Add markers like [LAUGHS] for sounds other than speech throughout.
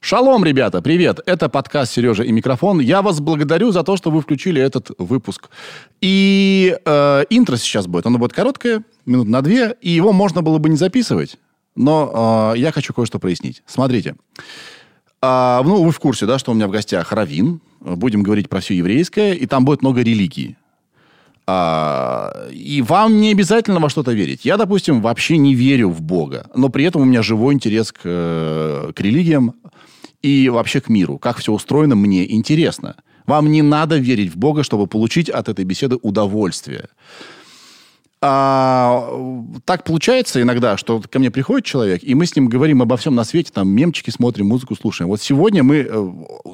Шалом, ребята, привет! Это подкаст «Сережа и микрофон». Я вас благодарю за то, что вы включили этот выпуск. И э, интро сейчас будет. Оно будет короткое, минут на две, и его можно было бы не записывать. Но э, я хочу кое-что прояснить. Смотрите. А, ну, вы в курсе, да, что у меня в гостях Равин. Будем говорить про все еврейское, и там будет много религий. А, и вам не обязательно во что-то верить. Я, допустим, вообще не верю в Бога, но при этом у меня живой интерес к, э, к религиям и вообще к миру. Как все устроено, мне интересно. Вам не надо верить в Бога, чтобы получить от этой беседы удовольствие. А, так получается иногда, что ко мне приходит человек, и мы с ним говорим обо всем на свете, там мемчики смотрим, музыку слушаем. Вот сегодня мы э,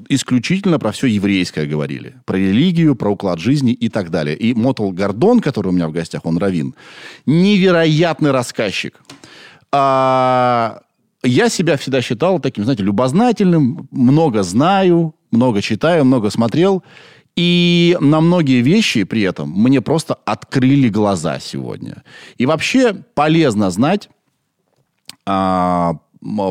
исключительно про все еврейское говорили. Про религию, про уклад жизни и так далее. И Мотл Гордон, который у меня в гостях, он равин, невероятный рассказчик. А, я себя всегда считал таким, знаете, любознательным, много знаю, много читаю, много смотрел. И на многие вещи при этом мне просто открыли глаза сегодня. И вообще полезно знать а,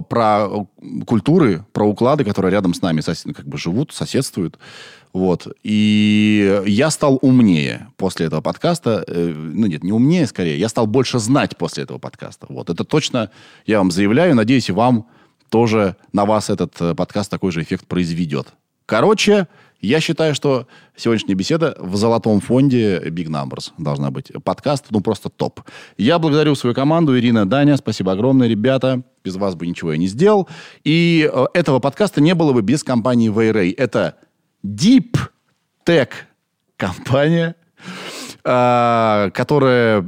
про культуры, про уклады, которые рядом с нами сосед, как бы живут, соседствуют. Вот. И я стал умнее после этого подкаста. Э, ну, нет, не умнее, скорее. Я стал больше знать после этого подкаста. Вот. Это точно я вам заявляю. Надеюсь, и вам тоже на вас этот э, подкаст такой же эффект произведет. Короче, я считаю, что сегодняшняя беседа в золотом фонде Big Numbers должна быть. Подкаст, ну, просто топ. Я благодарю свою команду, Ирина, Даня, спасибо огромное, ребята. Без вас бы ничего я не сделал. И э, этого подкаста не было бы без компании Wayray. Это Deep Tech компания, э, которая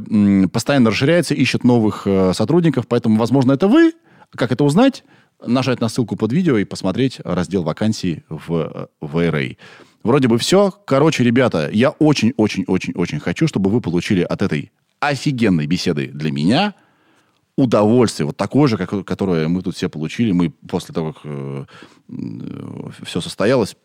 постоянно расширяется, ищет новых э, сотрудников. Поэтому, возможно, это вы. Как это узнать? Нажать на ссылку под видео и посмотреть раздел вакансий в, в. Вроде бы все. Короче, ребята, я очень-очень-очень-очень хочу, чтобы вы получили от этой офигенной беседы для меня удовольствие, вот такое же, как, которое мы тут все получили. Мы после того, как э, э, все состоялось,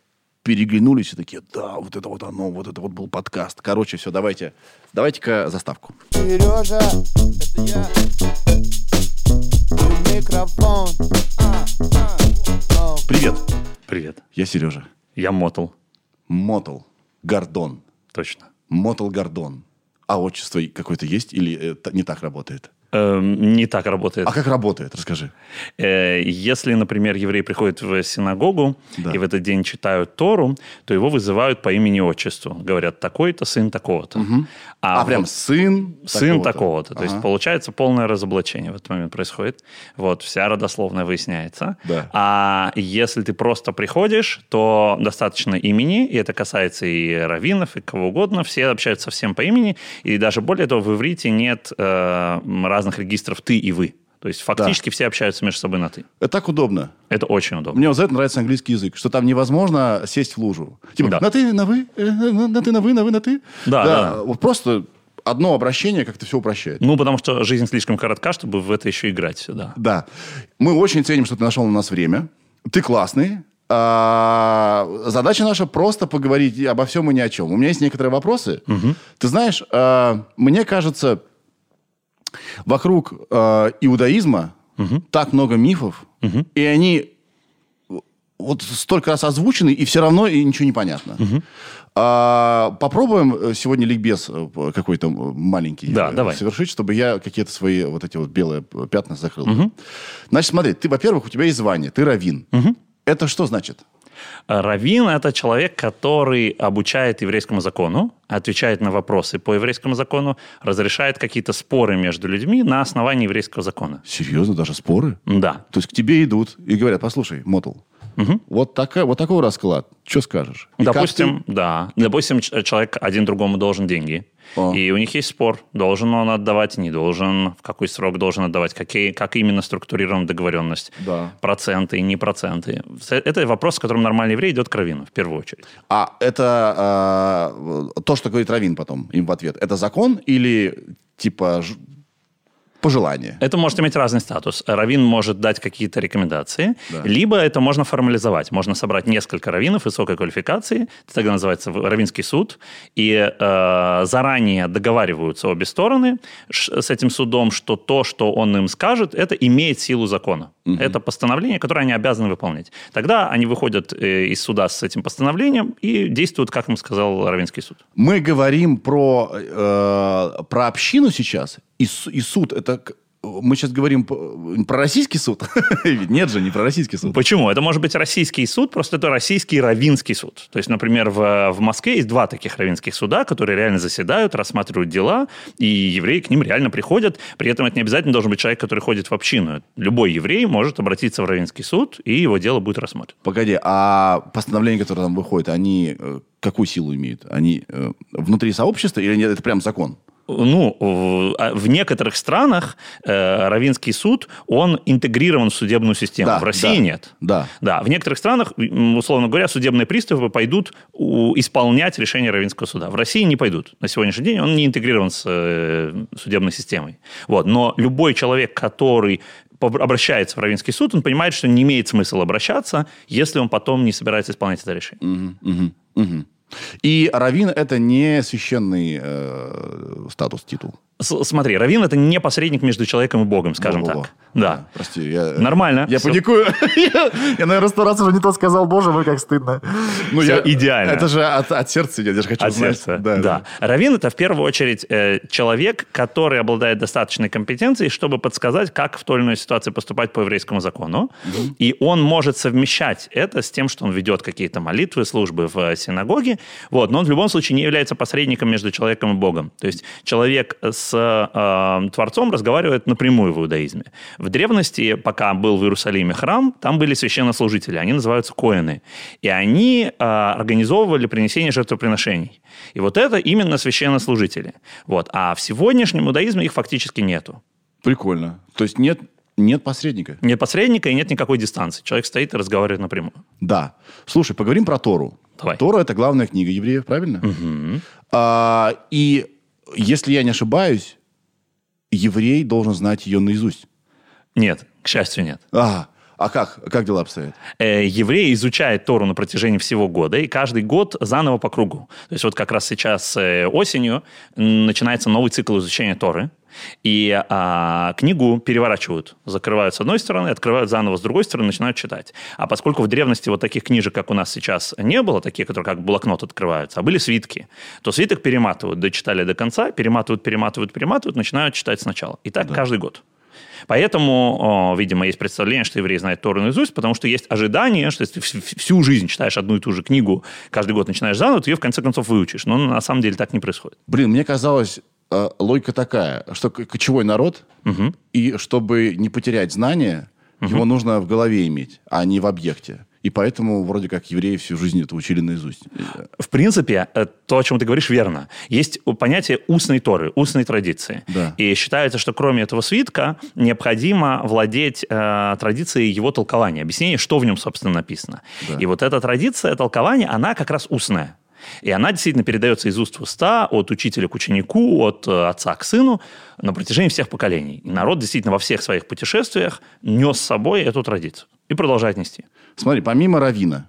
переглянулись и такие, да, вот это вот оно, вот это вот был подкаст. Короче, все, давайте, давайте-ка заставку. Сережа, это я. Микрофон. Привет. Привет. Я Сережа. Я Мотл. Мотл. Гордон. Точно. Мотл Гордон. А отчество какое-то есть или это не так работает? Эм, не так работает. А как работает? Расскажи. Э, если, например, еврей приходит в синагогу да. и в этот день читают Тору, то его вызывают по имени-отчеству. Говорят, такой-то сын такого-то. Угу. А, а вот прям сын Сын такого-то. такого-то. То ага. есть получается полное разоблачение в этот момент происходит. Вот, вся родословная выясняется. Да. А если ты просто приходишь, то достаточно имени, и это касается и раввинов, и кого угодно. Все общаются всем по имени. И даже более того, в иврите нет э, разных регистров «ты» и «вы». То есть фактически да. все общаются между собой на «ты». Это так удобно. Это очень удобно. Мне вот за это нравится английский язык, что там невозможно сесть в лужу. Типа да. на «ты», на «вы», э, на «ты», на «вы», на «вы», на «ты». Да, да. да. Вот просто одно обращение как-то все упрощает. Ну, потому что жизнь слишком коротка, чтобы в это еще играть. Да. Да. Мы очень ценим, что ты нашел на нас время. Ты классный. А, задача наша просто поговорить обо всем и ни о чем. У меня есть некоторые вопросы. Угу. Ты знаешь, а, мне кажется, Вокруг э, иудаизма угу. так много мифов, угу. и они вот столько раз озвучены, и все равно и ничего не понятно. Угу. А, попробуем сегодня ликбез э, какой-то маленький да, давай. совершить, чтобы я какие-то свои вот эти вот белые пятна закрыл. Угу. Значит, смотри, ты, во-первых, у тебя есть звание, ты равин. Угу. Это что значит? Равин – это человек, который обучает еврейскому закону, отвечает на вопросы по еврейскому закону, разрешает какие-то споры между людьми на основании еврейского закона. Серьезно, даже споры? Да. То есть к тебе идут и говорят, послушай, Мотл, Угу. Вот, такая, вот такой расклад. Что скажешь? И Допустим, ты... да. Допустим, человек один другому должен деньги. О. И у них есть спор, должен он отдавать, не должен, в какой срок должен отдавать, какие, как именно структурирована договоренность, да. проценты, не проценты. Это вопрос, с которым нормальный еврей идет к раввину, в первую очередь. А это э, то, что говорит раввин потом им в ответ, это закон или типа пожелание. Это может иметь разный статус. Равин может дать какие-то рекомендации, Да. либо это можно формализовать. Можно собрать несколько раввинов высокой квалификации, это тогда называется равинский суд, и э, заранее договариваются обе стороны с этим судом, что то, что он им скажет, это имеет силу закона. Это постановление, которое они обязаны выполнять. Тогда они выходят э, из суда с этим постановлением и действуют, как им сказал Равинский суд. Мы говорим про, э, про общину сейчас, и, и суд это... Мы сейчас говорим про российский суд? [LAUGHS] Нет же, не про российский суд. Почему? Это может быть российский суд, просто это российский равинский суд. То есть, например, в, в Москве есть два таких равинских суда, которые реально заседают, рассматривают дела, и евреи к ним реально приходят. При этом это не обязательно должен быть человек, который ходит в общину. Любой еврей может обратиться в равинский суд, и его дело будет рассмотрено. Погоди, а постановления, которые там выходят, они э, какую силу имеют? Они э, внутри сообщества или нет, это прям закон? Ну, в, а в некоторых странах э, равинский суд, он интегрирован в судебную систему. Да, в России да, нет. да. Да, в некоторых странах, условно говоря, судебные приставы пойдут исполнять решение Равинского суда. В России не пойдут. На сегодняшний день он не интегрирован с э, судебной системой. Вот. Но любой человек, который обращается в Равинский суд, он понимает, что не имеет смысла обращаться, если он потом не собирается исполнять это решение. Мгм, мгм, мгм. И раввин это не священный э, статус, титул. Смотри, Равин – это не посредник между человеком и Богом, скажем Во-во-во. так. Да. Прости, я... Нормально. Я Всё. паникую. [LAUGHS] Я, наверное, сто раз уже не то сказал. Боже мой, как стыдно. Ну, Всё я- идеально. Это же от, от сердца идет. Я же хочу От знать. сердца. Да, Равин это в первую очередь э, человек, который обладает достаточной компетенцией, чтобы подсказать, как в той или иной ситуации поступать по еврейскому закону. И он может совмещать это с тем, что он ведет какие-то молитвы, службы в э, синагоге. Вот. Но он в любом случае не является посредником между человеком и Богом. То есть человек с э, Творцом разговаривает напрямую в иудаизме. В древности, пока был в Иерусалиме храм, там были священнослужители, они называются коины. И они э, организовывали принесение жертвоприношений. И вот это именно священнослужители. Вот. А в сегодняшнем иудаизме их фактически нету. Прикольно. То есть нет, нет посредника. Нет посредника и нет никакой дистанции. Человек стоит и разговаривает напрямую. Да. Слушай, поговорим про Тору. Давай. Тора это главная книга евреев, правильно? А, и если я не ошибаюсь, еврей должен знать ее наизусть. Нет, к счастью, нет. А, а как? Как дела обстоят? Э, еврей изучает Тору на протяжении всего года, и каждый год заново по кругу. То есть вот как раз сейчас э, осенью начинается новый цикл изучения Торы, и а, книгу переворачивают. Закрывают с одной стороны, открывают заново с другой стороны, начинают читать. А поскольку в древности вот таких книжек, как у нас сейчас, не было, такие, которые как блокнот открываются, а были свитки, то свиток перематывают, дочитали до конца, перематывают, перематывают, перематывают, начинают читать сначала. И так каждый год. Поэтому, видимо, есть представление, что еврей знает Тору наизусть, потому что есть ожидание, что если ты вс- всю жизнь читаешь одну и ту же книгу, каждый год начинаешь заново, ты ее в конце концов выучишь. Но на самом деле так не происходит. Блин, мне казалось, э, логика такая, что кочевой народ, и чтобы не потерять знания, его нужно в голове иметь, а не в объекте. И поэтому вроде как евреи всю жизнь это учили наизусть. В принципе, э, то, о чем ты говоришь, верно. Есть понятие устной Торы, устной традиции. Да. И считается, что кроме этого свитка необходимо владеть э, традицией его толкования, объяснения, что в нем, собственно, написано. Да. И вот эта традиция толкования, она как раз устная. И она действительно передается из уст в уста, от учителя к ученику, от э, отца к сыну на протяжении всех поколений. И народ действительно во всех своих путешествиях нес с собой эту традицию и продолжает нести. Смотри, помимо равина,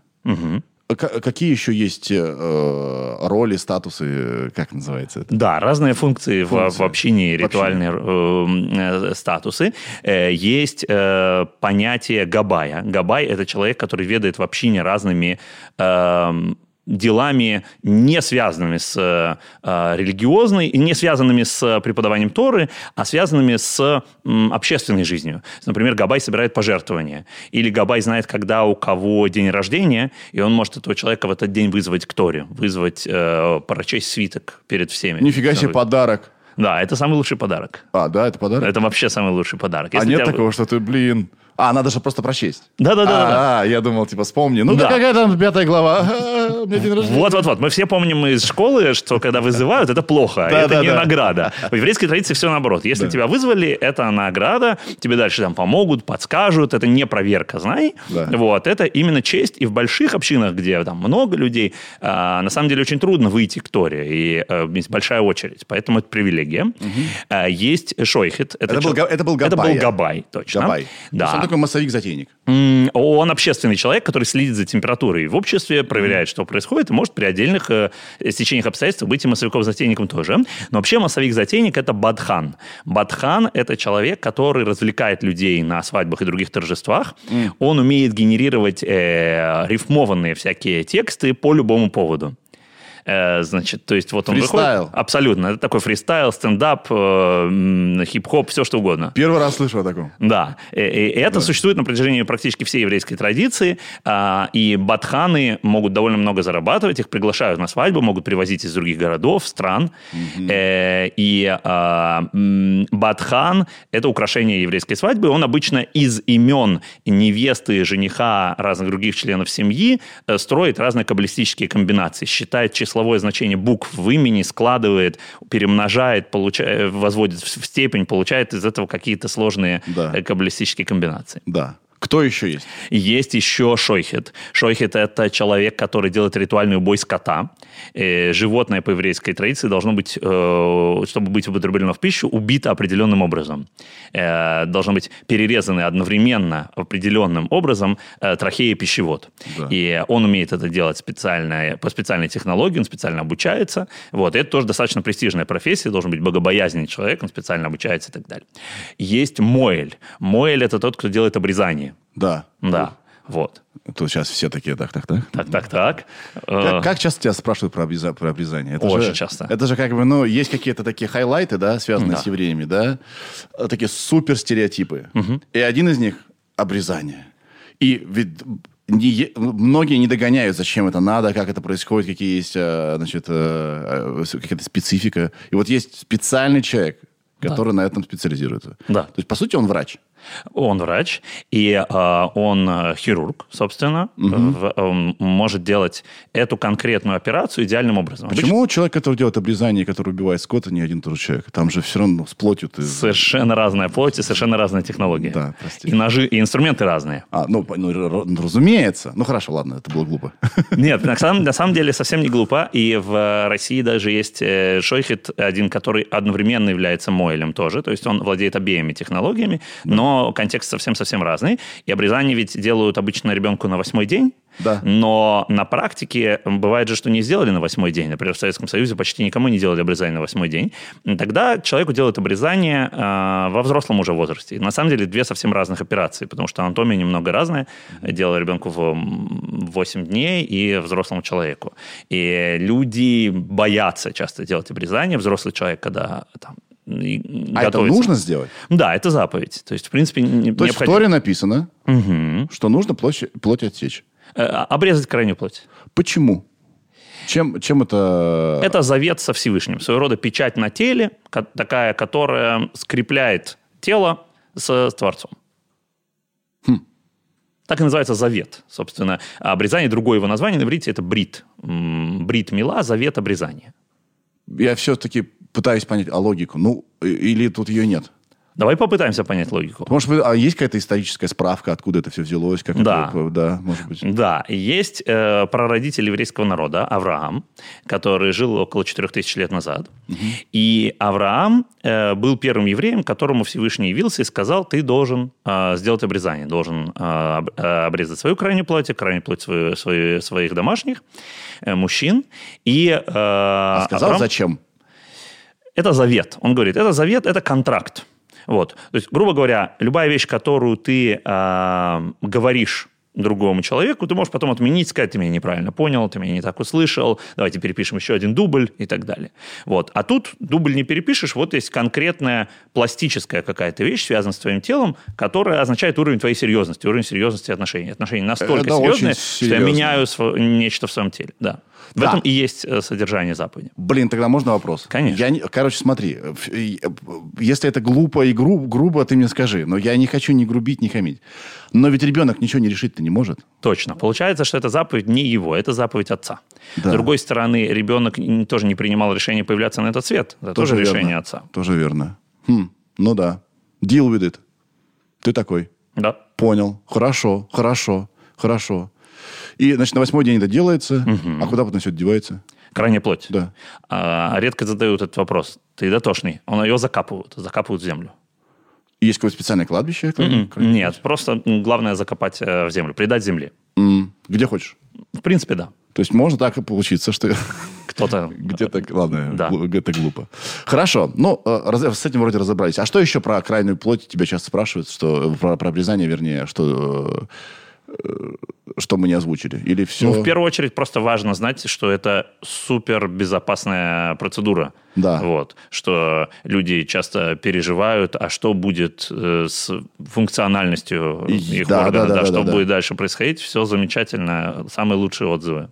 к- какие еще есть э, роли, статусы, э, как называется это? Да, разные функции, в- Функции. В, общине, В ритуальные э, э, статусы. Э, есть э, понятие габая. Габай – это человек, который ведает в общине разными эм, делами, не связанными с э, религиозной, и не связанными с преподаванием Торы, а связанными с м, общественной жизнью. Например, Габай собирает пожертвования. Или Габай знает, когда у кого день рождения, и он может этого человека в этот день вызвать к Торе, вызвать, э, прочесть свиток перед всеми. Нифига себе подарок. Да, это самый лучший подарок. А, да, это подарок? Это вообще самый лучший подарок. а Если нет тебя- такого, что ты, блин, А, надо же просто прочесть. Да-да-да. А, я думал, типа, вспомни. Ну, Да. какая там пятая глава? [LAUGHS] День рождения. Вот-вот-вот. Мы все помним из школы, что когда вызывают, это плохо. Да, это да, не да. награда. В еврейской традиции все наоборот. Если Да. тебя вызвали, это награда. Тебе дальше там помогут, подскажут. Это не проверка, знай. Да. Вот. Это именно честь. И в больших общинах, где там много людей, а, на самом деле очень трудно выйти к Торе. И а, есть большая очередь. Поэтому это привилегия. А, есть шойхет. Это был чел- га- это был Это был габай. габай, точно. Габай. Да. Такой массовик-затейник. Он общественный человек, который следит за температурой в обществе, проверяет, что происходит, и может при отдельных э, стечениях обстоятельств быть и массовиком-затейником тоже. Но вообще массовик-затейник – это бадхан. Бадхан – это человек, который развлекает людей на свадьбах и других торжествах. Он умеет генерировать э, рифмованные всякие тексты по любому поводу. Э, значит, то есть вот он Фристайл. выходит... Абсолютно. Это такой фристайл, стендап, э, хип-хоп, все что угодно. Первый раз слышу о таком. Да, и, и- это существует на протяжении практически всей еврейской традиции, а, и батханы могут довольно много зарабатывать, их приглашают на свадьбу, могут привозить из других городов, стран, Э, и а, батхан – это украшение еврейской свадьбы, он обычно из имен невесты, жениха, разных других членов семьи э, строит разные каббалистические комбинации, считает числовое значение букв в имени, складывает, перемножает, получает, возводит в в степень, получает из этого какие-то сложные Да. э, каббалистические комбинации. Да. Кто еще есть? Есть еще шойхет. Шойхет – это человек, который делает ритуальный убой скота. Э, животное по еврейской традиции должно быть, э, чтобы быть употреблено в пищу, убито определенным образом. Э, должно быть перерезаны одновременно определенным образом трахея и пищевод. Да. И он умеет это делать специально, по специальной технологии, он специально обучается. Вот. И это тоже достаточно престижная профессия, должен быть богобоязненный человек, он специально обучается и так далее. Есть Моэль. Моэль – это тот, кто делает обрезание. Да. Да, вот. Тут сейчас все такие, так, так, так. Так, так, так. Э, Как, как часто тебя спрашивают про, обреза- про обрезание? Это Очень же, часто. Это же как бы, ну, есть какие-то такие хайлайты, да, связанные Да. с евреями, да? Э, Такие супер стереотипы. И один из них – обрезание. И ведь не многие не догоняют, зачем это надо, как это происходит, какие есть, э, значит, э, э, какая-то специфика. И вот есть специальный человек, который на этом специализируется. Да. То есть, по сути, он врач. Он врач, и э, он э, хирург, собственно, В- он может делать эту конкретную операцию идеальным образом. Почему человек, который делает обрезание, который убивает скота, не один тот же человек? Там же все равно с плотью ты... Совершенно разная плоть и совершенно разная технология. Да, прости. И ножи, и инструменты разные. А, ну, ну, разумеется. Ну, хорошо, ладно, это было глупо. [LAUGHS] Нет, на самом, на самом деле совсем не глупо. И в России даже есть э, шойхет один, который одновременно является мойлем тоже. То есть он владеет обеими технологиями, но контекст совсем-совсем разный. И обрезание ведь делают обычно ребенку на восьмой день. Да. Но на практике бывает же, что не сделали на восьмой день. Например, в Советском Союзе почти никому не делали обрезание на восьмой день. Тогда человеку делают обрезание э, во взрослом уже возрасте. На самом деле две совсем разных операции, потому что анатомия немного разная. Делали ребенку в м, 8 дней и взрослому человеку. И люди боятся часто делать обрезание. Взрослый человек, когда там, А это готовится- нужно сделать? Да, это заповедь. То есть, в принципе, То есть в необходимо- Торе написано, Мгм. что нужно плоть, плоть отсечь. Э, обрезать крайнюю плоть. Почему? Чем, чем это... Это завет со Всевышним. Своего рода печать на теле, такая, которая скрепляет тело с Творцом. Так и называется завет, собственно. А обрезание, другое его название на иврите, это брит. Брит мила, завет обрезания. Я все-таки пытаюсь понять а логику. Ну, или тут ее нет? Давай попытаемся понять логику. Может быть, а есть какая-то историческая справка, откуда это все взялось? Как Да. Это, да, может быть. Да, есть э, прародитель еврейского народа Авраам, который жил около 4000 лет назад. И Авраам э, был первым евреем, которому Всевышний явился и сказал, ты должен э, сделать обрезание, должен э, э, обрезать свою крайнюю плоть, и крайнюю плоть свою, свою- своих домашних э, мужчин. И э, А сказал, Авраам- зачем? Это завет. Он говорит, это завет, это контракт. Вот. То есть, грубо говоря, любая вещь, которую ты э, говоришь другому человеку, ты можешь потом отменить, сказать, ты меня неправильно понял, ты меня не так услышал, давайте перепишем еще один дубль и так далее. Вот. А тут дубль не перепишешь, вот есть конкретная пластическая какая-то вещь, связанная с твоим телом, которая означает уровень твоей серьезности, уровень серьезности отношений. Отношения настолько Это серьезные, что я меняю нечто в своем теле. Да. В Да. этом и есть э, содержание заповеди. Блин, тогда можно вопрос? Конечно. Я короче, смотри, э, если это глупо и гру- грубо, ты мне скажи. Но я не хочу ни грубить, ни хамить. Но ведь ребенок ничего не решить-то не может. Точно. Получается, что эта заповедь не его, это заповедь отца. Да. С другой стороны, ребенок тоже не принимал решение появляться на этот свет. Это тоже, верно. решение отца. Тоже верно. Хм, ну да. Deal with it. Ты такой. Да. Понял. Хорошо, хорошо, хорошо. И, значит, на восьмой день это делается. А куда потом все это девается? Крайняя плоть. Да. А, редко задают этот вопрос. Ты дотошный. Он ее закапывают, закапывают в землю. Есть какое-то специальное кладбище? М-м. Нет, просто м, главное закопать э, в землю, придать земле. Где хочешь. В принципе, да. То есть можно так и получиться, что Кто-то... [LAUGHS] где-то, ладно, Да. это глупо. Хорошо, ну, э, с этим вроде разобрались. А что еще про крайнюю плоть тебя часто спрашивают, что про, про обрезание, вернее, что, э, что мы не озвучили? Или все? Ну, в первую очередь, просто важно знать, что это супер безопасная процедура. Да. Вот. Что люди часто переживают, а что будет э, с функциональностью И- их да, органа, да, да, да, что да. будет дальше происходить. Все замечательно. Самые лучшие отзывы.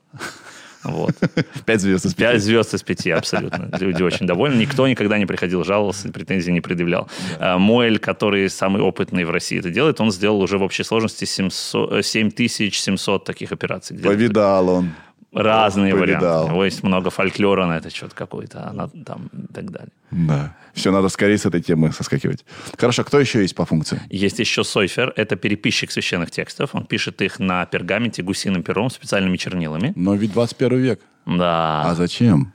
Вот. [LAUGHS] Пять звезд из пяти. Пять звезд из пяти, абсолютно. Люди очень довольны. Никто никогда не приходил, жаловался, претензий не предъявлял. А, Моэль, который самый опытный в России это делает, он сделал уже в общей сложности 700, э, 7700 таких операций. Повидал он. Разные Повидал. варианты. Есть много фольклора на это что-то какое-то, она там и так далее. Да. Все, надо скорее с этой темы соскакивать. Хорошо, кто еще есть по функции? Есть еще Сойфер, это переписчик священных текстов. Он пишет их на пергаменте гусиным пером, специальными чернилами. Но ведь 21 век. Да. А зачем?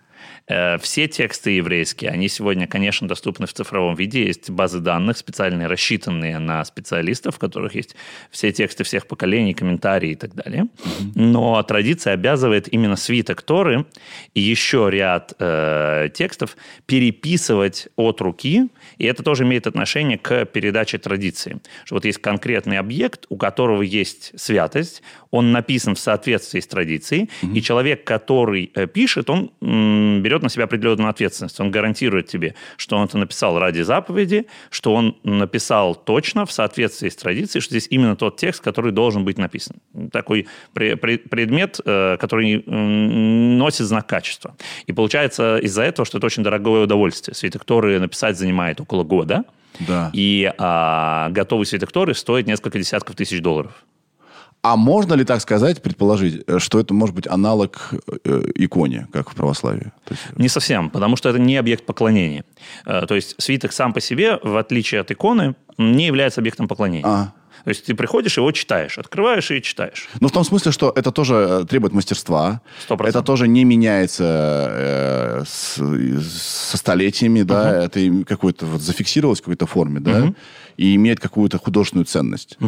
Э, Все тексты еврейские, они сегодня, конечно, доступны в цифровом виде. Есть базы данных, специальные, рассчитанные на специалистов, в которых есть все тексты всех поколений, комментарии и так далее. Но традиция обязывает именно свиток Торы и еще ряд э, текстов переписывать от руки, и это тоже имеет отношение к передаче традиции. Что вот есть конкретный объект, у которого есть святость, он написан в соответствии с традицией, и человек, который э, пишет, он берет на себя определенную ответственность. Он гарантирует тебе, что он это написал ради заповеди, что он написал точно в соответствии с традицией, что здесь именно тот текст, который должен быть написан. Такой пре- пре- предмет, э, который носит знак качества. И получается из-за этого, что это очень дорогое удовольствие. Свиток Торы написать занимает около года, Да. и а, готовый свиток Торы стоит несколько десятков тысяч долларов. А можно ли так сказать, предположить, э, что это может быть аналог э, иконе, как в православии? Есть, Не совсем, потому что это не объект поклонения. Э, То есть свиток сам по себе, в отличие от иконы, не является объектом поклонения. А. То есть ты приходишь, его читаешь, открываешь и читаешь. Ну, в том смысле, что это тоже э, требует мастерства. Сто Это процентов. тоже не меняется э, с- со столетиями, да. Это им какой-то вот зафиксировалось в какой-то форме, да. И имеет какую-то художественную ценность.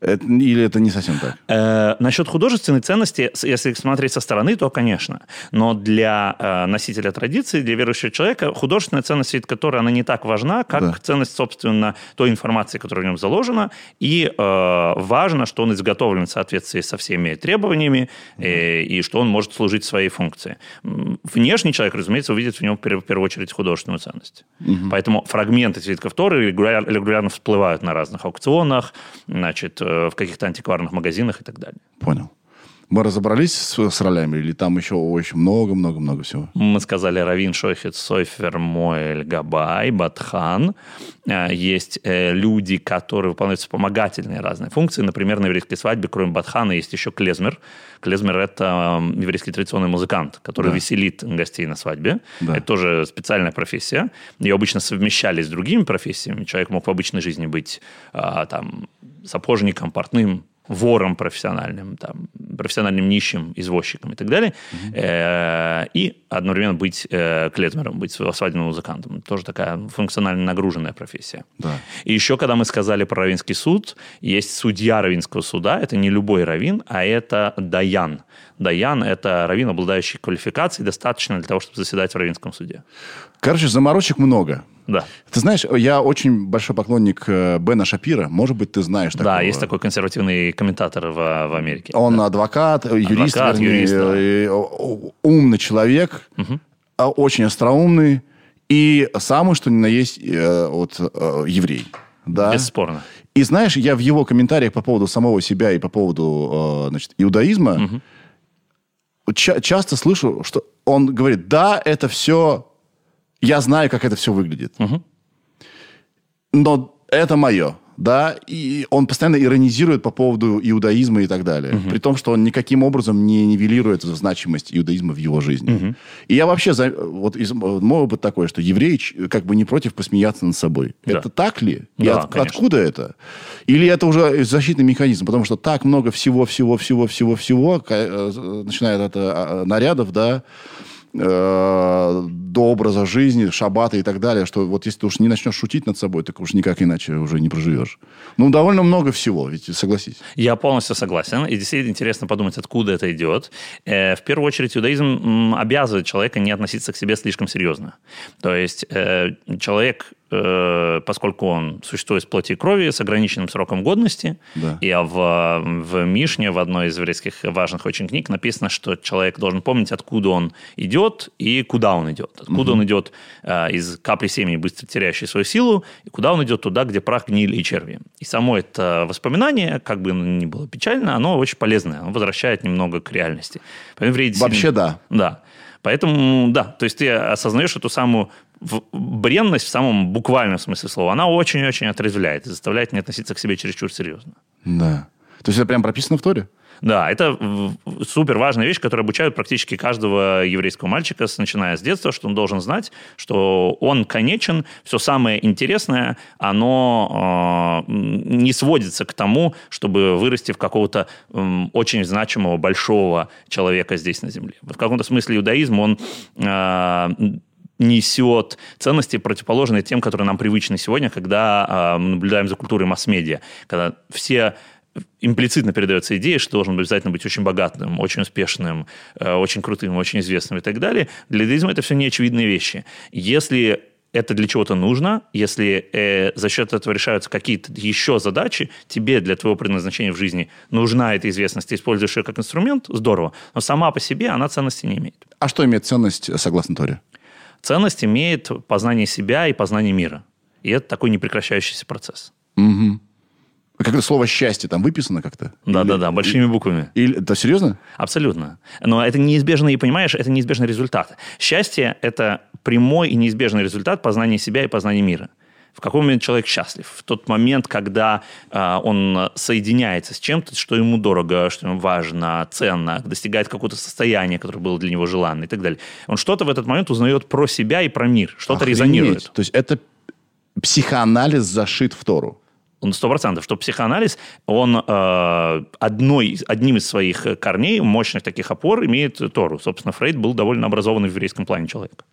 Это- или это не совсем так? Э, насчет художественной ценности, если смотреть со стороны, то, конечно. Но для э, носителя традиции, для верующего человека, художественная ценность, которой она не так важна, как Да. ценность, собственно, той информации, которая в нем заложена. И э, важно, что он изготовлен в соответствии со всеми требованиями, э, и что он может служить своей функции. Внешний человек, разумеется, увидит в нем в пер- в первую очередь художественную ценность. Поэтому фрагменты свитков Торы регуляр- регулярно всплывают на разных аукционах, значит, э, в каких-то антикварных магазинах и так далее. Понял. Мы разобрались с, с ролями, или там еще очень много-много-много всего? Мы сказали Равин, Шойхет, Сойфер, Моэль, Габай, Батхан. Э, Есть э, люди, которые выполняют вспомогательные разные функции. Например, на еврейской свадьбе, кроме Батхана, есть еще клезмер. Клезмер – это м, еврейский традиционный музыкант, который Да. веселит гостей на свадьбе. Да. Это тоже специальная профессия. Ее обычно совмещали с другими профессиями. Человек мог в обычной жизни быть а, там, сапожником, портным, вором профессиональным, там, профессиональным нищим, извозчиком и так далее. Э, И одновременно быть э, клезмером, быть свадебным музыкантом. Тоже такая функционально нагруженная профессия. Да. И еще, когда мы сказали про равинский суд, есть судья равинского суда. Это не любой равин, а это даян. Даян – это равин, обладающий квалификацией, достаточно для того, чтобы заседать в равинском суде. Короче, заморочек много. Да. Ты знаешь, я очень большой поклонник э, Бена Шапира. Может быть, ты знаешь такого. Да, есть такой консервативный комментатор в, в Америке. Он адвокат, юрист, Адвокат, вернее, юрист, да. э, умный человек, а, очень остроумный и самый, что ни на есть, э, вот, э, еврей. Да? Бесспорно. И знаешь, я в его комментариях по поводу самого себя и по поводу э, значит, иудаизма ча- часто слышу, что он говорит, да, это все, я знаю, как это все выглядит. Но это мое. Да, и он постоянно иронизирует по поводу иудаизма и так далее. При том, что он никаким образом не нивелирует значимость иудаизма в его жизни. И я вообще, за- вот из, мой опыт такой, что еврей как бы не против посмеяться над собой. Да. Это так ли? И Да, от- конечно. откуда это? Или это уже защитный механизм? Потому что так много всего-всего-всего-всего-всего, начиная от а, нарядов, да, э, до образа жизни, шабата и так далее, что вот если ты уж не начнешь шутить над собой, так уж никак иначе уже не проживешь. Ну, довольно много всего, ведь согласись. Я полностью согласен. И действительно интересно подумать, откуда это идет. Э, В первую очередь, иудаизм обязывает человека не относиться к себе слишком серьезно. То есть э, человек, поскольку он существует из плоти и крови с ограниченным сроком годности, Да. и в, в Мишне, в одной из еврейских важных очень книг, написано, что человек должен помнить, откуда он идет и куда он идет. Откуда он идет э, из капли семени, быстро теряющей свою силу, и куда он идет туда, где прах, гнили и черви. И само это воспоминание, как бы оно ни было печально, оно очень полезное, оно возвращает немного к реальности. Поэтому Вообще действительно- да. Да. Поэтому, да, то есть ты осознаешь эту самую бренность в самом буквальном смысле слова. Она очень-очень отрезвляет и заставляет не относиться к себе чересчур серьезно. Да. То есть это прям прописано в Торе? Да, это супер важная вещь, которая обучают практически каждого еврейского мальчика, начиная с детства, что он должен знать, что он конечен, все самое интересное, оно м, не сводится к тому, чтобы вырасти в какого-то очень значимого, большого человека здесь на Земле. В каком-то смысле иудаизм, он э, несет ценности, противоположные тем, которые нам привычны сегодня, когда э, мы наблюдаем за культурой масс-медиа, когда все имплицитно передается идея, что должен обязательно быть очень богатым, очень успешным, э, очень крутым, очень известным и так далее. Для иудаизма это все неочевидные вещи. Если это для чего-то нужно, если э, за счет этого решаются какие-то еще задачи, тебе для твоего предназначения в жизни нужна эта известность, ты используешь ее как инструмент, здорово, но сама по себе она ценности не имеет. А что имеет ценность э, согласно Торе? Ценность имеет познание себя и познание мира. И это такой непрекращающийся процесс. Как слово «счастье» там выписано как-то? Да-да-да, большими буквами. Или, это серьезно? Абсолютно. Но это неизбежно, и понимаешь, это неизбежный результат. Счастье – это прямой и неизбежный результат познания себя и познания мира. В какой момент человек счастлив? В тот момент, когда а, он соединяется с чем-то, что ему дорого, что ему важно, ценно, достигает какого-то состояния, которое было для него желанно и так далее. Он что-то в этот момент узнает про себя и про мир, что-то резонирует. То есть это психоанализ зашит в Тору. Сто процентов, что психоанализ, он э, одной, одним из своих корней, мощных таких опор, имеет Тору. Собственно, Фрейд был довольно образованный в еврейском плане человек.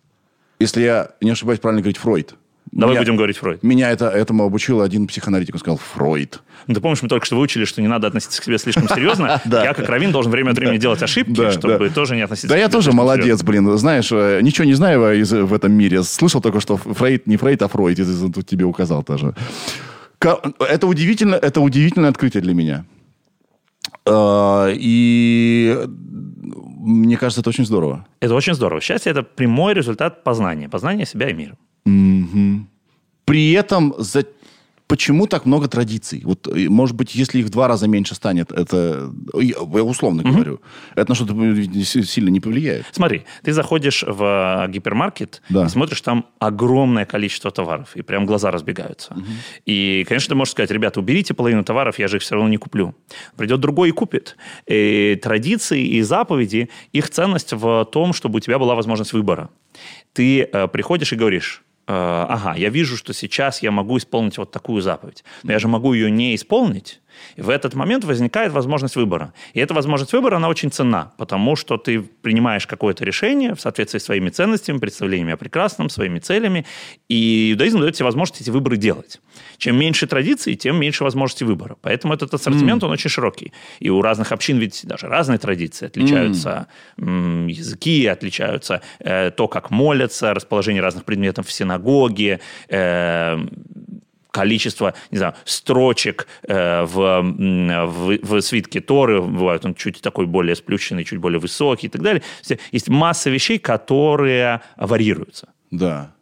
Если я не ошибаюсь, правильно говорить Фройд. Давай Меня- будем говорить Фройд. Меня это, этому обучил один психоаналитик. Он сказал, Фройд. Ну, Ты помнишь, мы только что выучили, что не надо относиться к себе слишком серьезно. [LAUGHS] Я, как раввин, должен время от времени делать ошибки, чтобы тоже не относиться Да я тоже молодец, блин. Знаешь, э, ничего не знаю из- в этом мире. Слышал только, что Фрейд не Фрейд, а Фройд. Тут тебе указал тоже. Это удивительно, это удивительное открытие для меня. Э, И мне кажется, это очень здорово. Это очень здорово. Счастье – это прямой результат познания. Познания себя и мира. При этом за... почему так много традиций? Вот, э, может быть, если их в два раза меньше станет, это, я я условно говорю, это на что-то э, си- сильно не повлияет. Смотри, ты заходишь в э, гипермаркет Да. и смотришь, там огромное количество товаров, и прям глаза разбегаются. И, конечно, ты можешь сказать, ребята, уберите половину товаров, я же их все равно не куплю. Придет другой и купит. И традиции и заповеди, их ценность в том, чтобы у тебя была возможность выбора. Ты э, приходишь и говоришь, э, ага, я вижу, что сейчас я могу исполнить вот такую заповедь, но я же могу ее не исполнить. И в этот момент возникает возможность выбора. И эта возможность выбора, она очень ценна, потому что ты принимаешь какое-то решение в соответствии с своими ценностями, представлениями о прекрасном, своими целями, и иудаизм дает тебе возможность эти выборы делать. Чем меньше традиций, тем меньше возможностей выбора. Поэтому этот ассортимент, он очень широкий. И у разных общин ведь даже разные традиции. Отличаются м, языки, отличаются э, то, как молятся, расположение разных предметов в Синагоге, э, количество, не знаю, строчек э, в, в, в свитке Торы, бывает он чуть такой более сплющенный, чуть более высокий и так далее. Есть масса вещей, которые варьируются. Да.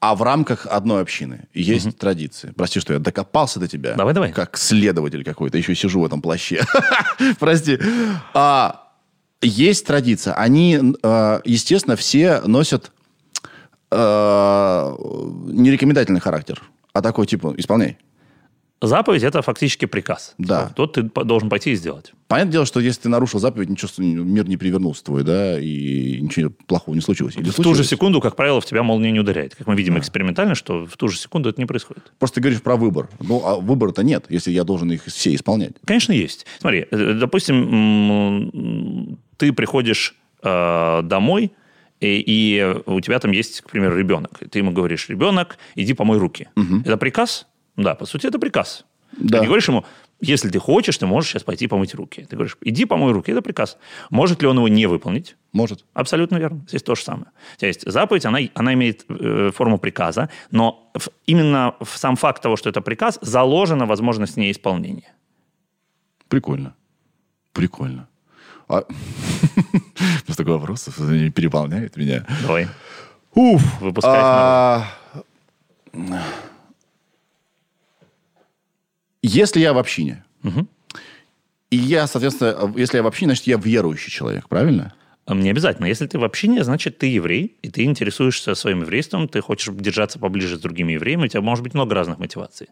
А в рамках одной общины есть угу. традиции. Прости, что я докопался до тебя. Давай, давай. Как следователь какой-то. Еще сижу в этом плаще. [LAUGHS] Прости. А, есть традиция. Они, а, естественно, все носят а, не рекомендательный характер, а такой типа исполняй. Заповедь – это фактически приказ. Да. Тот ты должен пойти и сделать. Понятное дело, что если ты нарушил заповедь, ничего, мир не перевернулся твой, да, и ничего плохого не случилось. Или в случилось? ту же секунду, как правило, в тебя молния не ударяет. Как мы видим да. экспериментально, что в ту же секунду это не происходит. Просто ты говоришь про выбор. Ну, а выбора-то нет, если я должен их все исполнять. Конечно, есть. Смотри, э, допустим, ты приходишь э, домой, и, и у тебя там есть, к примеру, ребенок. ты ему говоришь, ребенок, иди помой руки. Угу. Это приказ? Да, по сути, это приказ. Да. Ты не говоришь ему, если ты хочешь, ты можешь сейчас пойти помыть руки. Ты говоришь, иди помой руки, это приказ. Может ли он его не выполнить? Может. Абсолютно верно. Здесь то же самое. То есть заповедь, она, она имеет э, форму приказа, но в, именно в сам факт того, что это приказ, заложена возможность неисполнения. Прикольно. Прикольно. А... [LAUGHS] Просто такой вопрос переполняет меня. Давай. Уф. Выпускай. А... Если я в общине, угу. и я, соответственно, если я в общине, значит, я верующий человек, правильно? А мне обязательно. Если ты в общине, значит, ты еврей, и ты интересуешься своим еврейством, ты хочешь держаться поближе с другими евреями, у тебя может быть много разных мотиваций.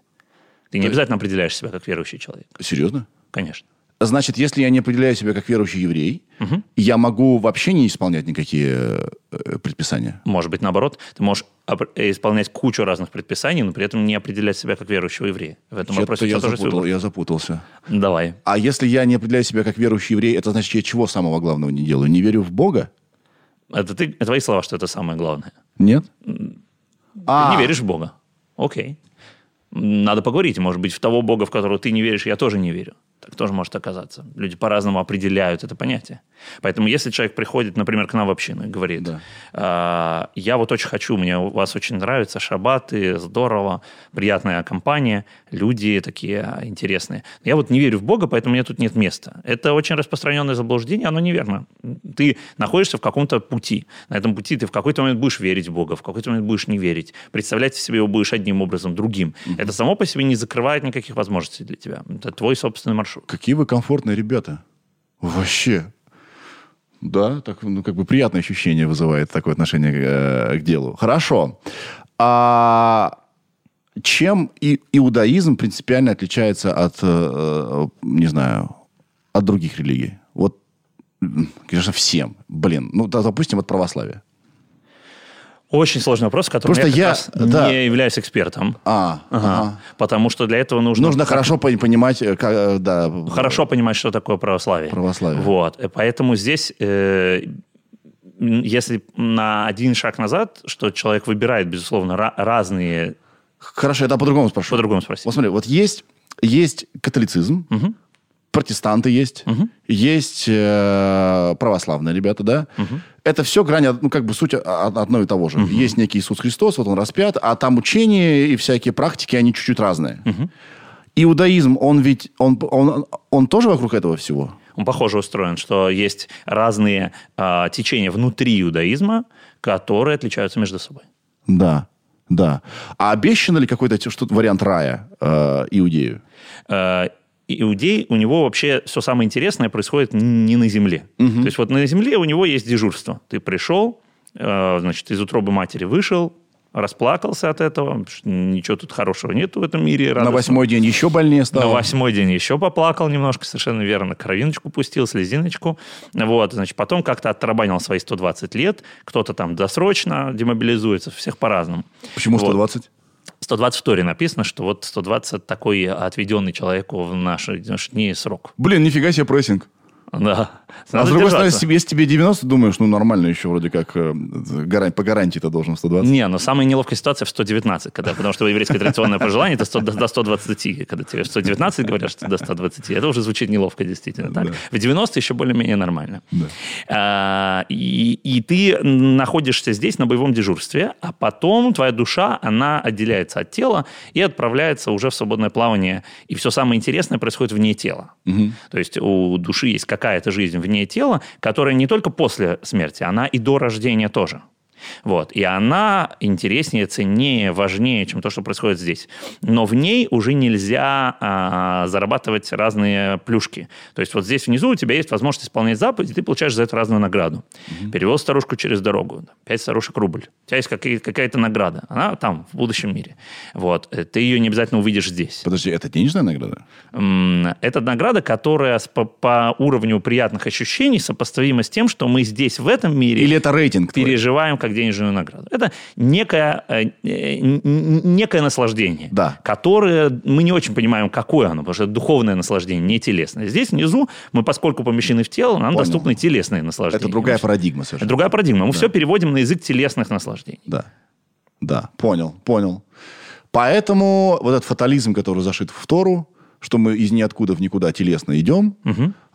Ты не обязательно определяешь себя как верующий человек. Серьезно? Конечно. Значит, если я не определяю себя как верующий еврей, угу. я могу вообще не исполнять никакие э, предписания? Может быть, наоборот. Ты можешь э, исполнять кучу разных предписаний, но при этом не определять себя как верующего еврея. В этом вопросе я, запутал, я запутался. Давай. А если я не определяю себя как верующий еврей, это значит, я чего самого главного не делаю? Не верю в Бога? Это, ты, твои слова, что это самое главное. Нет? Ты а. не веришь в Бога. Окей. Надо поговорить. Может быть, в того Бога, в которого ты не веришь, я тоже не верю. Так тоже может оказаться. Люди по-разному определяют это понятие. Поэтому если человек приходит, например, к нам в общину и говорит, да. «А, я вот очень хочу, мне у вас очень нравится, шабаты, здорово, приятная компания, люди такие интересные. Я вот не верю в Бога, поэтому мне тут нет места. Это очень распространенное заблуждение, оно неверно. Ты находишься в каком-то пути. На этом пути ты в какой-то момент будешь верить в Бога, в какой-то момент будешь не верить. Представлять себе его будешь одним образом, другим. Угу. Это само по себе не закрывает никаких возможностей для тебя. Это твой собственный маршрут. Какие вы комфортные ребята. Вообще. Да, так, ну, как бы приятное ощущение вызывает такое отношение э, к делу. Хорошо. А чем и, иудаизм принципиально отличается от, э, э, не знаю, от других религий? Вот, конечно, всем. Блин, ну, допустим, от православия. Очень сложный вопрос, который Просто я, я да. не являюсь экспертом. А, ага. Ага. Потому что для этого нужно... Нужно хорошо понимать, э, как, э, да. Хорошо понимать, что такое православие. Православие. Вот. Поэтому здесь, э, если на один шаг назад, что человек выбирает, безусловно, ra- разные... Хорошо, я да, по-другому спрошу. По-другому спроси. Вот смотри, вот есть, есть католицизм, угу протестанты есть, угу. есть э, православные ребята, да. Угу. Это все грани, ну, как бы суть одно и того же. Угу. Есть некий Иисус Христос, вот он распят, а там учения и всякие практики, они чуть-чуть разные. Угу. Иудаизм, он ведь, он, он, он тоже вокруг этого всего? Он похоже устроен, что есть разные э, течения внутри иудаизма, которые отличаются между собой. Да, да. А обещано ли какой-то что-то вариант рая э, иудею? Э, иудей, у него вообще все самое интересное происходит не на земле. Угу. То есть вот на земле у него есть дежурство. Ты пришел, э, значит, из утробы матери вышел, расплакался от этого, ничего тут хорошего нету в этом мире. Радостно. На восьмой день еще больнее стало. На восьмой день еще поплакал немножко, совершенно верно. Кровиночку пустил, слезиночку. Вот, значит, потом как-то оттарабанил свои 120 лет. Кто-то там досрочно демобилизуется, всех по-разному. Почему 120? Вот. 120 в Торе написано, что вот 120 такой отведенный человеку в наши дни срок. Блин, нифига себе прессинг. Да. А Надо с другой стороны, держаться. если, если тебе 90, думаешь, ну нормально еще вроде как э, по гарантии-то должен 120. Не, но самая неловкая ситуация в 119, когда, потому что еврейское традиционное пожелание это 100 до до 120, когда тебе в 119 говорят, что до 120, это уже звучит неловко действительно. Так? Да. В 90 еще более-менее нормально. Да. А, и, и ты находишься здесь на боевом дежурстве, а потом твоя душа, она отделяется от тела и отправляется уже в свободное плавание. И все самое интересное происходит вне тела. То есть у души есть какая-то жизнь вне тела, которая не только после смерти, она и до рождения тоже. Вот. И она интереснее, ценнее, важнее, чем то, что происходит здесь. Но в ней уже нельзя а, зарабатывать разные плюшки. То есть вот здесь внизу у тебя есть возможность исполнять заповеди, ты получаешь за это разную награду. Перевел старушку через дорогу. Пять старушек рубль. У тебя есть какая-то награда. Она там, в будущем мире. Вот. Э, Ты ее не обязательно увидишь здесь. Подожди, это денежная награда? Это награда, которая по, по уровню приятных ощущений сопоставима с тем, что мы здесь, в этом мире, Или это рейтинг твой? Как денежную награду. Это некое, э, некое наслаждение, Да. которое мы не очень понимаем, какое оно, потому что это духовное наслаждение, не телесное. Здесь внизу мы, поскольку помещены в тело, нам Понял. доступны телесные наслаждения. Это другая парадигма Это совершенно. другая парадигма. Мы все переводим на язык телесных наслаждений. Да. Да, понял, понял. Поэтому вот этот фатализм, который зашит в Тору, что мы из ниоткуда в никуда телесно идем,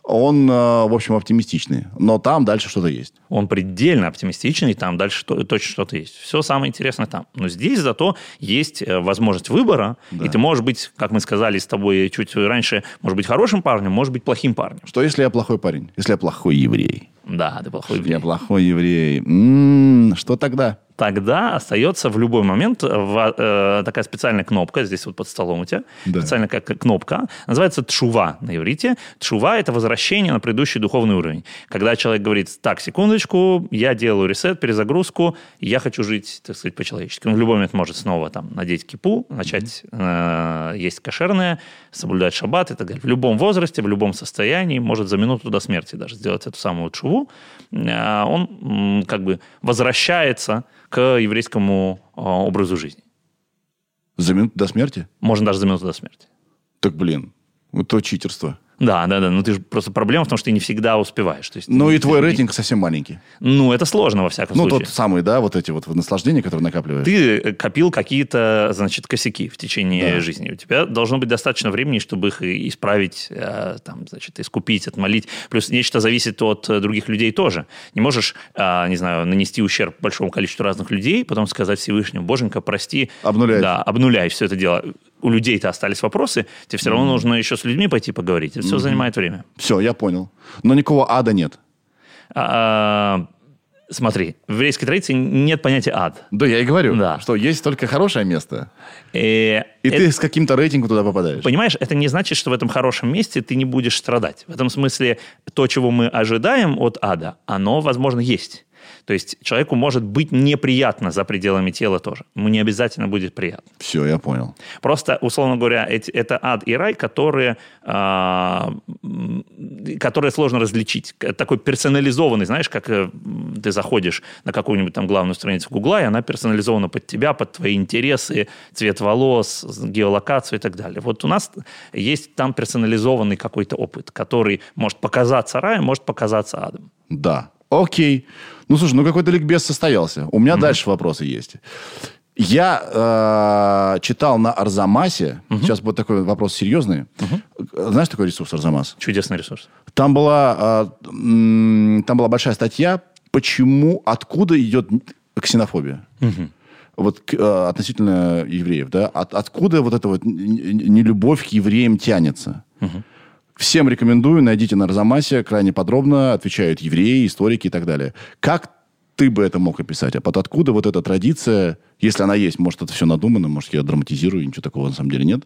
он, э, в общем, оптимистичный. Но там дальше что-то есть. Он предельно оптимистичный, там дальше точно что-то есть. Все самое интересное там. Но здесь зато есть э, возможность выбора, Да. и ты можешь быть, как мы сказали с тобой чуть раньше, может быть хорошим парнем, может быть плохим парнем. Что если я плохой парень? Если я плохой еврей? Да, ты плохой Я плохой еврей. М, что тогда? Тогда остается в любой момент в- э, такая специальная кнопка, здесь вот под столом у тебя, Да. специальная как кнопка, называется тшува на иврите. Тшува – это возвращение на предыдущий духовный уровень. Когда человек говорит, так, секундочку, я делаю ресет, перезагрузку, я хочу жить, так сказать, по-человечески. Он в любой момент может снова там надеть кипу, начать э, есть кошерное, соблюдать шаббат и так далее. В любом возрасте, в любом состоянии, может за минуту до смерти даже сделать эту самую тшуву. Э, он как бы возвращается к еврейскому э, образу жизни. За минуту до смерти? Можно даже за минуту до смерти. Так, блин, вот то читерство. Да, да, да. Ну, ты же просто проблема в том, что ты не всегда успеваешь. То есть, Ну и твой рейтинг совсем маленький. Ну, это сложно, во всяком Ну, случае. тот самый, да, вот эти вот наслаждения, которые накапливаешь. Ты э, копил какие-то, значит, косяки в течение Да. жизни. У тебя должно быть достаточно времени, чтобы их исправить, э, там, значит, искупить, отмолить. Плюс нечто зависит от э, других людей тоже. Не можешь, а, не знаю, нанести ущерб большому количеству разных людей, потом сказать Всевышнему, боженька, прости. Обнуляй. Да, обнуляй все это дело. У людей-то остались вопросы, тебе все равно нужно еще с людьми пойти поговорить. Это все занимает время. Все, я понял. Но никакого ада нет. А, смотри, в еврейской традиции нет понятия ад. Да, я и говорю, Да. что есть только хорошее место. Э, И это- ты с каким-то рейтингом туда попадаешь. Понимаешь, это не значит, что в этом хорошем месте ты не будешь страдать. В этом смысле то, чего мы ожидаем от ада, оно, возможно, есть. То есть человеку может быть неприятно за пределами тела тоже. Ему не обязательно будет приятно. Все, я понял. Просто, условно говоря, эти- это ад и рай, которые, а, которые сложно различить. Такой персонализованный, знаешь, как э, ты заходишь на какую-нибудь там главную страницу Гугла, и она персонализована под тебя, под твои интересы, цвет волос, геолокацию и так далее. Вот у нас есть там персонализованный какой-то опыт, который может показаться раем, может показаться адом. Да. Окей. Ну, слушай, ну какой-то ликбез состоялся. У меня дальше вопросы есть. Я э, читал на Арзамасе. Сейчас будет такой вопрос серьезный. Знаешь такой ресурс Арзамас? Чудесный ресурс. Там была, м, там была большая статья, почему, откуда идет ксенофобия. Вот к- а, относительно евреев, да? От- откуда вот эта вот нелюбовь к евреям тянется? Всем рекомендую, найдите на Арзамасе, крайне подробно отвечают евреи, историки и так далее. Как ты бы это мог описать? А под откуда вот эта традиция, если она есть, может, это все надумано, может, я драматизирую, ничего такого на самом деле нет.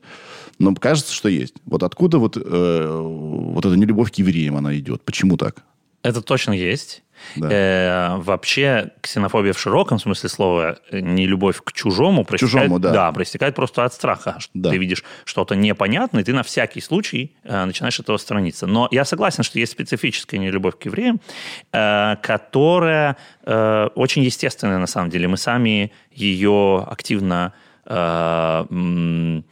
Но кажется, что есть. Вот откуда вот, э, вот эта нелюбовь к евреям, она идет? Почему так? Это точно есть. Да. Э, вообще ксенофобия в широком смысле слова, э, не любовь к чужому, проистекает- чужому, да. да, проистекает просто от страха. что Да. Ты видишь что-то непонятное, и ты на всякий случай э, начинаешь этого сторониться. Но я согласен, что есть специфическая нелюбовь к евреям, э, которая э, очень естественная на самом деле. Мы сами ее активно мы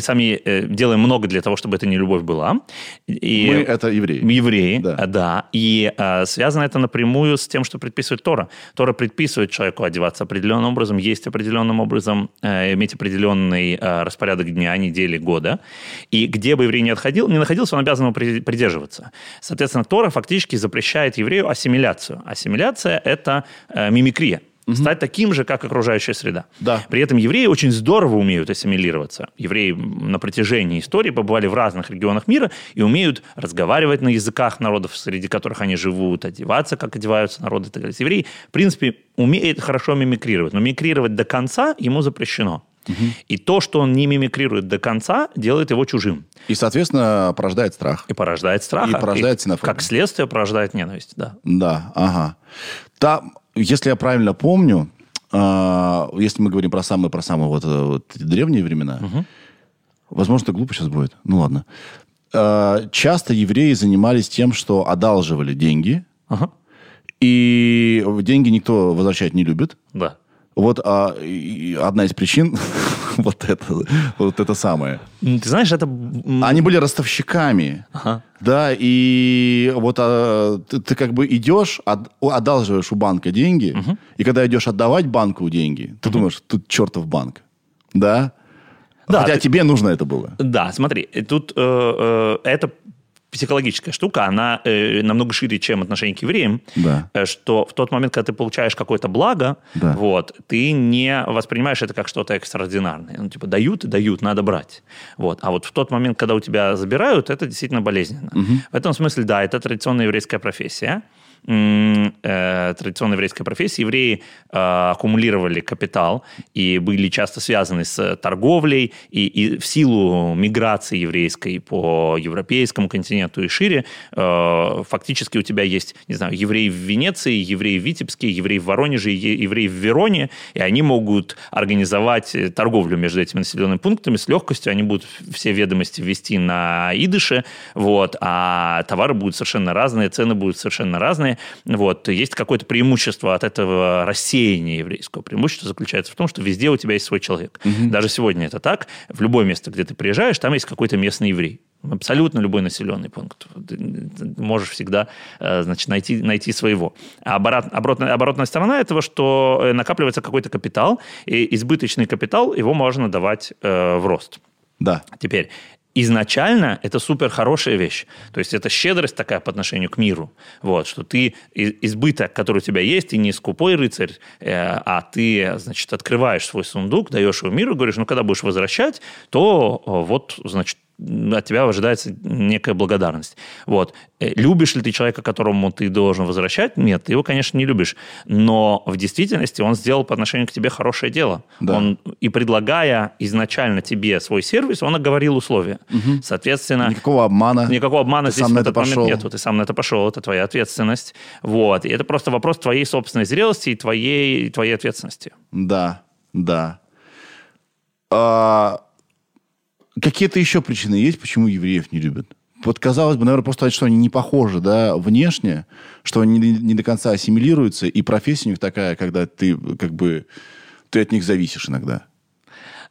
сами делаем много для того, чтобы эта нелюбовь была. И мы это евреи. Евреи, да. да. И связано это напрямую с тем, что предписывает Тора. Тора предписывает человеку одеваться определенным образом, есть определенным образом, иметь определенный распорядок дня, недели, года. И где бы еврей не, отходил, не находился, он обязан его придерживаться. Соответственно, Тора фактически запрещает еврею ассимиляцию. Ассимиляция – это мимикрия угу. стать таким же, как окружающая среда. Да. При этом евреи очень здорово умеют ассимилироваться. Евреи на протяжении истории побывали в разных регионах мира и умеют разговаривать на языках народов, среди которых они живут, одеваться, как одеваются народы и так далее. Евреи, в принципе, умеет хорошо мимикрировать, но мимикрировать до конца ему запрещено. И то, что он не мимикрирует до конца, делает его чужим. И, соответственно, порождает страх. И порождает страх. И порождает ксенофобию. Как следствие порождает ненависть, да. Да, ага. Там если я правильно помню, э, если мы говорим про самые, про самые вот, э, вот древние времена, угу. возможно, это глупо сейчас будет. Ну ладно. Э, часто евреи занимались тем, что одалживали деньги. Ага. И деньги никто возвращать не любит. Да. Вот а, одна из причин [LAUGHS] [LAUGHS] вот это, вот это самое. Ты знаешь, это... Они были ростовщиками. Ага. Да, и вот а, ты, ты как бы идешь, от, одалживаешь у банка деньги, угу. и когда идешь отдавать банку деньги, ты угу. думаешь, тут чертов банк. Да? Да, Хотя ты... тебе нужно это было. Да, смотри, тут э, э, это психологическая штука, она э, намного шире, чем отношение к евреям, да. э, что в тот момент, когда ты получаешь какое-то благо, да. вот, ты не воспринимаешь это как что-то экстраординарное. Ну, типа, дают и дают, надо брать. Вот. А вот в тот момент, когда у тебя забирают, это действительно болезненно. Угу. В этом смысле, да, это традиционная еврейская профессия традиционной еврейской профессии евреи э, аккумулировали капитал и были часто связаны с торговлей, и, и в силу миграции еврейской по европейскому континенту и шире, э, фактически у тебя есть, не знаю, евреи в Венеции, евреи в Витебске, евреи в Воронеже, евреи в Вероне, и они могут организовать торговлю между этими населенными пунктами. С легкостью, они будут все ведомости ввести на идыше, вот, а товары будут совершенно разные, цены будут совершенно разные, стороны, вот, есть какое-то преимущество от этого рассеяния еврейского. Преимущество заключается в том, что везде у тебя есть свой человек. Угу. Даже сегодня это так. В любое место, где ты приезжаешь, там есть какой-то местный еврей. Абсолютно любой населенный пункт. Ты можешь всегда э, значит, найти, найти своего. А оборот, оборотная, оборотная сторона этого, что э, накапливается какой-то капитал, и избыточный капитал, его можно давать э, в рост. Да. Теперь, изначально это супер хорошая вещь. То есть это щедрость такая по отношению к миру. Вот, что ты избыток, который у тебя есть, ты не скупой рыцарь, э, а ты, значит, открываешь свой сундук, даешь его миру, говоришь, ну, когда будешь возвращать, то вот, значит, от тебя ожидается некая благодарность. Вот. Э, любишь ли ты человека, которому ты должен возвращать? Нет, ты его, конечно, не любишь. Но в действительности он сделал по отношению к тебе хорошее дело. Да. Он, и предлагая изначально тебе свой сервис, он оговорил условия. Угу. Соответственно... Никакого обмана. Никакого обмана ты здесь сам этот момент пошел. нету. Ты сам на это пошел, это твоя ответственность. Вот. И это просто вопрос твоей собственной зрелости и твоей, и твоей ответственности. Да, да. А Какие-то еще причины есть, почему евреев не любят? Вот казалось бы, наверное, просто что они не похожи, да, внешне, что они не, не до конца ассимилируются, и профессия у них такая, когда ты как бы ты от них зависишь иногда.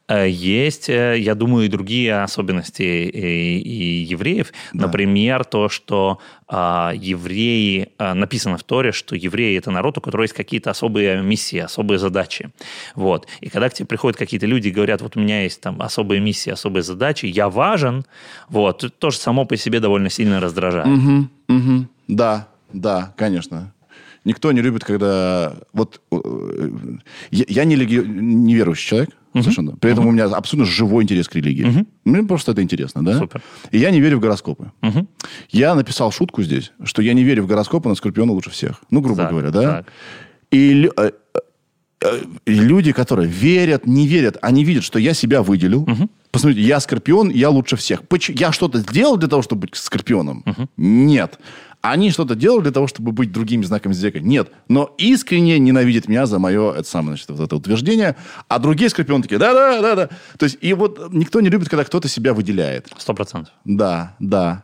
Э, есть, э, я думаю, и другие особенности и, и евреев. Да. Например, то, что а, евреи, а, написано в Торе, что евреи – это народ, у которого есть какие-то особые миссии, особые задачи. Вот. И когда к тебе приходят какие-то люди и говорят, вот у меня есть там особые миссии, особые задачи, я важен, вот, это тоже само по себе довольно сильно раздражает. Угу, угу. Да, да, конечно. Никто не любит, когда... Вот э, я, я не леги... неверующий человек, uh-huh. совершенно. При этом uh-huh. у меня абсолютно живой интерес к религии. Uh-huh. Мне просто это интересно, да? Супер. И я не верю в гороскопы. Uh-huh. Я написал шутку здесь, что я не верю в гороскопы, но Скорпиона лучше всех. Ну, грубо так, говоря, да? Так. И э, э, люди, которые верят, не верят, они видят, что я себя выделил. Угу. Посмотрите, я скорпион, я лучше всех. Я что-то сделал для того, чтобы быть скорпионом? Угу. Нет. Они что-то делают для того, чтобы быть другими знаками зодиака? Нет. Но искренне ненавидят меня за мое, это самое, значит, вот это утверждение. А другие скорпионы такие, да-да-да-да. То есть, и вот никто не любит, когда кто-то себя выделяет. Сто процентов. Да, да.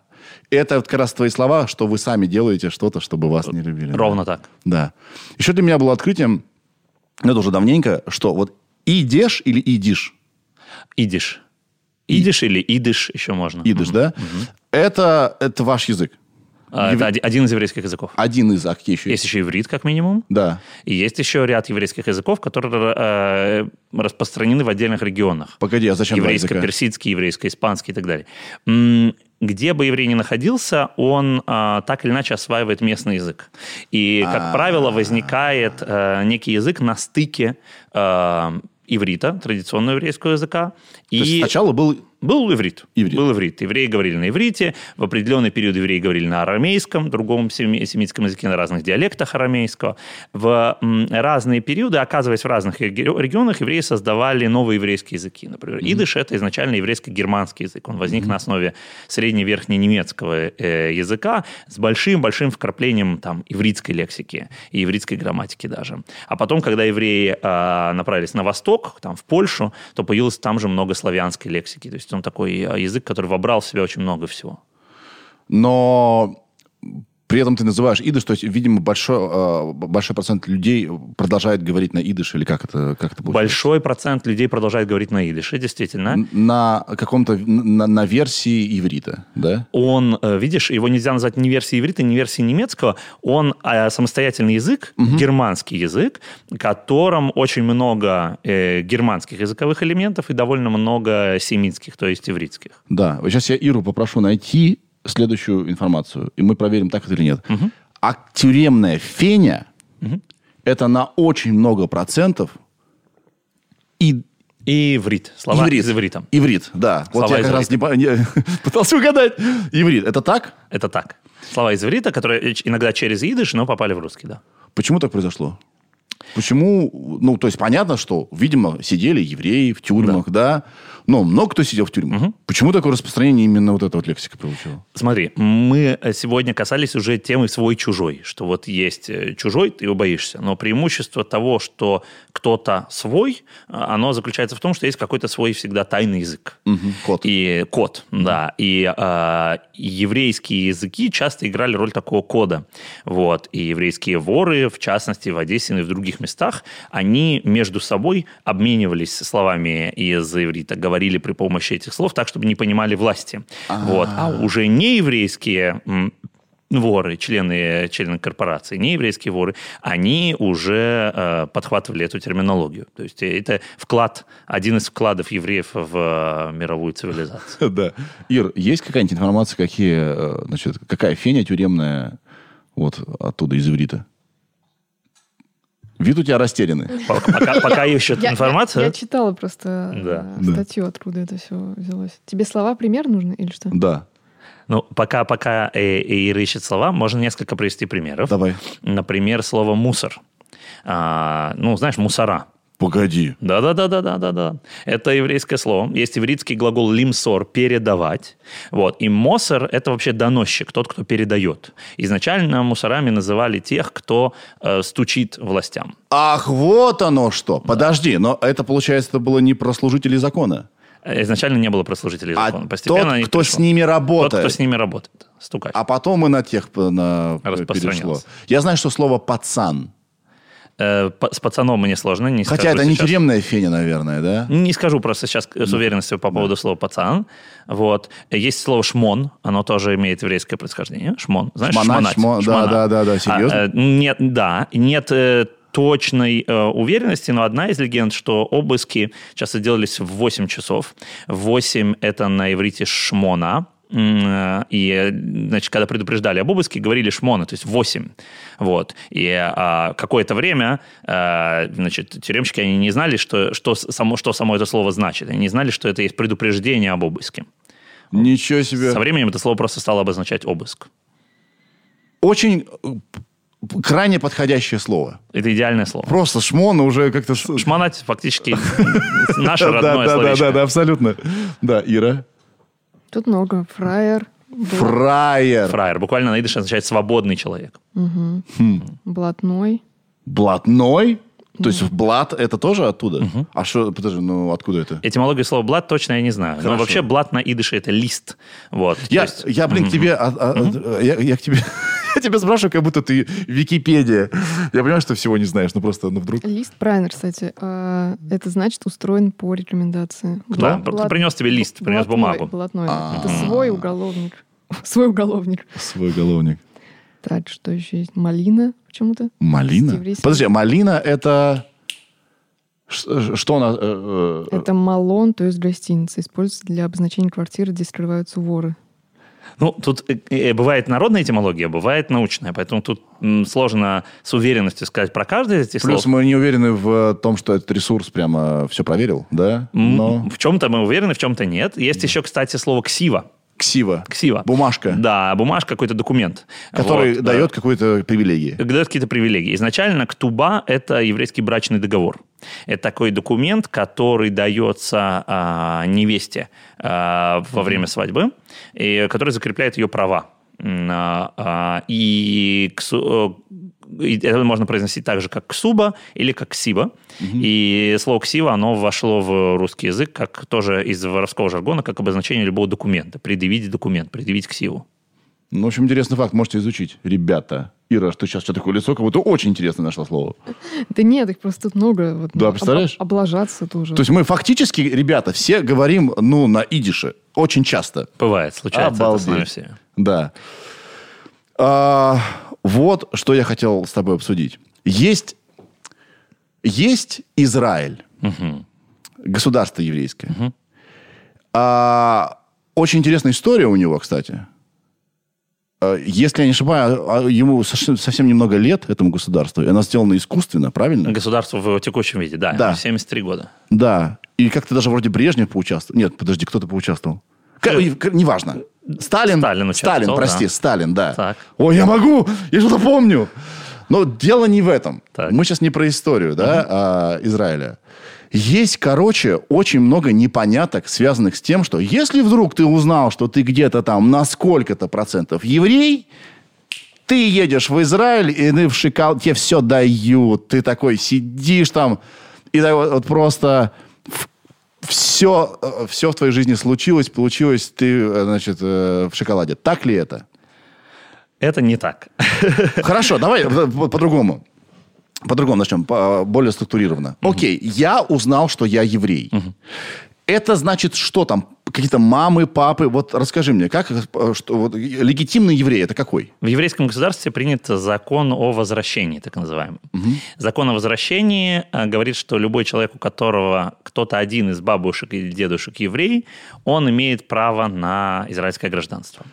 Это вот как раз твои слова, что вы сами делаете что-то, чтобы вас не любили. Ровно да. так. Да. Еще для меня было открытием, ну, это уже давненько, что вот Идеш или идиш? Идиш. Идиш или идиш еще можно. Идиш, да? Это, это ваш язык. А, Это оди- один из еврейских языков. Один из, а какие еще Есть еще иврит, как минимум. Да. И есть еще ряд еврейских языков, которые э, распространены в отдельных регионах. Погоди, а зачем? Еврейско-персидский, еврейско-испанский и так далее. Где бы еврей ни находился, он а, так или иначе осваивает местный язык. И, как А. правило, возникает э, некий язык на стыке э, иврита, традиционного еврейского языка, То есть и сначала был... был иврит. Иврит. Был иврит. Евреи говорили на иврите, в определенный период евреи говорили на арамейском, другом семи- семитском языке, на разных диалектах арамейского. В разные периоды, оказываясь в разных реги- регионах, евреи создавали новые еврейские языки. Например, идыш – это изначально еврейско-германский язык. Он возник на основе средне-верхне-немецкого э, языка с большим-большим вкраплением там, ивритской лексики и ивритской грамматики даже. А потом, когда евреи а, направились на восток, там, в Польшу, то появилось там же много славянской лексики. То есть он такой а, язык, который вобрал в себя очень много всего. Но при этом ты называешь идыш, то есть, видимо, большой, э, большой процент людей продолжает говорить на идыш, или как это, как это получается? Большой процент людей продолжает говорить на идыше, действительно. На каком-то, на, на версии иврита, да? Он, э, видишь, его нельзя назвать ни версией иврита, ни версией немецкого. Он э, самостоятельный язык, германский язык, в котором очень много э, германских языковых элементов и довольно много семитских, то есть ивритских. Да. Сейчас я Иру попрошу найти следующую информацию, и мы проверим, так это или нет. А тюремная феня это на очень много процентов и иврит. Слова иврит. из иврита. Иврит, да. вот Слова я из как раз не, не- [LAUGHS] пытался угадать. Иврит. Это так? Это так. Слова из иврита, которые иногда через идыш, но попали в русский, да. Почему так произошло? Почему, ну, то есть понятно, что, видимо, сидели евреи в тюрьмах, да, но много кто сидел в тюрьмах. Почему такое распространение именно вот эта вот лексика получила? Смотри, мы сегодня касались уже темы свой-чужой, что вот есть э, чужой, ты его боишься, но преимущество того, что кто-то свой, а, оно заключается в том, что есть какой-то свой всегда тайный язык. Мгм, код. И код, да. И а, еврейские языки часто играли роль такого кода. Вот. И еврейские воры, в частности, в Одессе и в других местах, они между собой обменивались словами из иврита, говорили при помощи этих слов так, чтобы не понимали власти. Вот. А уже не еврейские м, воры, члены, члены корпорации, не еврейские воры, они уже э, подхватывали эту терминологию. То есть это вклад, один из вкладов евреев в э, мировую цивилизацию. [LAUGHS] Да. Ир, есть какая-нибудь информация, какие, э, значит, какая феня тюремная вот оттуда, из иврита? Вид у тебя растерянный. [LAUGHS] Пока, пока ищут я- информацию. Я, читала просто Да. э, статью, откуда это все взялось. Тебе слова пример нужны или что? Да, Ну, пока, пока э, Эйр ищет слова, можно несколько привести примеров. давай. Например, слово «мусор». А, ну, знаешь, «мусора». Погоди. Да-да-да-да-да-да. Это еврейское слово. Есть еврейский глагол лимсор – передавать. Вот. И мосор – это вообще доносчик, тот, кто передает. Изначально мусорами называли тех, кто э, стучит властям. Ах, вот оно что. Подожди, но это, получается, это было не про служителей закона, Э, Изначально не было прослужителей а закона. Постепенно тот, кто пришло. с ними Тот, работает. кто с ними работает. Стукач. А потом и на тех на, Распространялся. перешло. Я знаю, что слово «пацан». Э, с пацаном мне сложно. Не Хотя это не сейчас. тюремная феня, наверное, да? Не скажу просто сейчас с уверенностью по поводу слова «пацан». Вот. Есть слово «шмон», оно тоже имеет еврейское происхождение. Шмон. Знаешь, Шмонать, шмонать. шмо- да, Шмона. да, да, да, серьезно? А, э, нет, да. Нет э, точной э, уверенности, но одна из легенд, что обыски часто делались в 8 часов. 8 – это на иврите «шмона». Э, И, значит, когда предупреждали об обыске, говорили шмона, то есть 8. Вот. И а, какое-то время, а, значит, тюремщики, они не знали, что, что, само, что само это слово значит. Они не знали, что это есть предупреждение об обыске. Ничего себе. Со временем это слово просто стало обозначать обыск. Очень э, крайне подходящее слово. Это идеальное слово. Просто шмон уже как-то... Шмонать фактически [LAUGHS] наше родное да, да, словечко. да, да, абсолютно. Да, Ира. Тут много. Фраер, Фраер. Фраер. Буквально на идыше означает свободный человек. блатной. Блатной? То есть блат это тоже оттуда? А что, подожди, ну откуда это? Этимологию слова блат точно я не знаю. Хорошо. Но вообще блат на идыше это лист. Вот. Я, есть- я, блин, к тебе, а- а- а, я, я к тебе, [LAUGHS] Я тебя спрашиваю, как будто ты Википедия. Я понимаю, что всего не знаешь, но просто ну, вдруг... Лист, правильно, кстати. а, Это значит устроен по рекомендации. Да, Блат- принес тебе лист, принес блатной, бумагу. Блатной. А. Это свой уголовник. [LAUGHS] Свой уголовник. Свой головник. Так, что еще есть? Малина почему-то. Малина? Подожди, малина это... Что она... э, э, Это малон, то есть гостиница. Используется для обозначения квартиры, где скрываются воры. Ну, тут э, э, бывает народная этимология, бывает научная, поэтому тут сложно с уверенностью сказать про каждый из этих Плюс слов. мы не уверены в том, что этот ресурс прямо все проверил, да? Но... В чем-то мы уверены, в чем-то нет. Есть еще, кстати, слово «ксива». Ксива. Ксива. Бумажка. Да, бумажка, какой-то документ. Который Вот, дает какие-то привилегии. э, дает какие-то привилегии. Изначально ктуба – это еврейский брачный договор. Это такой документ, который дается а, невесте а, во время свадьбы, и который закрепляет ее права. А, а, и, э, и это можно произносить так же, как ксуба или как ксиба. И слово ксива, оно вошло в русский язык как тоже из воровского жаргона, как обозначение любого документа. Предъявить документ, предъявить ксиву. Ну, в общем, интересный факт, можете изучить. Ребята. Ира, что сейчас что такое лицо, как будто очень интересно нашла слово. Да нет, их просто тут много. Вот, Да, об- представляешь? об- облажаться тоже. То есть мы фактически, ребята, все говорим, ну, на идише. Очень часто. Бывает, случается это Обалдеть. все. Да. А, вот что я хотел с тобой обсудить. Есть, есть Израиль, государство еврейское. А, очень интересная история у него, кстати. А, Если я не ошибаюсь, а ему совсем, немного лет, этому государству, и она сделана искусственно, правильно? Государство в его текущем виде, да, Да. ему 73 года. Да. И как-то даже вроде Брежнев поучаствовал. Нет, подожди, кто-то поучаствовал. К- к- неважно. Сталин. Сталин Сталин, прости, да. Сталин, да. Так. Ой, я могу, я что-то помню. Но дело не в этом. Так. Мы сейчас не про историю, да, а, Израиля. Есть, короче, очень много непоняток, связанных с тем, что если вдруг ты узнал, что ты где-то там на сколько-то процентов еврей, ты едешь в Израиль, и ты в шоколад, тебе все дают. Ты такой сидишь там, и так вот, вот просто все, все в твоей жизни случилось, получилось, ты, э, значит, э, в шоколаде. Так ли это? Это не так. Хорошо, давай э, по- по-другому. По-другому начнем, по- более структурированно. Окей, я узнал, что я еврей. Это значит, что там? Какие-то мамы, папы? Вот расскажи мне, как, э, что, вот, легитимный еврей это какой? В еврейском государстве принят закон о возвращении, так называемый. Закон о возвращении э, говорит, что любой человек, у которого кто-то один из бабушек или дедушек еврей, он имеет право на израильское гражданство.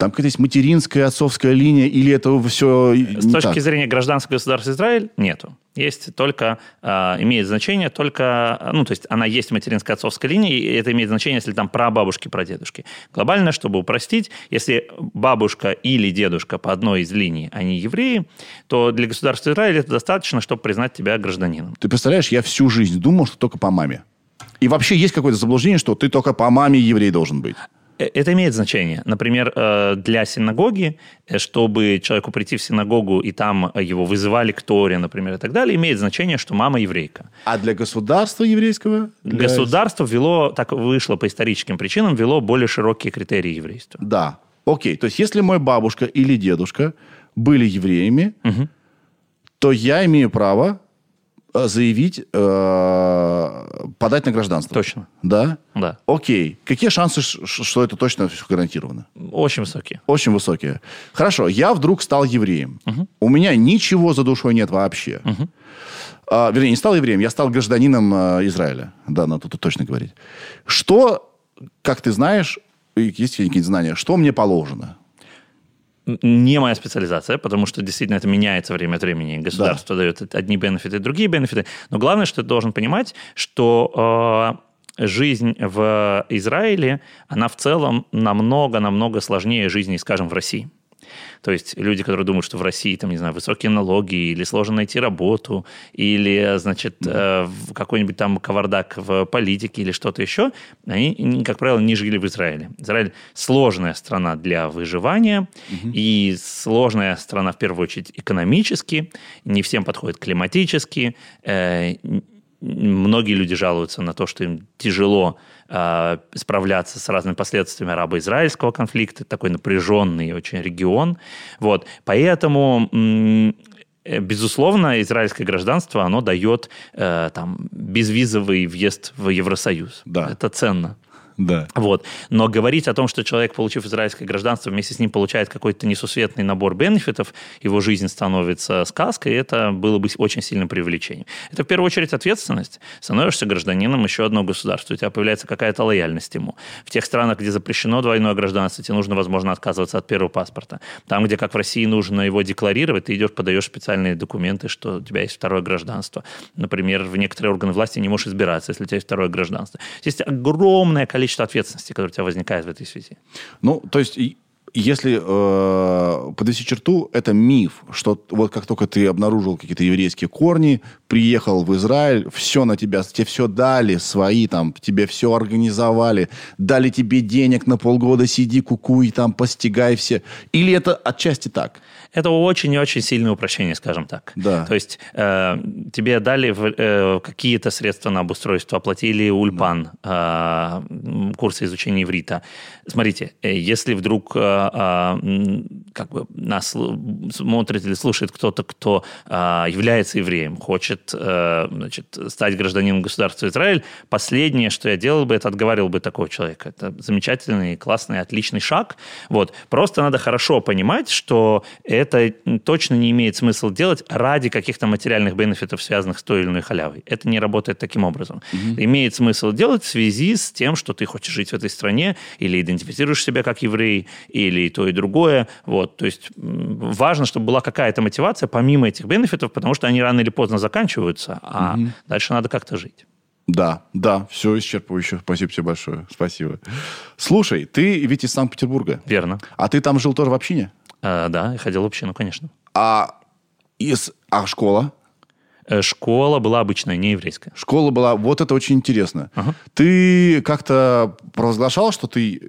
Там какая-то есть материнская, отцовская линия, или это все С точки зрения гражданского государства Израиль нету. Есть только, э, имеет значение только, э, ну, то есть она есть материнская отцовская линия, и это имеет значение, если там прабабушки, прадедушки. Глобально, чтобы упростить, если бабушка или дедушка по одной из линий, они евреи, то для государства Израиль это достаточно, чтобы признать тебя гражданином. Ты представляешь, я всю жизнь думал, что только по маме. И вообще есть какое-то заблуждение, что ты только по маме еврей должен быть. Э, Это имеет значение. Например, э, для синагоги, э, чтобы человеку прийти в синагогу, и там его вызывали к Торе, например, и так далее, имеет значение, что мама еврейка. А для государства еврейского? Для- Государство ввело, так вышло по историческим причинам, ввело более широкие критерии еврейства. Да. Окей. То есть, если мой бабушка или дедушка были евреями, то я имею право заявить, э, подать на гражданство. Точно. Да? Да. Окей. Какие шансы, что это точно гарантировано? Очень высокие. Очень высокие. Хорошо, я вдруг стал евреем. У меня ничего за душой нет вообще. А, вернее, не стал евреем, я стал гражданином э, Израиля. Да, надо тут точно говорить. Что, как ты знаешь, есть какие-нибудь знания, что мне положено? Не моя специализация, потому что действительно это меняется время от времени. Государство дает одни бенефиты, другие бенефиты. Но главное, что ты должен понимать, что э, жизнь в Израиле, она в целом намного-намного сложнее жизни, скажем, в России. То есть люди, которые думают, что в России, там, не знаю, высокие налоги, или сложно найти работу, или, значит, э, какой-нибудь там кавардак в политике или что-то еще, они, как правило, не жили в Израиле. Израиль сложная страна для выживания, и сложная страна, в первую очередь, экономически, не всем подходит климатически, э, многие люди жалуются на то, что им тяжело э, справляться с разными последствиями арабо-израильского конфликта, такой напряженный очень регион. Вот. Поэтому Безусловно, израильское гражданство, оно дает э, там, безвизовый въезд в Евросоюз. Да. Это ценно. Да. Вот. Но говорить о том, что человек, получив израильское гражданство, вместе с ним получает какой-то несусветный набор бенефитов, его жизнь становится сказкой, это было бы очень сильным преувеличением. Это в первую очередь ответственность. Становишься гражданином еще одного государства, у тебя появляется какая-то лояльность ему. В тех странах, где запрещено двойное гражданство, тебе нужно, возможно, отказываться от первого паспорта. Там, где, как в России, нужно его декларировать, ты идешь, подаешь специальные документы, что у тебя есть второе гражданство. Например, в некоторые органы власти не можешь избираться, если у тебя есть второе гражданство. Есть огромное количество количество ответственности, которое у тебя возникает в этой связи. Ну, то есть если э, подвести черту, это миф, что вот как только ты обнаружил какие-то еврейские корни, приехал в Израиль, все на тебя, тебе все дали, свои там, тебе все организовали, дали тебе денег на полгода, сиди, кукуй, там, постигай все. Или это отчасти так? Это очень и очень сильное упрощение, скажем так. Да. То есть э, тебе дали э, какие-то средства на обустройство, оплатили ульпан, да. э, курсы изучения иврита. Смотрите, э, если вдруг э, э, как бы нас смотрит или слушает кто-то, кто э, является евреем, хочет э, значит, стать гражданином государства Израиль, последнее, что я делал бы, это отговаривал бы такого человека. Это замечательный, классный, отличный шаг. Вот. Просто надо хорошо понимать, что это точно не имеет смысла делать ради каких-то материальных бенефитов, связанных с той или иной халявой. Это не работает таким образом. Угу. Имеет смысл делать в связи с тем, что ты хочешь жить в этой стране, или идентифицируешь себя как еврей, или то и другое. Вот. То есть важно, чтобы была какая-то мотивация помимо этих бенефитов, потому что они рано или поздно заканчиваются, а угу. дальше надо как-то жить. Да, да, все исчерпывающе. Спасибо тебе большое. Спасибо. Слушай, ты ведь из Санкт-Петербурга. Верно. А ты там жил тоже в общине? А, да, я ходил в общину, конечно. А, из, а школа? Э, школа была обычная, не еврейская. Школа была... Вот это очень интересно. Ага. Ты как-то провозглашал, что ты э,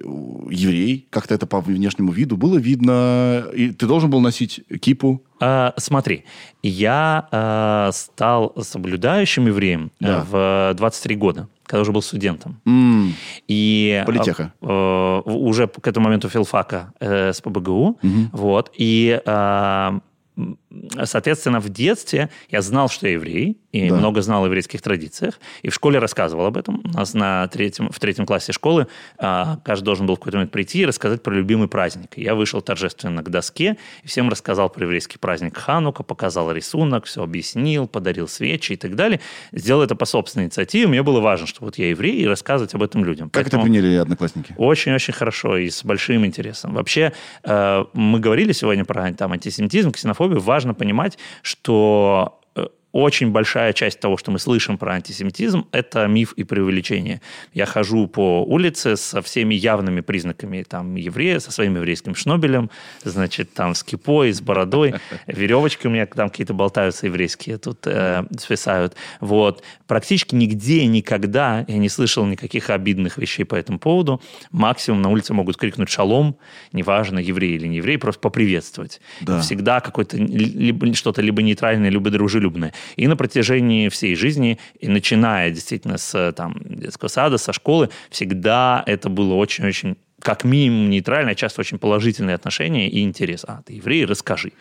еврей? Как-то это по внешнему виду было видно? И ты должен был носить кипу? А, смотри, я а, стал соблюдающим евреем да. в 23 года когда уже был студентом. Mm. И Политеха. Э, уже к этому моменту филфака э, с ПБГУ. Mm-hmm. Вот. И э, соответственно, в детстве я знал, что я еврей, и да. много знал о еврейских традициях, и в школе рассказывал об этом. У нас на третьем, в третьем классе школы а, каждый должен был в какой-то момент прийти и рассказать про любимый праздник. Я вышел торжественно к доске, и всем рассказал про еврейский праздник Ханука, показал рисунок, все объяснил, подарил свечи и так далее. Сделал это по собственной инициативе. Мне было важно, что вот я еврей, и рассказывать об этом людям. Как Поэтому это приняли одноклассники? Очень-очень хорошо и с большим интересом. Вообще, э, мы говорили сегодня про там, антисемитизм, ксенофобию. Важно понимать, что очень большая часть того, что мы слышим про антисемитизм, это миф и преувеличение. Я хожу по улице со всеми явными признаками там еврея, со своим еврейским шнобелем, значит, там с кипой, с бородой, [LAUGHS] веревочки у меня там какие-то болтаются еврейские тут э, свисают. Вот. Практически нигде, никогда я не слышал никаких обидных вещей по этому поводу. Максимум на улице могут крикнуть «шалом», неважно, еврей или не еврей, просто поприветствовать. Да. Всегда какое-то либо, что-то либо нейтральное, либо дружелюбное. И на протяжении всей жизни, и начиная действительно с там, детского сада, со школы, всегда это было очень-очень как минимум нейтральное, часто очень положительные отношения и интерес. А, ты еврей, расскажи.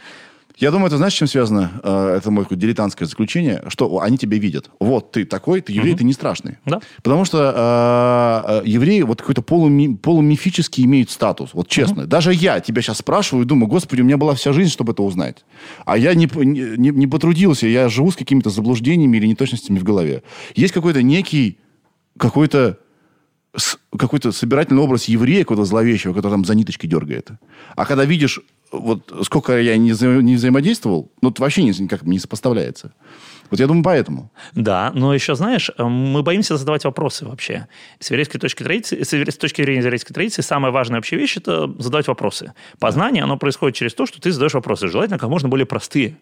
Я думаю, это знаешь, чем связано? Э, это мое дилетантское заключение, что они тебя видят. Вот, ты такой, ты еврей, угу. ты не страшный. Да. Потому что э, э, евреи вот какой-то полуми, полумифический имеют статус. Вот честно. Угу. Даже я тебя сейчас спрашиваю и думаю, господи, у меня была вся жизнь, чтобы это узнать. А я не, не, не потрудился, я живу с какими-то заблуждениями или неточностями в голове. Есть какой-то некий, какой-то какой-то собирательный образ еврея, какого-то зловещего, который там за ниточки дергает. А когда видишь вот сколько я не, вза не взаимодействовал, ну, это вообще никак не сопоставляется. Вот я думаю, поэтому. Да, но еще, знаешь, э, мы боимся задавать вопросы вообще. С еврейской точки, традиции, с точки зрения еврейской традиции самая важная вообще вещь – это задавать вопросы. Познание, оно происходит через то, что ты задаешь вопросы, желательно как можно более простые.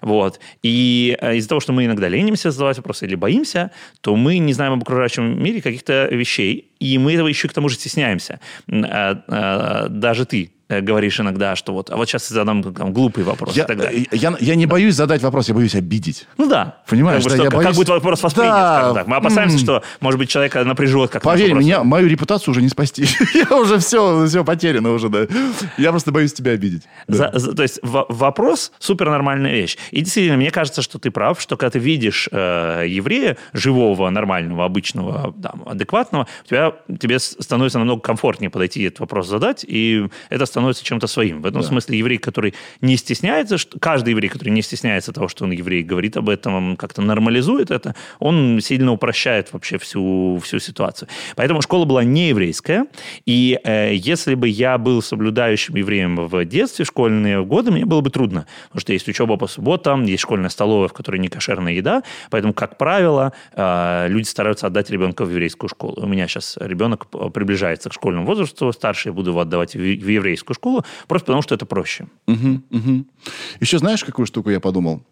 Вот. И э, из-за того, что мы иногда ленимся задавать вопросы или боимся, то мы не знаем об окружающем мире каких-то вещей, и мы этого еще к тому же стесняемся. Э, даже ты э, говоришь иногда, что вот, а вот сейчас я задам там, глупый вопрос Я, и так далее. э, я, я не боюсь задать вопрос, я боюсь обидеть. Ну да. Понимаешь, Как, бы, да, что- я как боюсь- будет вопрос воспринят, Да. так. Мы опасаемся, М. что, может быть, человека напряжет как Поверь, меня, мою репутацию уже не спасти. [LAUGHS] я уже все, все потеряно уже, да. Я просто боюсь тебя обидеть. Да. За- то есть в- вопрос супер нормальная вещь. И действительно, мне кажется, что ты прав, что когда ты видишь э, еврея живого, нормального, обычного, там, адекватного, у тебя, тебе становится намного комфортнее подойти и этот вопрос задать, и это становится чем-то своим. В этом Да. смысле еврей, который не стесняется, что, каждый еврей, который не стесняется того, что он еврей, говорит об этом, он как-то нормализует это, он сильно упрощает вообще всю, всю ситуацию. Поэтому школа была не еврейская, и э, если бы я был соблюдающим евреем в детстве, в школьные годы, мне было бы трудно, потому что есть учеба по субботам, есть школьная столовая, в которой не кошерная еда, поэтому, как правило, э, люди стараются отдать ребенка в еврейскую школу. У меня сейчас ребенок п- приближается к школьному возрасту, старший я буду его отдавать в е- в еврейскую школу, просто потому что это проще. Мгм, мгм. Еще знаешь, какую штуку я подумал?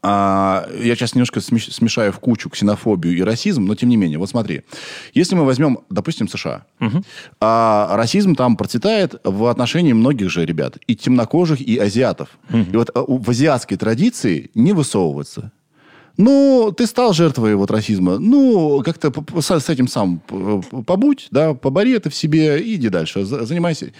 А, я сейчас немножко смеш- смешаю в кучу ксенофобию и расизм, но тем не менее. Вот смотри. Если мы возьмем, допустим, США, а расизм там процветает в отношении многих же ребят. И темнокожих, и азиатов. И вот а, в азиатской традиции не высовываться. Ну, ты стал жертвой вот расизма. Ну, как-то с этим сам побудь, да, побори это в себе иди дальше, за- занимайся.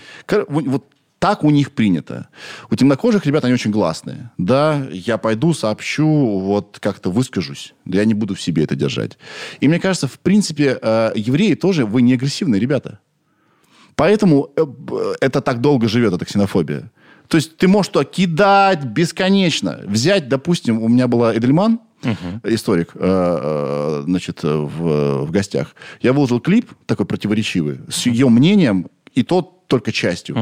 Вот так у них принято. У темнокожих ребят они очень гласные. Да, я пойду, сообщу, вот как-то выскажусь. Я не буду в себе это держать. И мне кажется, в принципе, э, евреи тоже, вы не агрессивные ребята. Поэтому э, это так долго живет, эта ксенофобия. То есть ты можешь туда кидать бесконечно. Взять, допустим, у меня была Эдельман, историк, э, э, значит, в, в гостях. Я выложил клип такой противоречивый с ее мнением, и тот только частью.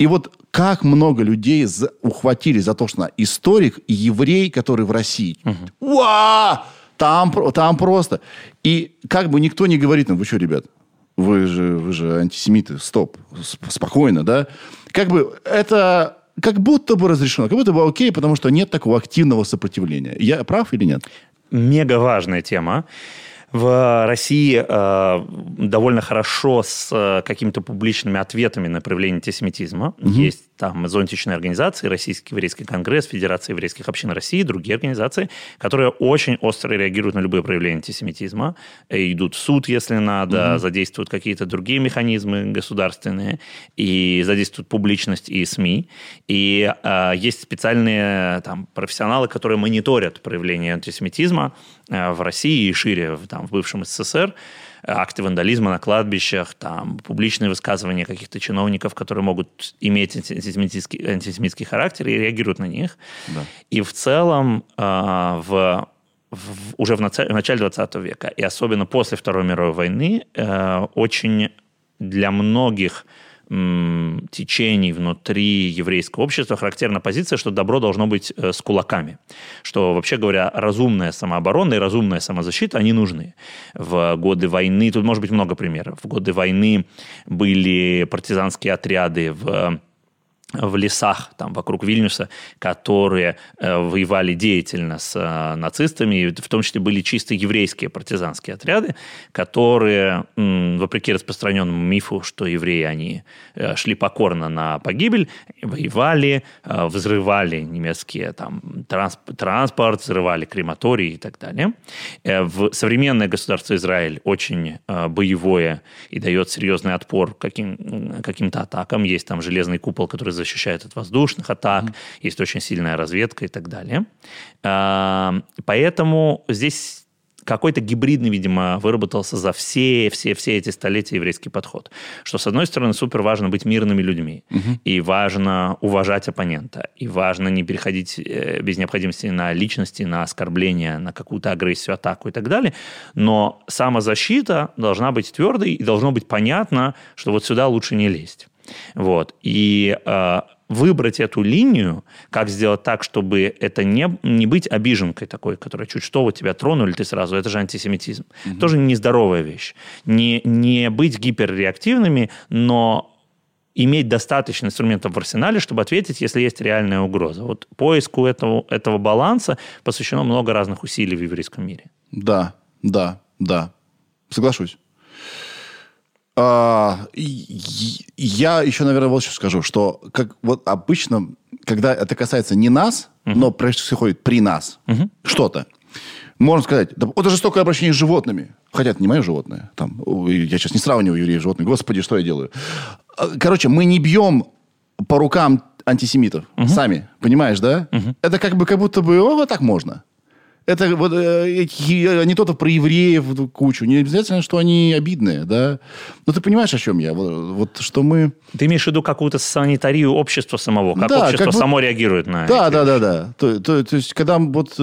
И вот как много людей за- ухватили за то, что она историк и еврей, который в России. Уа! Там, там просто. И как бы никто не говорит нам, вы что, ребят, вы же, вы же антисемиты, стоп, сп- спокойно, да? Как бы это как будто бы разрешено, как будто бы окей, потому что нет такого активного сопротивления. Я прав или нет? мега важная тема. В России э, довольно хорошо с э, какими-то публичными ответами на проявление антисемитизма. Есть там зонтичные организации, Российский еврейский конгресс, Федерация еврейских общин России, другие организации, которые очень остро реагируют на любые проявления антисемитизма, э, идут в суд, если надо, задействуют какие-то другие механизмы государственные и задействуют публичность и СМИ. И э, есть специальные там, профессионалы, которые мониторят проявление антисемитизма э, в России и шире, в, там, в бывшем СССР, акты вандализма на кладбищах, там, публичные высказывания каких-то чиновников, которые могут иметь антисемитский, антисемитский характер и реагируют на них. И в целом э, в в- уже в наца- в начале 20 века, и особенно после Второй мировой войны, э, очень для многих течений внутри еврейского общества характерна позиция, что добро должно быть э, с кулаками. Что, вообще говоря, разумная самооборона и разумная самозащита, они нужны. В годы войны, тут может быть много примеров, в годы войны были партизанские отряды в в лесах там вокруг Вильнюса, которые э, воевали деятельно с э, нацистами, и в том числе были чисто еврейские партизанские отряды, которые, м, вопреки распространенному мифу, что евреи, они э, шли покорно на погибель, воевали, э, взрывали немецкие там, трансп- транспорт, взрывали крематории и так далее. Э, В современное государство Израиль очень э, боевое и дает серьезный отпор каким, каким-то атакам. Есть там железный купол, который защищает от воздушных атак, есть очень сильная разведка и так далее. А, Поэтому здесь какой-то гибридный, видимо, выработался за все, все, все эти столетия еврейский подход. Что, с одной стороны, супер важно быть мирными людьми, и важно уважать оппонента, и важно не переходить э, без необходимости на личности, на оскорбления, на какую-то агрессию, атаку и так далее. Но самозащита должна быть твердой, и должно быть понятно, что вот сюда лучше не лезть. Вот. И э, выбрать эту линию, как сделать так, чтобы это не, не быть обиженкой такой, которая чуть что вот тебя тронули, ты сразу, это же антисемитизм. Тоже нездоровая вещь. Не, не быть гиперреактивными, но иметь достаточно инструментов в арсенале, чтобы ответить, если есть реальная угроза. Вот поиску этого, этого баланса посвящено много разных усилий в еврейском мире. Да, да, да. Соглашусь. А, я еще, наверное, вот что скажу, что как вот обычно, когда это касается не нас, но происходит при нас что-то, можно сказать, да, это жестокое обращение с животными. Хотя это не мое животное. Там, я сейчас не сравниваю евреев с животными. Господи, что я делаю? А, Короче, мы не бьем по рукам антисемитов сами. Понимаешь, да? Это как бы как будто бы, о, вот так можно. Это вот э, э, анекдотов про евреев кучу. Не обязательно, что они обидные, да. Но ты понимаешь, о чем я? Вот, вот что мы... Ты имеешь в виду какую-то санитарию общества самого, как Да, общество как бы- само реагирует на Да, эти да, да, да. То, то- то есть, когда вот...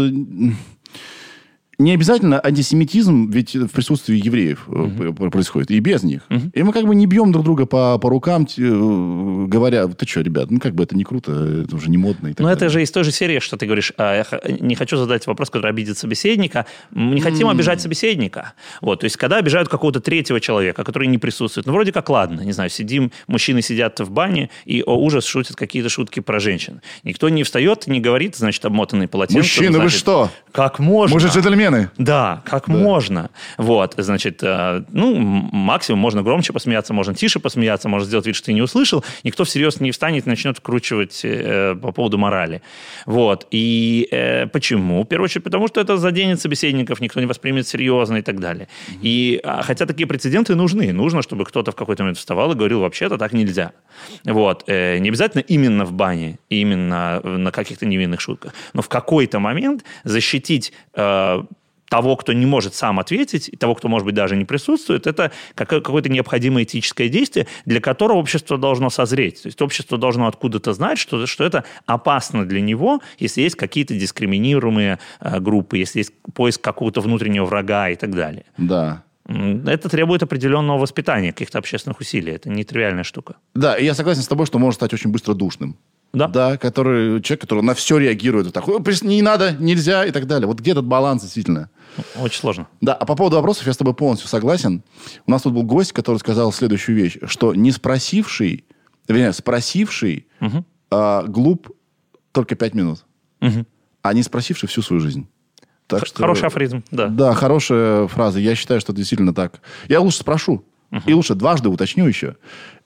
Не обязательно антисемитизм ведь в присутствии евреев п- происходит, и без них. И мы как бы не бьем друг друга по, по рукам, э, говоря, ты что, ребят, ну как бы это не круто, это уже не модно. и так Но это же из той же серии, что ты говоришь, а, я не хочу задать вопрос, который обидит собеседника. Мы не хотим обижать собеседника. Вот, то есть, когда обижают какого-то третьего человека, который не присутствует, ну, вроде как, ладно, не знаю, сидим, мужчины сидят в бане, и, о ужас, шутят какие-то шутки про женщин. Никто не встает, не говорит, значит, обмотанный полотенцем. Мужчины, вы значит, что? Как можно? Мы же джентльмены. Да, как можно. Вот, значит, э, ну, максимум можно громче посмеяться, можно тише посмеяться, можно сделать вид, что ты не услышал. Никто всерьез не встанет и начнет вкручивать э, по поводу морали. Вот. И э, почему? В первую очередь, потому что это заденет собеседников, никто не воспримет серьезно и так далее. И а, хотя такие прецеденты нужны, нужно, чтобы кто-то в какой-то момент вставал и говорил, вообще-то так нельзя. Вот. Э, не обязательно именно в бане, именно на каких-то невинных шутках, но в какой-то момент защитить э, того, кто не может сам ответить, и того, кто, может быть, даже не присутствует, это какое- какое-то необходимое этическое действие, для которого общество должно созреть. То есть общество должно откуда-то знать, что, что это опасно для него, если есть какие-то дискриминируемые э, группы, если есть поиск какого-то внутреннего врага и так далее. Да. Это требует определенного воспитания, каких-то общественных усилий. Это нетривиальная штука. Да, я согласен с тобой, что может стать очень быстро душным. Да. Да, который, человек, который на все реагирует. Вот такой, «Ой, прис- не надо, нельзя и так далее. Вот где этот баланс действительно? Очень сложно. Да, а по поводу вопросов я с тобой полностью согласен. У нас тут был гость, который сказал следующую вещь, что не спросивший, вернее, спросивший а, глуп только пять минут, а не спросивший всю свою жизнь. Так что- Хороший афоризм, да. Да, хорошая фраза. Я считаю, что это действительно так. Я лучше спрошу. И лучше дважды уточню еще.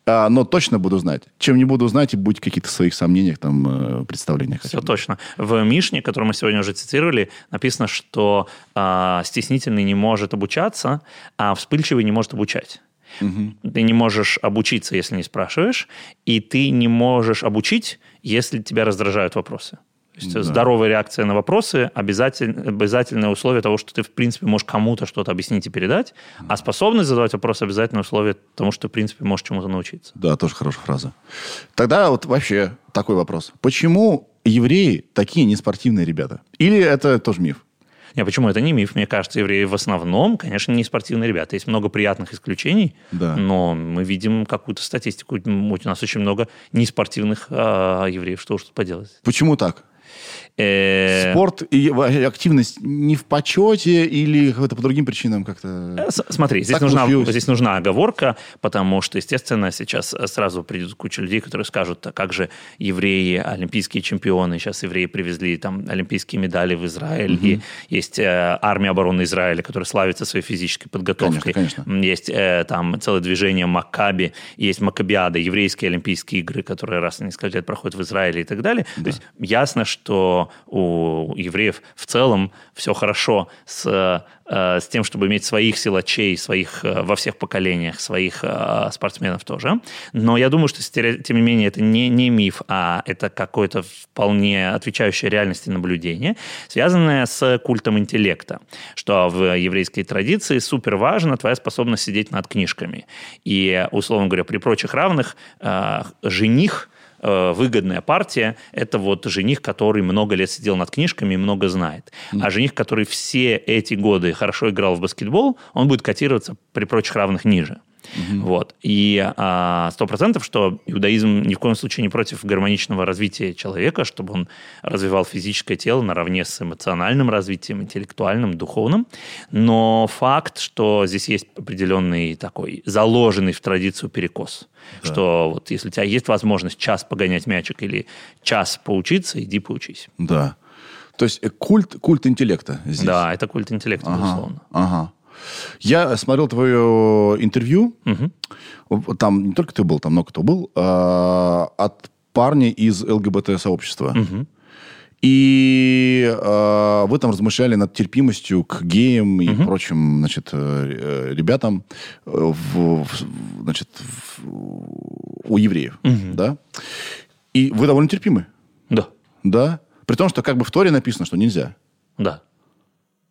А, но точно буду знать. Чем не буду знать, и будь каких-то своих сомнениях, там, э, представлениях. Все бы. точно. В Мишне, которую мы сегодня уже цитировали, написано, что а, стеснительный не может обучаться, а вспыльчивый не может обучать. Ты не можешь обучиться, если не спрашиваешь, и ты не можешь обучить, если тебя раздражают вопросы. То есть Да. здоровая реакция на вопросы обязатель, обязательное условие того, что ты, в принципе, можешь кому-то что-то объяснить и передать, а способность задавать вопросы обязательное условие тому, что ты, в принципе, можешь чему-то научиться. Да, тоже хорошая фраза. Тогда вот вообще такой вопрос. Почему евреи такие неспортивные ребята? Или это тоже миф? Не, почему это не миф? Мне кажется, евреи в основном, конечно, не спортивные ребята. Есть много приятных исключений, Да. но мы видим какую-то статистику. У нас очень много неспортивных а, евреев. Что уж тут поделать. Почему так? Э, Спорт и активность не в почете или по другим причинам как-то... Э, Смотри, здесь нужна, получилось. здесь нужна оговорка, потому что, естественно, сейчас э, сразу придет куча людей, которые скажут, а как же евреи, олимпийские чемпионы, сейчас евреи привезли там олимпийские медали в Израиль, и есть э, армия обороны Израиля, которая славится своей физической подготовкой. Конечно, конечно. Есть э, там целое движение Маккаби, есть Маккабиада, еврейские олимпийские игры, которые раз в несколько лет проходят в Израиле и так далее. То есть ясно, что у евреев в целом все хорошо с, э, с тем, чтобы иметь своих силачей, своих э, во всех поколениях, своих э, спортсменов тоже. Но я думаю, что тем не менее это не, не миф, а это какое-то вполне отвечающее реальности наблюдение, связанное с культом интеллекта, что в еврейской традиции супер важно твоя способность сидеть над книжками. И, условно говоря, при прочих равных э, жених э, выгодная партия – это вот жених, который много лет сидел над книжками и много знает. А жених, который все эти годы хорошо играл в баскетбол, он будет котироваться при прочих равных ниже. Вот. И а, сто процентов, что иудаизм ни в коем случае не против гармоничного развития человека, чтобы он развивал физическое тело наравне с эмоциональным развитием, интеллектуальным, духовным. Но факт, что здесь есть определенный такой заложенный в традицию перекос. Что вот если у тебя есть возможность час погонять мячик или час поучиться, иди поучись. Да. То есть э, культ, культ интеллекта здесь. Да, это культ интеллекта, Ага, безусловно. ага. Я смотрел твое интервью. Мгм. Там не только ты был, там много кто был. а, от парня из ЛГБТ-сообщества. Мгм. И э, вы там размышляли над терпимостью к геям и прочим, значит, э, э, ребятам э, в, в- значит, в- у евреев, да? И вы довольно терпимы, Да, да? При том, что как бы в Торе написано, что нельзя. да.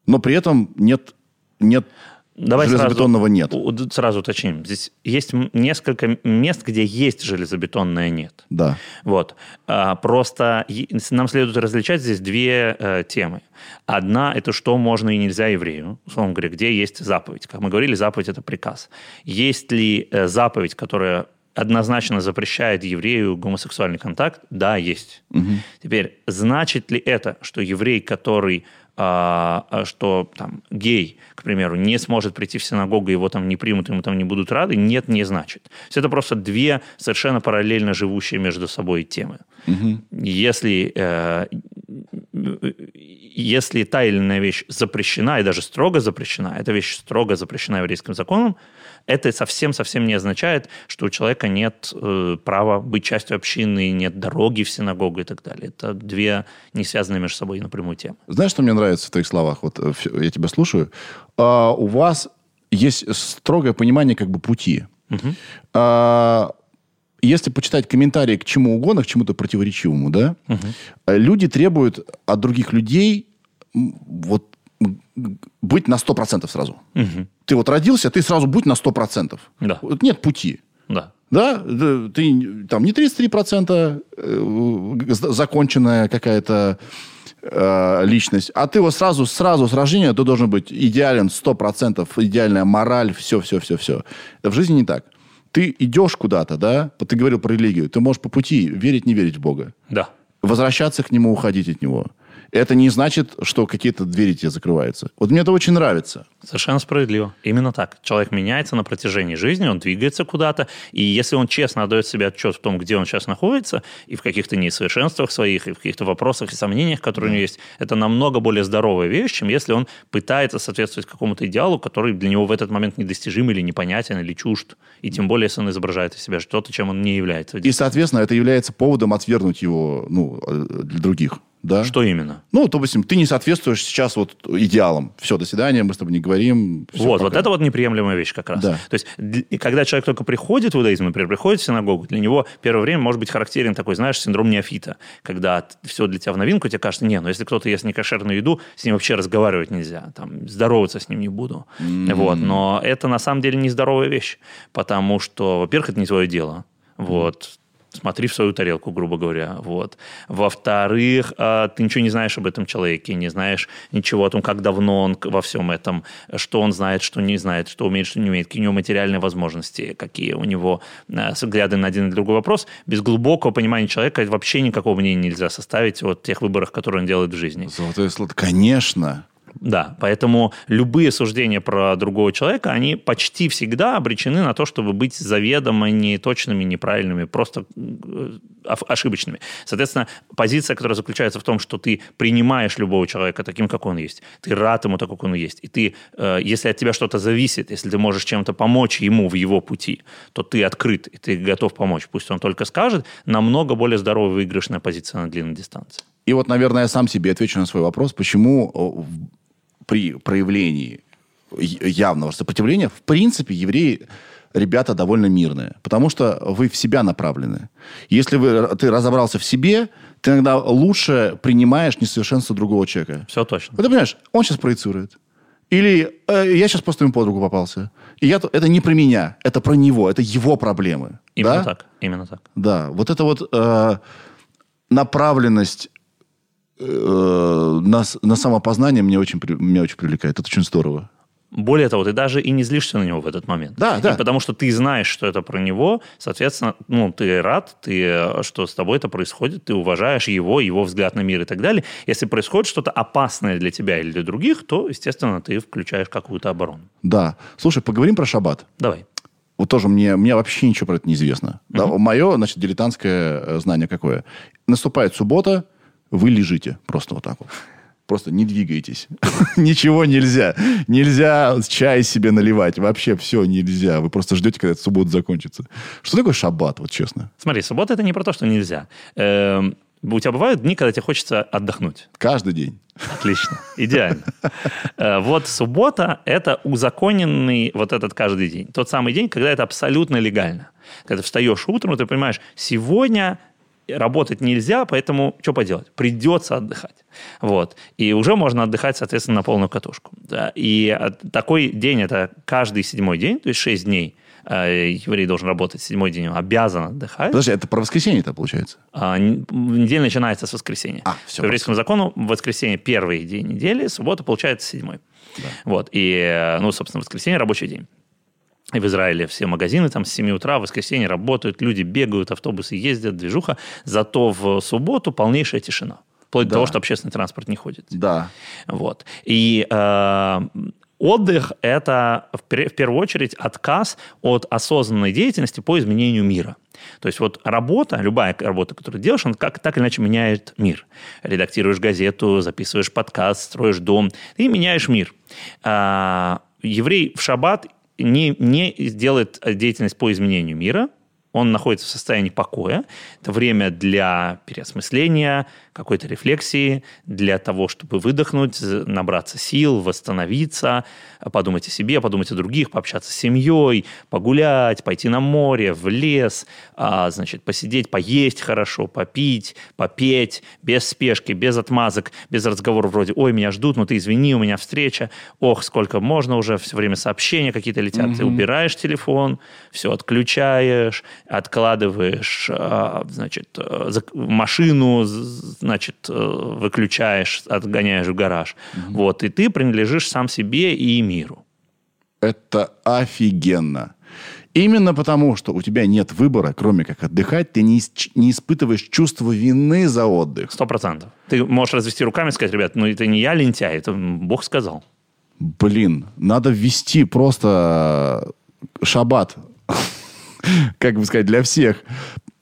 Но при этом нет, нет Давай железобетонного сразу, нет. Сразу уточним. Здесь есть несколько мест, где есть железобетонное нет. Да. Вот. А, Просто нам следует различать здесь две э, темы. Одна – это что можно и нельзя еврею, условно говоря, где есть заповедь. Как мы говорили, заповедь – это приказ. Есть ли э, заповедь, которая однозначно запрещает еврею гомосексуальный контакт? Да, есть. Теперь, значит ли это, что еврей, который что там гей, к примеру, не сможет прийти в синагогу, его там не примут, ему там не будут рады, нет, не значит. То есть это просто две совершенно параллельно живущие между собой темы. Если, э, если та или иная вещь запрещена, и даже строго запрещена, эта вещь строго запрещена еврейским законом, это совсем-совсем не означает, что у человека нет э, права быть частью общины, нет дороги в синагогу и так далее. Это две не связанные между собой напрямую темы. Знаешь, что мне нравится в твоих словах? Вот э, я тебя слушаю. А, у вас есть строгое понимание как бы пути. А, если почитать комментарии к чему угодно, к чему-то противоречивому, да, э, люди требуют от других людей вот быть на 100% сразу. Ты вот родился, ты сразу будь на 100%. Да. Вот нет пути. Да. Да, ты там не 33% э, законченная какая-то э, личность, а ты вот сразу, сразу с рождения ты должен быть идеален 100%, идеальная мораль, все, все, все, все. В жизни не так. Ты идешь куда-то, да, вот ты говорил про религию, ты можешь по пути верить, не верить в Бога, Да. возвращаться к нему, уходить от него. Это не значит, что какие-то двери тебе закрываются. Вот мне это очень нравится. Совершенно справедливо. Именно так. Человек меняется на протяжении жизни, он двигается куда-то, и если он честно отдает себе отчет в том, где он сейчас находится, и в каких-то несовершенствах своих, и в каких-то вопросах и сомнениях, которые у него есть, это намного более здоровая вещь, чем если он пытается соответствовать какому-то идеалу, который для него в этот момент недостижим или непонятен, или чужд. И тем более, если он изображает из себя что-то, чем он не является. И, соответственно, это является поводом отвергнуть его ну, э, для других. Да? Что именно? Ну, допустим, ты не соответствуешь сейчас вот идеалам. Все, до свидания, мы с тобой не говорим. всё, вот, вот пока. это вот неприемлемая вещь как раз. Да. То есть, когда человек только приходит в иудаизм, например, приходит в синагогу, для него первое время может быть характерен такой, знаешь, синдром неофита, когда все для тебя в новинку, тебе кажется, не, ну если кто-то ест некошерную еду, с ним вообще разговаривать нельзя, там, здороваться с ним не буду. Вот, но это на самом деле нездоровая вещь, потому что, во-первых, это не твое дело, вот, смотри в свою тарелку, грубо говоря. Вот. Во-вторых, а, ты ничего не знаешь об этом человеке, не знаешь ничего о том, как давно он во всем этом, что он знает, что не знает, что умеет, что не умеет, какие у него материальные возможности, какие у него а, взгляды на один или другой вопрос. Без глубокого понимания человека вообще никакого мнения нельзя составить о тех выборах, которые он делает в жизни. Золотое слово. Конечно. Да, поэтому любые суждения про другого человека, они почти всегда обречены на то, чтобы быть заведомо неточными, неправильными, просто э, ошибочными. Соответственно, позиция, которая заключается в том, что ты принимаешь любого человека таким, как он есть, ты рад ему такой, как он есть, и ты, э, если от тебя что-то зависит, если ты можешь чем-то помочь ему в его пути, то ты открыт, и ты готов помочь. Пусть он только скажет, намного более здоровая выигрышная позиция на длинной дистанции. И вот, наверное, я сам себе отвечу на свой вопрос, почему при проявлении явного сопротивления, в принципе, евреи ребята довольно мирные, потому что вы в себя направлены. Если вы, ты разобрался в себе, ты иногда лучше принимаешь несовершенство другого человека. Все точно. Вот ты понимаешь, он сейчас проецирует. Или э, я сейчас просто ему под руку попался. И я, это не про меня, это про него, это его проблемы. Именно да? так. Именно так. Да, вот эта вот э, направленность э, на, на самопознание меня очень, меня очень привлекает. Это очень здорово. Более того, ты даже и не злишься на него в этот момент. Да, И да. потому что ты знаешь, что это про него, соответственно, ну, ты рад, ты, что с тобой это происходит, ты уважаешь его, его взгляд на мир и так далее. Если происходит что-то опасное для тебя или для других, то, естественно, ты включаешь какую-то оборону. Да. Слушай, поговорим про шаббат. Давай. Вот тоже мне, мне вообще ничего про это не известно. Да, мое, значит, дилетантское э, знание какое. Наступает суббота, вы лежите просто вот так вот. Просто не двигайтесь. [LAUGHS] Ничего нельзя. Нельзя чай себе наливать. Вообще все нельзя. Вы просто ждете, когда суббота закончится. Что такое шаббат, вот честно? Смотри, суббота это не про то, что нельзя. Эм, у тебя бывают дни, когда тебе хочется отдохнуть? Каждый день. Отлично, идеально. Э, Вот суббота – это узаконенный вот этот каждый день. Тот самый день, когда это абсолютно легально. Когда ты встаешь утром, ты понимаешь, сегодня работать нельзя, поэтому что поделать? Придется отдыхать. Вот. И уже можно отдыхать, соответственно, на полную катушку. Да. И э, такой день – это каждый седьмой день, то есть шесть дней э, еврей должен работать, седьмой день он обязан отдыхать. Подожди, это про воскресенье-то получается? А, Неделя начинается с воскресенья. А, всё, По еврейскому закону воскресенье первый день недели, суббота получается седьмой. Вот. И, э, ну, собственно, воскресенье рабочий день. И в Израиле все магазины там с 7 утра, в воскресенье работают, люди бегают, автобусы ездят, движуха. Зато в субботу полнейшая тишина. Вплоть Да. до того, что общественный транспорт не ходит. Да. Вот. И э, отдых – это в, в первую очередь отказ от осознанной деятельности по изменению мира. То есть вот работа, любая работа, которую ты делаешь, она как, так или иначе меняет мир. Редактируешь газету, записываешь подкаст, строишь дом, ты меняешь мир. А, еврей в шаббат не, не делает деятельность по изменению мира, он находится в состоянии покоя. Это время для переосмысления, какой-то рефлексии, для того, чтобы выдохнуть, набраться сил, восстановиться, подумать о себе, подумать о других, пообщаться с семьей, погулять, пойти на море, в лес, а, значит, посидеть, поесть хорошо, попить, попеть, без спешки, без отмазок, без разговоров вроде «Ой, меня ждут, ну ты извини, у меня встреча, ох, сколько можно уже, все время сообщения какие-то летят». Ты убираешь телефон, все отключаешь, откладываешь, а, значит, э, машину, значит, э, выключаешь, отгоняешь в гараж. Вот, и ты принадлежишь сам себе и миру. Это офигенно. Именно потому, что у тебя нет выбора, кроме как отдыхать, ты не, не испытываешь чувство вины за отдых. Сто процентов. Ты можешь развести руками и сказать, ребят, ну это не я лентяй, это Бог сказал. Блин, надо ввести просто шаббат, [LAUGHS] как бы сказать, для всех.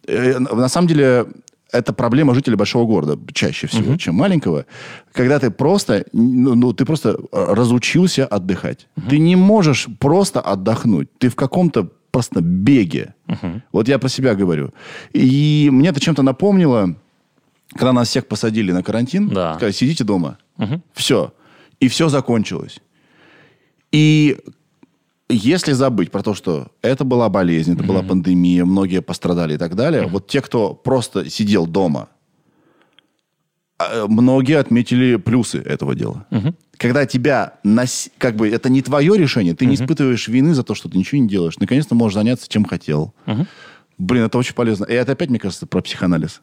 Э, На самом деле, это проблема жителей большого города чаще всего, чем маленького. Когда ты просто, ну, ну, ты просто э, разучился отдыхать. Ты не можешь просто отдохнуть. Ты в каком-то просто беге. Вот я про себя говорю. И мне это чем-то напомнило, когда нас всех посадили на карантин, Да. сказали, сидите дома. Все. И все закончилось. И если забыть про то, что это была болезнь, это была пандемия, многие пострадали и так далее, вот те, кто просто сидел дома, а, многие отметили плюсы этого дела. Когда тебя, нас- как бы, это не твое решение, ты не испытываешь вины за то, что ты ничего не делаешь. Наконец-то можешь заняться чем хотел. Блин, это очень полезно. И это опять, мне кажется, про психоанализ.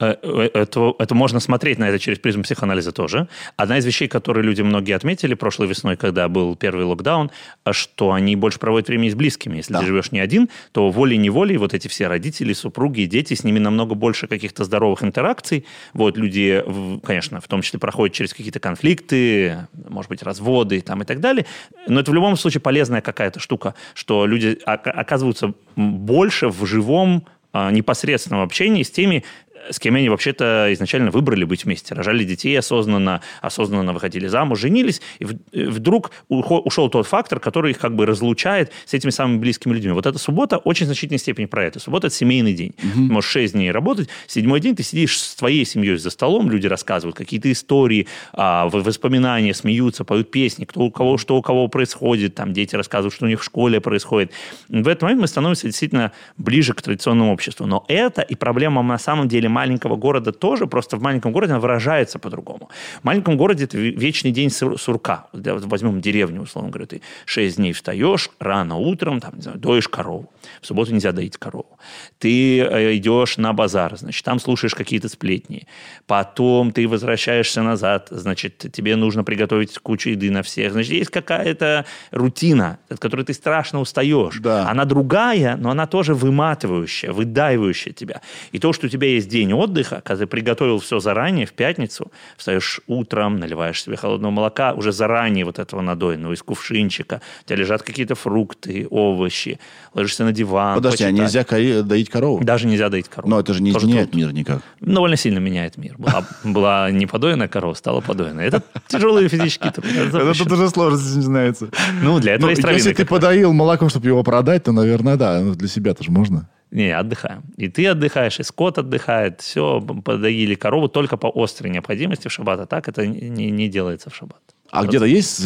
Э, э, Это, это можно смотреть на это через призму психоанализа тоже. Одна из вещей, которые люди многие отметили прошлой весной, когда был первый локдаун, а что они больше проводят времени с близкими. Если Да. ты живешь не один, то волей-неволей вот эти все родители, супруги, дети, с ними намного больше каких-то здоровых интеракций. Вот люди, конечно, в том числе проходят через какие-то конфликты, может быть, разводы там, и так далее. Но это в любом случае полезная какая-то штука, что люди ока- оказываются больше в живом а, непосредственном общении с теми, с кем они вообще-то изначально выбрали быть вместе. Рожали детей осознанно, осознанно выходили замуж, женились. И и вдруг ушел тот фактор, который их как бы разлучает с этими самыми близкими людьми. Вот эта суббота очень значительной степени про это. Суббота – это семейный день. Ты можешь шесть дней работать. Седьмой день ты сидишь с твоей семьей за столом, люди рассказывают какие-то истории, а, воспоминания, смеются, поют песни, кто у кого, что у кого происходит. Там дети рассказывают, что у них в школе происходит. В этот момент мы становимся действительно ближе к традиционному обществу. Но это и проблема на самом деле маленького города тоже, просто в маленьком городе она выражается по-другому. В маленьком городе это ве- вечный день сур- сурка. Возьмем деревню, условно говоря, ты 6 дней встаешь, рано утром, там, не знаю, доишь корову. В субботу нельзя доить корову. Ты э, идешь на базар, значит, там слушаешь какие-то сплетни. Потом ты возвращаешься назад, значит, тебе нужно приготовить кучу еды на всех. Значит, есть какая-то рутина, от которой ты страшно устаешь. Да. Она другая, но она тоже выматывающая, выдаивающая тебя. И то, что у тебя есть день день отдыха, когда ты приготовил все заранее, в пятницу, встаешь утром, наливаешь себе холодного молока, уже заранее вот этого надойного, из кувшинчика, у тебя лежат какие-то фрукты, овощи, ложишься на диван, Подожди, а почитать. нельзя кои- доить корову? Даже нельзя доить корову. Но это же не Тоже изменяет труд. мир никак. Довольно сильно меняет мир. Была, [LAUGHS] была неподоенная корова, стала подоенной. Это тяжелый физический труд. Это запрещено. уже сложно начинается. Ну, для этого есть если ты подоил молоком, чтобы его продать, то, наверное, да. Ну, для себя тоже можно. Не, отдыхаем. И ты отдыхаешь, и скот отдыхает. Все, подоили корову только по острой необходимости в шаббат. А так это не, не делается в шаббат. А где-то есть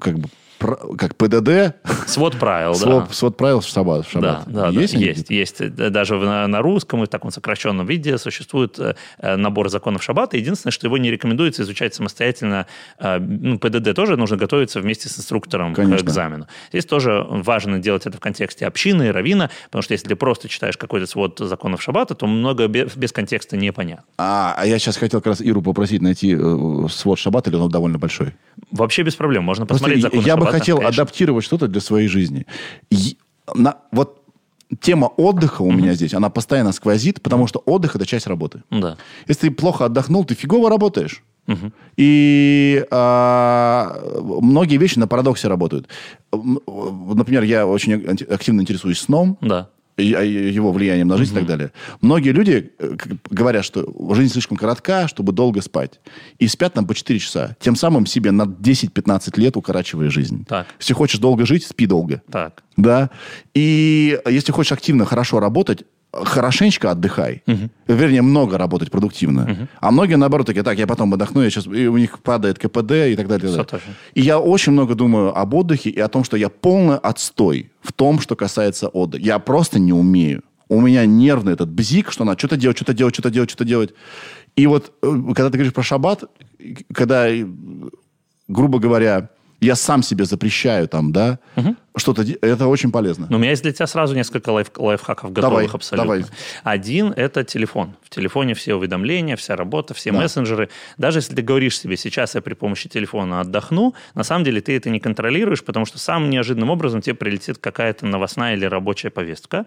как бы как ПДД, Свод правил, да. свод, правил в шаббат? Да, да, есть? да, есть, есть. Д- Даже на, на русском и в таком сокращенном виде существует э, э, набор законов шаббата. Единственное, что его не рекомендуется изучать самостоятельно. Э, ну, ПДД тоже нужно готовиться вместе с инструктором Конечно. к экзамену. Здесь тоже важно делать это в контексте общины и равина, потому что если ты просто читаешь какой-то свод законов шаббата, то много без, без контекста непонятно. А, а я сейчас хотел как раз Иру попросить найти э, свод шаббата, или он довольно большой. Вообще без проблем. Можно Просто посмотреть я законы я бы хотел конечно. адаптировать что-то для своей жизни. И на, вот тема отдыха у меня здесь, она постоянно сквозит, потому что отдых – это часть работы. Да. Если ты плохо отдохнул, ты фигово работаешь. И а, многие вещи на парадоксе работают. Например, я очень активно интересуюсь сном, Да. А, его влиянием на жизнь и так далее. Многие люди э, говорят, что жизнь слишком коротка, чтобы долго спать. И спят там по 4 часа. Тем самым себе на 10-15 лет укорачивая жизнь. Так. Если хочешь долго жить, спи долго. Так. Да. И если хочешь активно, хорошо работать, хорошенечко отдыхай. Вернее, много работать продуктивно. А многие, наоборот, такие, так, я потом отдохну, я сейчас... И у них падает КПД и так далее. и так далее. точно. И я очень много думаю об отдыхе и о том, что я полный отстой в том, что касается отдыха. Я просто не умею. У меня нервный этот бзик, что надо что-то делать, что-то делать, что-то делать, что-то делать. И вот, э, когда ты говоришь про шаббат, когда, грубо говоря, я сам себе запрещаю там, да, что-то, это очень полезно. Но у меня есть для тебя сразу несколько лайф, лайфхаков готовых Давай, абсолютно. давай. Один – это телефон. В телефоне все уведомления, вся работа, все Да. мессенджеры. Даже если ты говоришь себе, сейчас я при помощи телефона отдохну, на самом деле ты это не контролируешь, потому что самым неожиданным образом тебе прилетит какая-то новостная или рабочая повестка.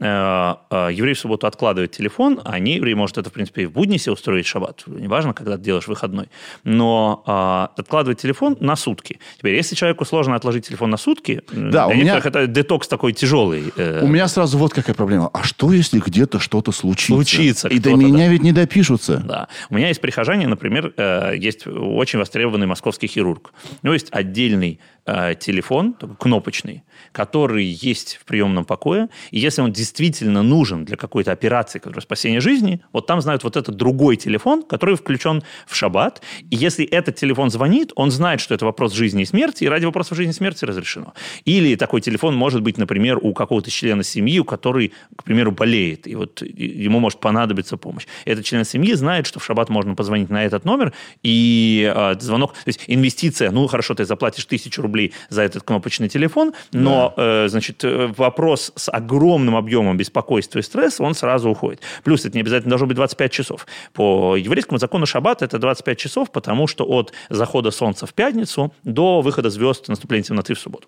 Э, э, Еврей в субботу откладывает телефон, а не еврей может это, в принципе, и в будни себе устроить шаббат. Неважно, когда ты делаешь выходной. Но э, откладывает телефон на сутки. Теперь, если человеку сложно отложить телефон на сутки, Да, у меня- это детокс такой тяжелый. э, У меня сразу вот какая проблема. А что, если где-то что-то случится? Случится И до меня ведь не допишутся. Да. У меня есть прихожане, например, э, есть очень востребованный московский хирург. У него есть отдельный э, телефон, кнопочный, который есть в приемном покое. И если он действительно нужен для какой-то операции, которая спасение жизни, вот там знают вот этот другой телефон, который включен в шаббат. И если этот телефон звонит, он знает, что это вопрос жизни и смерти, и ради вопросов жизни и смерти разрешено. Или такой телефон может быть, например, у какого-то члена семьи, у который, к примеру, болеет, и вот ему может понадобиться помощь. Этот член семьи знает, что в шаббат можно позвонить на этот номер, и э, звонок, то есть инвестиция, ну хорошо, ты заплатишь тысячу рублей за этот кнопочный телефон, но, э, значит, э, вопрос с огромным объемом беспокойства и стресса, он сразу уходит. Плюс это не обязательно должно быть 25 часов. По еврейскому закону шаббат это 25 часов, потому что от захода солнца в пятницу до выхода звезд наступления темноты в субботу.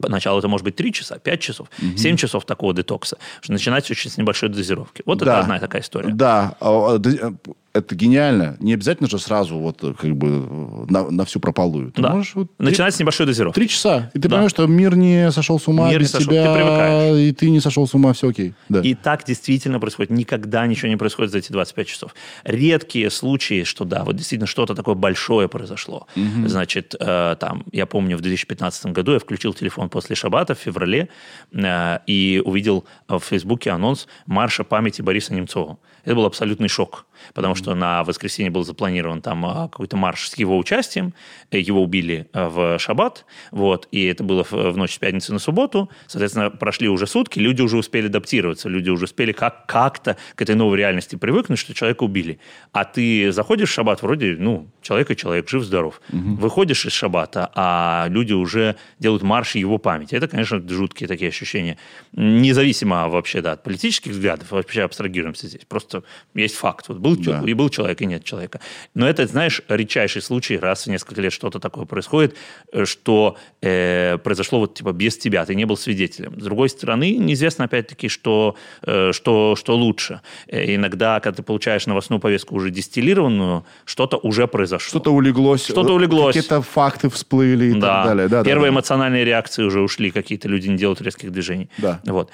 Поначалу это может быть 3 часа, 5 часов, 7 часов такого детокса. Начинать очень с небольшой дозировки. Вот это Да. одна такая история. Да, а, а, э, это гениально. Не обязательно же сразу вот э, как бы на, на всю прополую. Ты Да. можешь вот три- Начинать с небольшой дозировки. Три часа. И ты Да. понимаешь, что мир не сошел с ума Мир не сошел, тебя, ты привыкаешь. и ты не сошел с ума, все окей. Да. И так действительно происходит. Никогда ничего не происходит за эти 25 часов. Редкие случаи, что да, вот действительно что-то такое большое произошло. Значит, э, там, я помню, в 2015 году я включил телефон после шаббата в феврале э, и увидел в Фейсбуке анонс марша памяти Бориса Немцова. Это был абсолютный шок, потому что на воскресенье был запланирован там э, какой-то марш с его участием, его убили э, в шаббат, вот, и это было в, ночь с пятницы на субботу, соответственно, прошли уже сутки, люди уже успели адаптироваться, люди уже успели как- как-то к этой новой реальности привыкнуть, что человека убили. А ты заходишь в шаббат, вроде, ну, человек и человек, жив-здоров. Выходишь из шаббата, а люди уже делают марш его памяти. Это, конечно, жуткие такие ощущения. Независимо вообще да, от политических взглядов, вообще абстрагируемся здесь. Просто есть факт. Вот был, чё- Да. И был человек, и нет человека. Но это, знаешь, редчайший случай, раз в несколько лет что-то такое происходит, э, что э, произошло вот типа без тебя, ты не был свидетелем. С другой стороны, неизвестно опять-таки, что, э, что, что лучше. Э, иногда, когда ты получаешь новостную повестку уже дистиллированную, что-то уже произошло. Что-то улеглось. Что-то улеглось. Какие-то факты всплыли и да. так далее. Да, Первые да, да. эмоциональные реакции уже ушли, какие-то люди не делают резких движений. Да. Вот.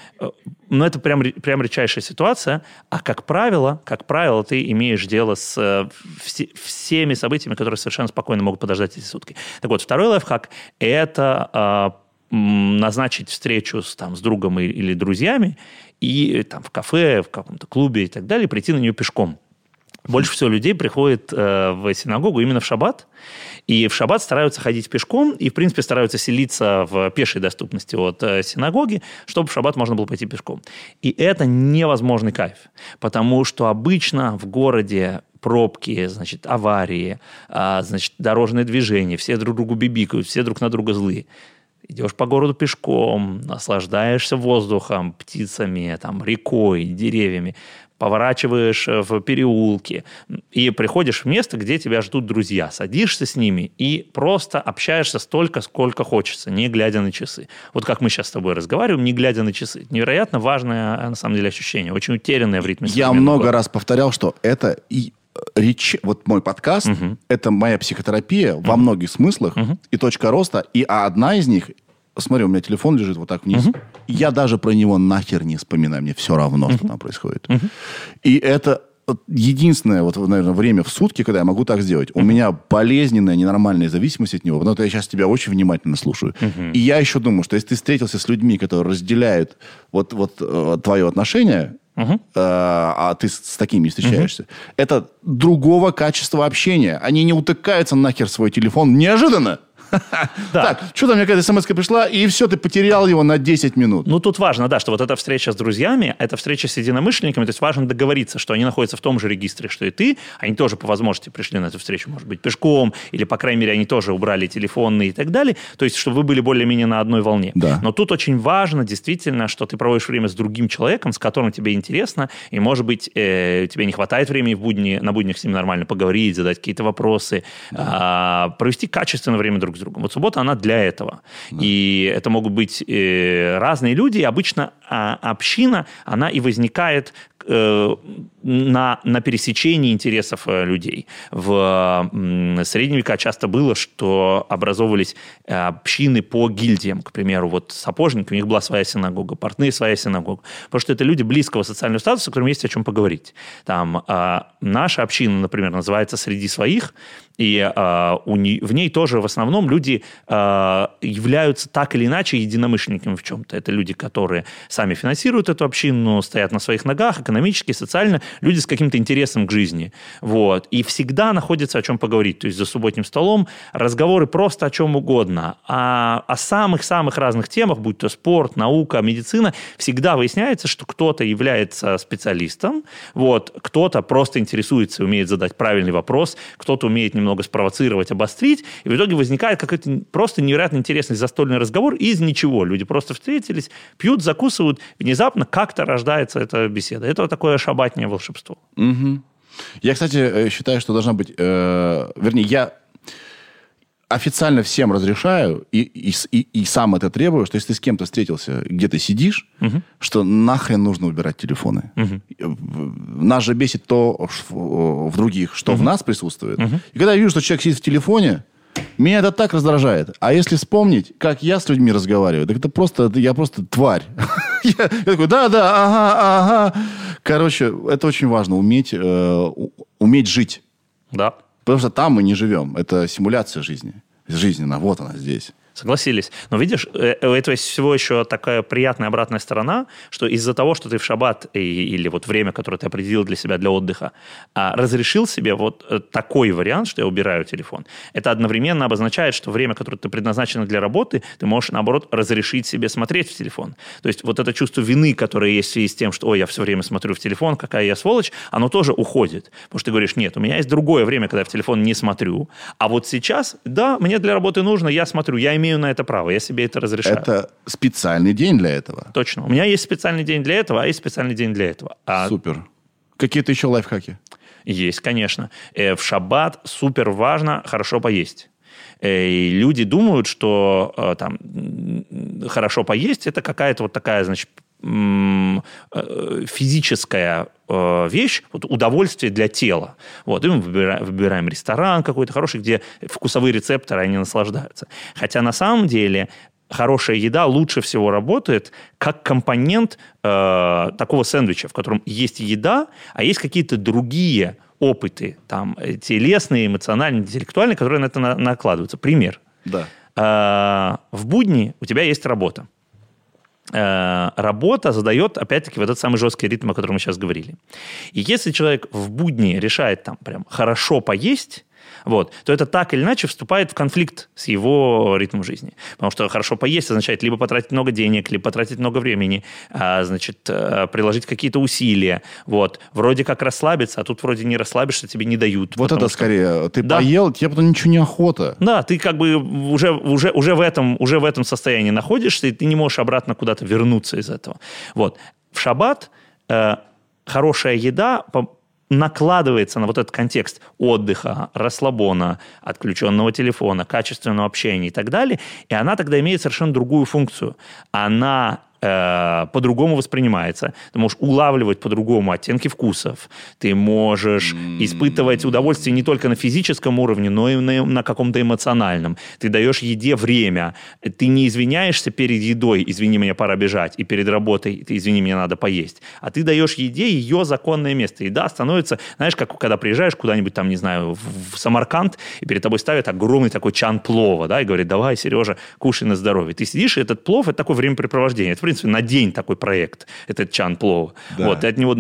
Но это прям, прям редчайшая ситуация. А как правило, как правило, ты имеешь дело с э, все, всеми событиями, которые совершенно спокойно могут подождать эти сутки. Так вот, второй лайфхак – это э, назначить встречу с, там, с другом или друзьями и там, в кафе, в каком-то клубе и так далее, прийти на нее пешком. Больше всего людей приходит э, в синагогу именно в шаббат, и в шаббат стараются ходить пешком, и, в принципе, стараются селиться в пешей доступности от э, синагоги, чтобы в шаббат можно было пойти пешком. И это невозможный кайф, потому что обычно в городе пробки, значит, аварии, а, значит, дорожное движение, все друг другу бибикают, все друг на друга злые. Идешь по городу пешком, наслаждаешься воздухом, птицами, там, рекой, деревьями поворачиваешь э, в переулки и приходишь в место, где тебя ждут друзья. Садишься с ними и просто общаешься столько, сколько хочется, не глядя на часы. Вот как мы сейчас с тобой разговариваем, не глядя на часы. Невероятно важное, э, на самом деле, ощущение. Очень утерянное в ритме. Я много года. раз повторял, что это и э, речь, вот мой подкаст, угу. это моя психотерапия угу. во многих смыслах угу. и точка роста. И одна из них смотри, у меня телефон лежит вот так вниз. Угу. Я даже про него нахер не вспоминаю. Мне все равно, угу. что там происходит. Угу. И это единственное, вот, наверное, время в сутки, когда я могу так сделать. У меня болезненная, ненормальная зависимость от него. Потому что я сейчас тебя очень внимательно слушаю. Uh-huh. И я еще думаю, что если ты встретился с людьми, которые разделяют вот, вот э, твое отношение, uh-huh. а ты с, такими встречаешься, uh-huh. это другого качества общения. Они не утыкаются нахер в свой телефон неожиданно. [LAUGHS] Так, что там мне какая-то смс пришла, и все, ты потерял его на 10 минут. Ну, тут важно, да, что вот эта встреча с друзьями, это встреча с единомышленниками, то есть важно договориться, что они находятся в том же регистре, что и ты, они тоже по возможности пришли на эту встречу, может быть, пешком, или, по крайней мере, они тоже убрали телефонные и так далее, то есть, чтобы вы были более-менее на одной волне. Да. Но тут очень важно, действительно, что ты проводишь время с другим человеком, с которым тебе интересно, и, может быть, э, тебе не хватает времени в будни, на буднях с ним нормально поговорить, задать какие-то вопросы, да. э, провести качественное время друг с другом. Вот суббота, она для этого. Да. И это могут быть э, разные люди. И обычно э, община, она и возникает э, на, на пересечении интересов э, людей. В э, средние века часто было, что образовывались э, общины по гильдиям. К примеру, вот сапожники, у них была своя синагога, портные своя синагога. Потому что это люди близкого социального статуса, с которыми есть о чем поговорить. Там э, наша община, например, называется «Среди своих», и э, у не, в ней тоже в основном люди э, являются так или иначе единомышленниками в чем-то. Это люди, которые сами финансируют эту общину, стоят на своих ногах, экономически, социально, люди с каким-то интересом к жизни. Вот. И всегда находится о чем поговорить. То есть за субботним столом разговоры просто о чем угодно. А о самых-самых разных темах, будь то спорт, наука, медицина, всегда выясняется, что кто-то является специалистом, вот, кто-то просто интересуется, умеет задать правильный вопрос, кто-то умеет немного немного спровоцировать, обострить, и в итоге возникает какой-то просто невероятно интересный застольный разговор из ничего. Люди просто встретились, пьют, закусывают, внезапно как-то рождается эта беседа. Это вот такое шабатнее волшебство. Угу. Я, кстати, э, считаю, что должна быть... Э, вернее, я официально всем разрешаю и, и, и, и сам это требую, что если ты с кем-то встретился, где ты сидишь, угу. что нахрен нужно убирать телефоны. Угу. Нас же бесит то в других, что угу. в нас присутствует. Угу. И когда я вижу, что человек сидит в телефоне, меня это так раздражает. А если вспомнить, как я с людьми разговариваю, так это просто, я просто тварь. [LAUGHS] я, такой, да, да, ага, ага. Короче, это очень важно, уметь, э, уметь жить. Да. Потому что там мы не живем. Это симуляция жизни. Жизненно. Вот она здесь. Согласились. Но видишь, э, у этого всего еще такая приятная обратная сторона, что из-за того, что ты в шаббат или вот время, которое ты определил для себя для отдыха, а, разрешил себе вот э, такой вариант, что я убираю телефон, это одновременно обозначает, что время, которое ты предназначено для работы, ты можешь, наоборот, разрешить себе смотреть в телефон. То есть вот это чувство вины, которое есть в связи с тем, что, ой, я все время смотрю в телефон, какая я сволочь, оно тоже уходит. Потому что ты говоришь, нет, у меня есть другое время, когда я в телефон не смотрю, а вот сейчас, да, мне для работы нужно, я смотрю, я имею имею на это право, я себе это разрешаю. Это специальный день для этого. Точно. У меня есть специальный день для этого, а есть специальный день для этого. А... Супер. Какие-то еще лайфхаки? Есть, конечно. Э, В шаббат супер важно хорошо поесть. Э, И люди думают, что э, там хорошо поесть это какая-то вот такая, значит, физическая э, вещь, вот удовольствие для тела. Вот, и мы выбира- выбираем ресторан какой-то хороший, где вкусовые рецепторы, они наслаждаются. Хотя на самом деле хорошая еда лучше всего работает как компонент э, такого сэндвича, в котором есть еда, а есть какие-то другие опыты, там, э, телесные, эмоциональные, интеллектуальные, которые на это на- накладываются. Пример. Да. Э, в будни у тебя есть работа. Э, Работа задает, опять-таки, вот этот самый жесткий ритм, о котором мы сейчас говорили. И если человек в будни решает там прям хорошо поесть, вот, то это так или иначе вступает в конфликт с его ритмом жизни. Потому что хорошо поесть означает либо потратить много денег, либо потратить много времени, а, значит, э, приложить какие-то усилия. Вот. Вроде как расслабиться, а тут вроде не расслабишься, тебе не дают. Вот это что- скорее. Ты Да. поел, тебе потом ничего не охота. да, ты как бы уже, уже, уже, в этом, уже в этом состоянии находишься, и ты не можешь обратно куда-то вернуться из этого. Вот. В шаббат э, хорошая еда по- накладывается на вот этот контекст отдыха, расслабона, отключенного телефона, качественного общения и так далее, и она тогда имеет совершенно другую функцию. Она э, по-другому воспринимается. Ты можешь улавливать по-другому оттенки вкусов. Ты можешь испытывать удовольствие не только на физическом уровне, но и на, на каком-то эмоциональном. Ты даешь еде время. Ты не извиняешься перед едой, извини, мне пора бежать, и перед работой, извини, мне надо поесть. А ты даешь еде ее законное место. Еда становится, знаешь, как когда приезжаешь куда-нибудь там, не знаю, в, в Самарканд, и перед тобой ставят огромный такой чан плова, да, и говорит, давай, Сережа, кушай на здоровье. Ты сидишь, и этот плов, это такое времяпрепровождение. Это, принципе, на день такой проект, этот чан плова. Да. Вот, ты от него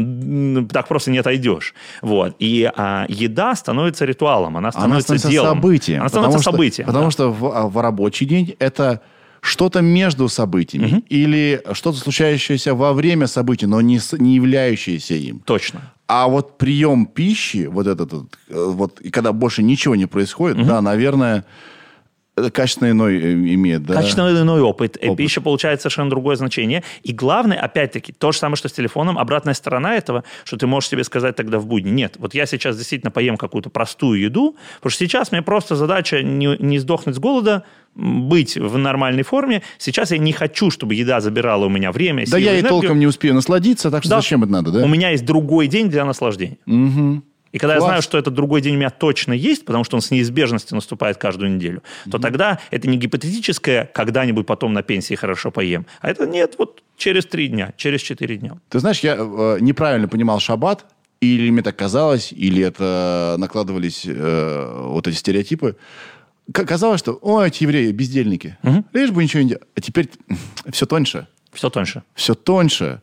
так просто не отойдешь. Вот. И а, еда становится ритуалом, она Она становится, становится делом. событием. Она становится потому что- событием. Потому да. что в, а, в рабочий день это что-то между событиями. Или что-то случающееся во время событий, но не, не являющееся им. Точно. А вот прием пищи, вот этот, вот, э, и когда больше ничего не происходит, да, наверное, качественно иной э, имеет, да. Качественно иной опыт. Э, Опыт. Пища получает совершенно другое значение. И главное, опять-таки, то же самое, что с телефоном, обратная сторона этого, что ты можешь себе сказать тогда в будни. Нет, вот я сейчас действительно поем какую-то простую еду, потому что сейчас мне просто задача не, не сдохнуть с голода, быть в нормальной форме. Сейчас я не хочу, чтобы еда забирала у меня время, Да силы, я и энергию. толком не успею насладиться, так что Да. зачем это надо, да? У меня есть другой день для наслаждения. Мгм. И когда я Класс. знаю, что этот другой день у меня точно есть, потому что он с неизбежностью наступает каждую неделю, то тогда это не гипотетическое «когда-нибудь потом на пенсии хорошо поем», а это нет, вот через три дня, через четыре дня. Ты знаешь, я э, неправильно понимал шаббат, или мне так казалось, или это накладывались э, вот эти стереотипы. Казалось, что, о, эти евреи бездельники. Лишь бы ничего не делать. А теперь [LAUGHS] все тоньше. Все тоньше. Все тоньше.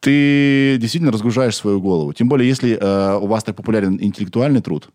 Ты действительно разгружаешь свою голову. Тем более, если э, у вас так популярен интеллектуальный труд,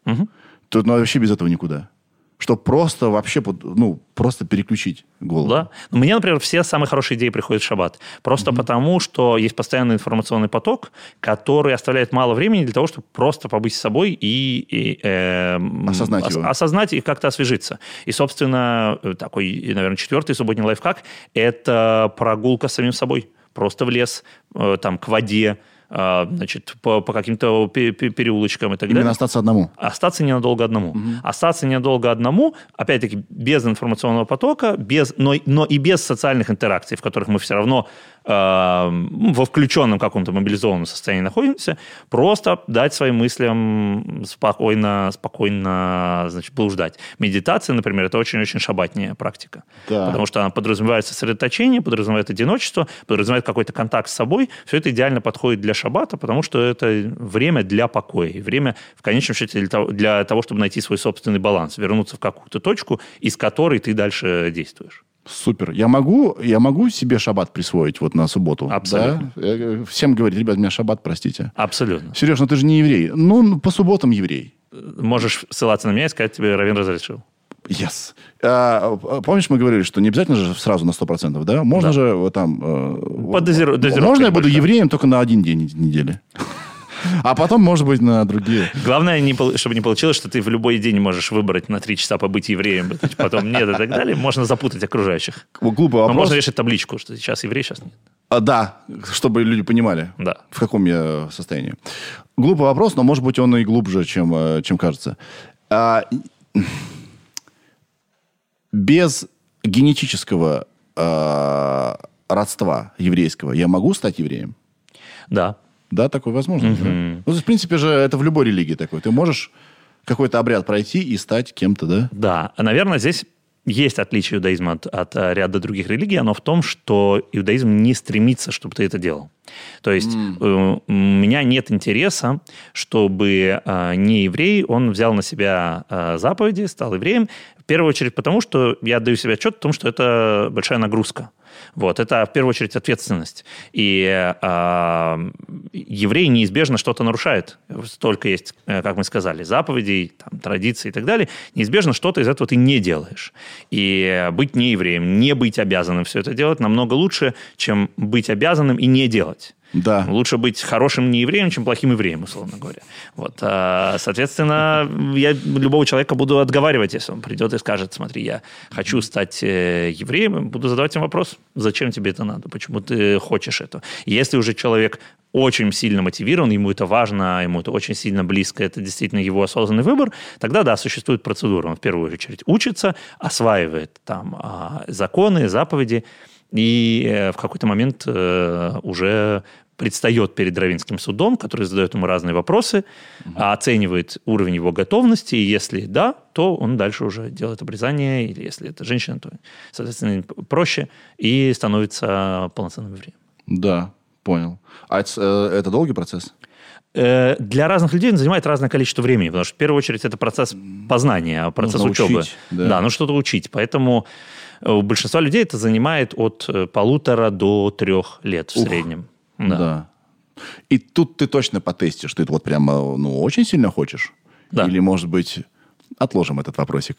то ну, вообще без этого никуда. Что просто вообще, ну, просто переключить голову. Да. Но мне, например, все самые хорошие идеи приходят в шаббат. Просто потому, что есть постоянный информационный поток, который оставляет мало времени для того, чтобы просто побыть с собой и, и, эм, Осознать ос- его. осознать и как-то освежиться. И, собственно, э, такой, наверное, четвертый субботний лайфхак – это прогулка с самим собой. Просто в лес, э, там, к воде, э, значит, по, по каким-то пе- пе- переулочкам и так Именно далее. остаться одному. Остаться ненадолго одному. Остаться ненадолго одному, опять-таки, без информационного потока, без, но, но и без социальных интеракций, в которых мы все равно во включенном каком-то мобилизованном состоянии находимся, просто дать своим мыслям спокойно, спокойно значит, блуждать. Медитация, например, это очень-очень шабатняя практика. Да. Потому что она подразумевает сосредоточение, подразумевает одиночество, подразумевает какой-то контакт с собой. Все это идеально подходит для шаббата, потому что это время для покоя. Время, в конечном счете, для того, для того, чтобы найти свой собственный баланс, вернуться в какую-то точку, из которой ты дальше действуешь. Супер. Я могу, я могу себе шаббат присвоить вот на субботу? Абсолютно. Да? Э, Всем говорить, ребят, у меня шаббат, простите. Абсолютно. Сереж, ну ты же не еврей. Ну, по субботам еврей. Можешь ссылаться на меня и сказать тебе, Равин разрешил. Yes. А, помнишь, мы говорили, что не обязательно же сразу на 100%, да? Можно Да. же вот там... э, По дозировке Можно я буду евреем только на один день недели? [LAUGHS] А потом, может быть, на другие. Главное, не, чтобы не получилось, что ты в любой день можешь выбрать на три часа побыть евреем, потом нет и так далее. Можно запутать окружающих. Глупый Но вопрос. можно вешать табличку, что сейчас еврей, сейчас нет. А, да, чтобы люди понимали, Да. в каком я состоянии. Глупый вопрос, но, может быть, он и глубже, чем, э, чем кажется. А, без генетического э, родства еврейского я могу стать евреем? Да. Да, такое возможно. да? Ну, то есть, в принципе же, это в любой религии такое. Ты можешь какой-то обряд пройти и стать кем-то, да? Да, А, наверное, здесь есть отличие иудаизма от, от э, ряда других религий, оно в том, что иудаизм не стремится, чтобы ты это делал. То есть э, у меня нет интереса, чтобы э, не еврей, он взял на себя э, заповеди, стал евреем, в первую очередь потому, что я отдаю себе отчет о том, что это большая нагрузка. Вот, это в первую очередь ответственность. И э, еврей неизбежно что-то нарушает. Столько есть, э, как мы сказали, заповедей, там, традиций и так далее. Неизбежно что-то из этого ты не делаешь. И быть не евреем, не быть обязанным все это делать намного лучше, чем быть обязанным и не делать. Да. Лучше быть хорошим неевреем, чем плохим евреем, условно говоря. Вот, а, соответственно, я любого человека буду отговаривать, если он придет и скажет, смотри, я хочу стать э, евреем, буду задавать ему вопрос, зачем тебе это надо, почему ты хочешь это. Если уже человек очень сильно мотивирован, ему это важно, ему это очень сильно близко, это действительно его осознанный выбор, тогда, да, существует процедура. Он в первую очередь учится, осваивает там а, законы, заповеди, и э, в какой-то момент э, уже предстает перед Равинским судом, который задает ему разные вопросы, а оценивает уровень его готовности, и если да, то он дальше уже делает обрезание, или если это женщина, то, соответственно, проще, и становится полноценным евреем. Да, понял. А это, э, это долгий процесс? Для разных людей он занимает разное количество времени, потому что в первую очередь это процесс познания, процесс Нужно учебы. учить, да. ну что-то учить. Поэтому у большинства людей это занимает от э, полутора до трех лет в Ух, среднем. Да. И тут ты точно потестишь, ты это вот прямо, ну, очень сильно хочешь? Да. Или, может быть, отложим этот вопросик?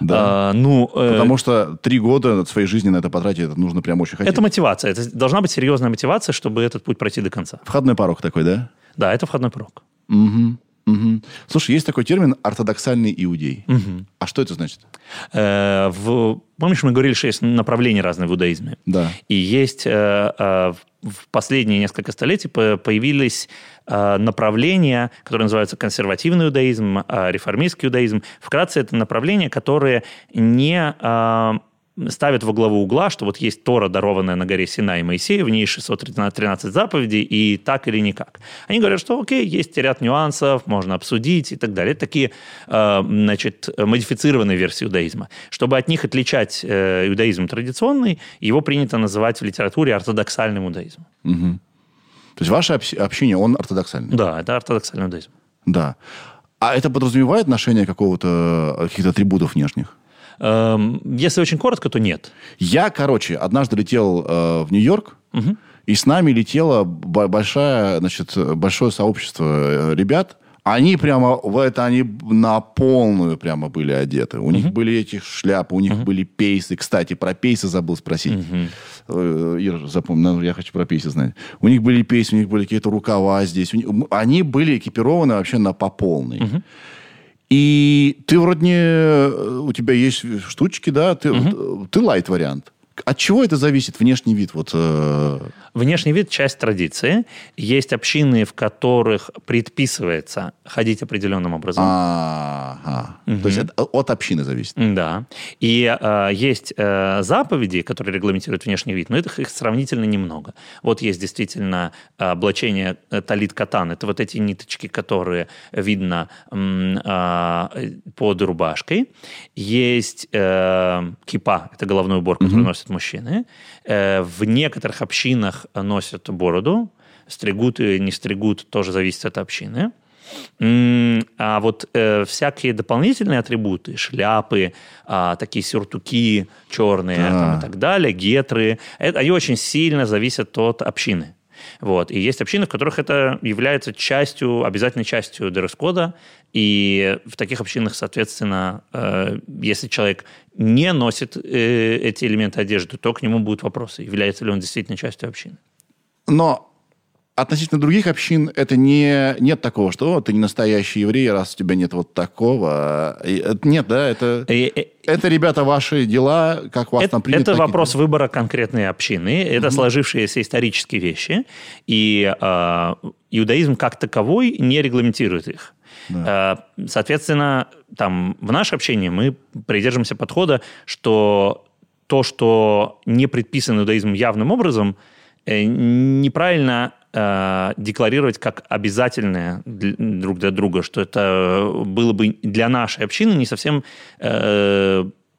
Да. А, ну, э, Потому что три года своей жизни на это потратить, это нужно прям очень хотеть. это мотивация. Это должна быть серьезная мотивация, чтобы этот путь пройти до конца. Входной порог такой, да? Да, это входной порог. Мгм. Мгм. Слушай, есть такой термин ортодоксальный иудей. А что это значит? Э, в- помнишь, мы говорили, что есть направления разные в иудаизме? Да. И есть э, э, в последние несколько столетий по- появились э, направления, которые называются консервативный иудаизм, э, реформистский иудаизм. Вкратце, это направления, которые не э, ставят во главу угла, что вот есть Тора, дарованная на горе Синай Моисею, в ней 613 заповедей, и так или никак. Они говорят, что окей, есть ряд нюансов, можно обсудить и так далее. Это такие, э, значит, модифицированные версии иудаизма. Чтобы от них отличать э, иудаизм традиционный, его принято называть в литературе ортодоксальным иудаизмом. То есть ваше общ- общение, он ортодоксальный? Да, это ортодоксальный иудаизм. Да. А это подразумевает ношение какого-то, э, каких-то атрибутов внешних? Эм, Если очень коротко, то нет. Я, короче, однажды летел э, в Нью-Йорк, и с нами летело бо- большая, значит, большое сообщество э, ребят. Они прямо в это они на полную прямо были одеты. У них были эти шляпы, у них были пейсы. Кстати, про пейсы забыл спросить. Э, Ир, запомни, ну, я хочу про пейсы знать. У них были пейсы, у них были какие-то рукава здесь. Них- Они были экипированы вообще на по полной. И ты вроде не... э, У тебя есть штучки, да? Ты, ты лайт-вариант. От чего это зависит, внешний вид? Вот, э, Внешний вид – часть традиции. Есть общины, в которых предписывается ходить определенным образом. ага. То есть это от общины зависит. Да. И э, есть э, заповеди, которые регламентируют внешний вид, но их, их сравнительно немного. Вот есть действительно облачение э, талит катан. Это вот эти ниточки, которые видно э, под рубашкой. Есть э, кипа, это головной убор, который носят мужчины. Э, в некоторых общинах носят бороду. Стригут и не стригут, тоже зависит от общины. А вот э, всякие дополнительные атрибуты, шляпы, а, такие сюртуки черные Да. там, и так далее, гетры, это, они очень сильно зависят от общины. Вот. И есть общины, в которых это является частью, обязательной частью дресс-кода. И в таких общинах, соответственно, э, если человек не носит э, эти элементы одежды, то к нему будут вопросы, является ли он действительно частью общины. Но относительно других общин это не, нет такого, что «О, ты не настоящий еврей, раз у тебя нет вот такого. Э, Нет, да, это, это, ребята, ваши дела, как вас Это, там принято. это так и- вопрос выбора конкретной общины. Это сложившиеся исторические вещи. И э, иудаизм как таковой не регламентирует их. Э, соответственно, там, в наше общение мы придерживаемся подхода, что то, что не предписано иудаизмом явным образом, э, неправильно э, декларировать как обязательное друг для друга, что это было бы для нашей общины не совсем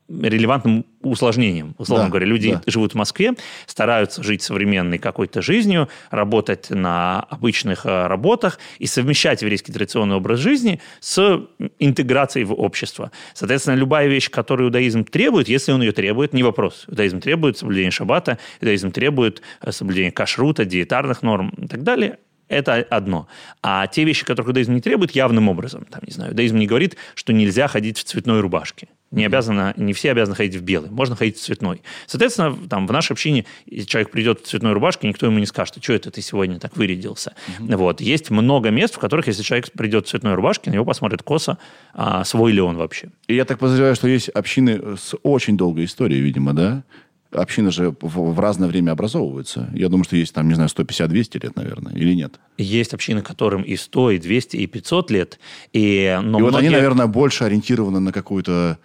релевантным усложнением. Условно Да, говоря, люди да. живут в Москве, стараются жить современной какой-то жизнью, работать на обычных э, работах и совмещать еврейский традиционный образ жизни с интеграцией в общество. Соответственно, любая вещь, которую иудаизм требует, если он ее требует, не вопрос. Иудаизм требует соблюдения шаббата, иудаизм требует э, соблюдения кашрута, диетарных норм и так далее. Это одно. А те вещи, которых иудаизм не требует, явным образом, там, не знаю, иудаизм не говорит, что нельзя ходить в цветной рубашке. Не обязано, не все обязаны ходить в белый, можно ходить в цветной. Соответственно, там, в нашей общине, если человек придет в цветной рубашке, никто ему не скажет, что это ты сегодня так вырядился. Вот. Есть много мест, в которых, если человек придет в цветной рубашке, на него посмотрят косо, а свой ли он вообще. И я так подозреваю, что есть общины с очень долгой историей, видимо, да? Общины же в, в разное время образовываются. Я думаю, что есть там, не знаю, 150-200 лет, наверное, или нет. Есть общины, которым и 100, и 200, и 500 лет. И, но и вот они, многие- наверное, больше ориентированы на какую-то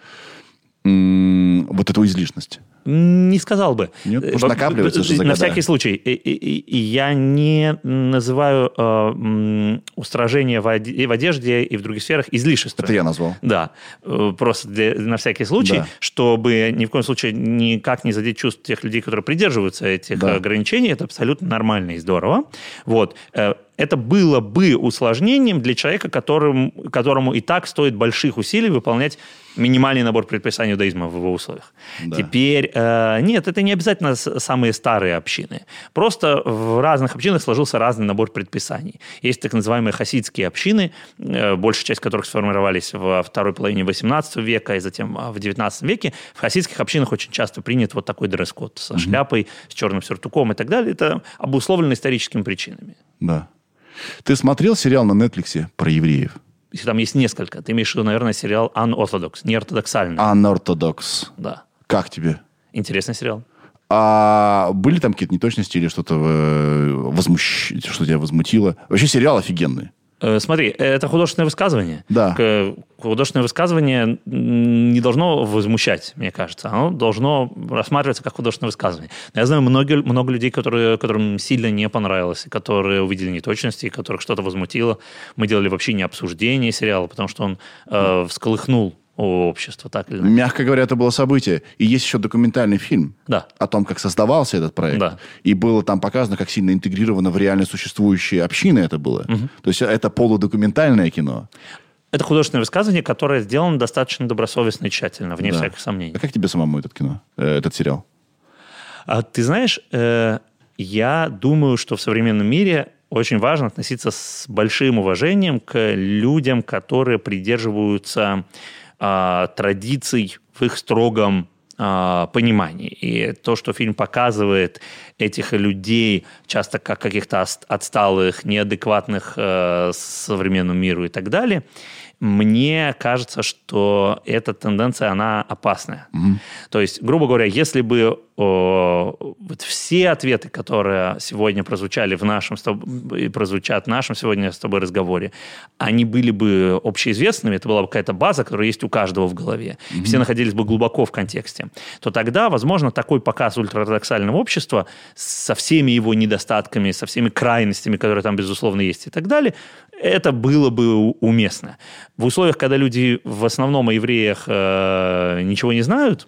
вот эту излишность. Не сказал бы. Нет? Потому Э, что накапливается же за На года. всякий случай. Я не называю э, устражение в одежде, и в других сферах излишеством. Это я назвал. Да, Э, просто для- на всякий случай, Да. чтобы ни в коем случае никак не задеть чувств тех людей, которые придерживаются этих Да. э, ограничений, это абсолютно нормально и здорово. Вот. Э, Это было бы усложнением для человека, которым, которому и так стоит больших усилий выполнять минимальный набор предписаний иудаизма в его условиях. Да. Теперь, э, нет, это не обязательно самые старые общины. Просто в разных общинах сложился разный набор предписаний. Есть так называемые хасидские общины, э, большая часть которых сформировались во второй половине XVIII века и затем а, в XIX веке. В хасидских общинах очень часто принят вот такой дресс-код со шляпой, с черным сюртуком и так далее. Это обусловлено историческими причинами. Да. Ты смотрел сериал на Netflix про евреев? Если там есть несколько. Ты имеешь в виду, наверное, сериал «Unorthodox», неортодоксальный. Unorthodox. Да. Как тебе? Интересный сериал. А были там какие-то неточности или что-то э, возмущ... что тебя возмутило? Вообще сериал офигенный. Э, Смотри, это художественное высказывание. Да. Художественное высказывание не должно возмущать, мне кажется. Оно должно рассматриваться как художественное высказывание. Я знаю много, много людей, которые, которым сильно не понравилось, которые увидели неточности, которых что-то возмутило. Мы делали вообще не обсуждение сериала, потому что он э, всколыхнул общество, так или иначе. Мягко говоря, это было событие. И есть еще документальный фильм Да. о том, как создавался этот проект. Да. И было там показано, как сильно интегрировано в реально существующие общины это было. То есть это полудокументальное кино. Это художественное высказывание, которое сделано достаточно добросовестно и тщательно, вне Да. всяких сомнений. А как тебе самому этот кино, э, этот сериал? А ты знаешь, э, я думаю, что в современном мире очень важно относиться с большим уважением к людям, которые придерживаются а, традиций в их строгом а, понимании. И то, что фильм показывает этих людей часто как каких-то отсталых, неадекватных э, современному миру и так далее, мне кажется, что эта тенденция, она опасная. То есть, грубо говоря, если бы о, вот все ответы, которые сегодня прозвучали в нашем и прозвучат в нашем сегодня с тобой разговоре, они были бы общеизвестными, это была бы какая-то база, которая есть у каждого в голове, все находились бы глубоко в контексте, то тогда, возможно, такой показ ультраортодоксального общества со всеми его недостатками, со всеми крайностями, которые там, безусловно, есть и так далее, это было бы уместно. В условиях, когда люди в основном о евреях э, ничего не знают,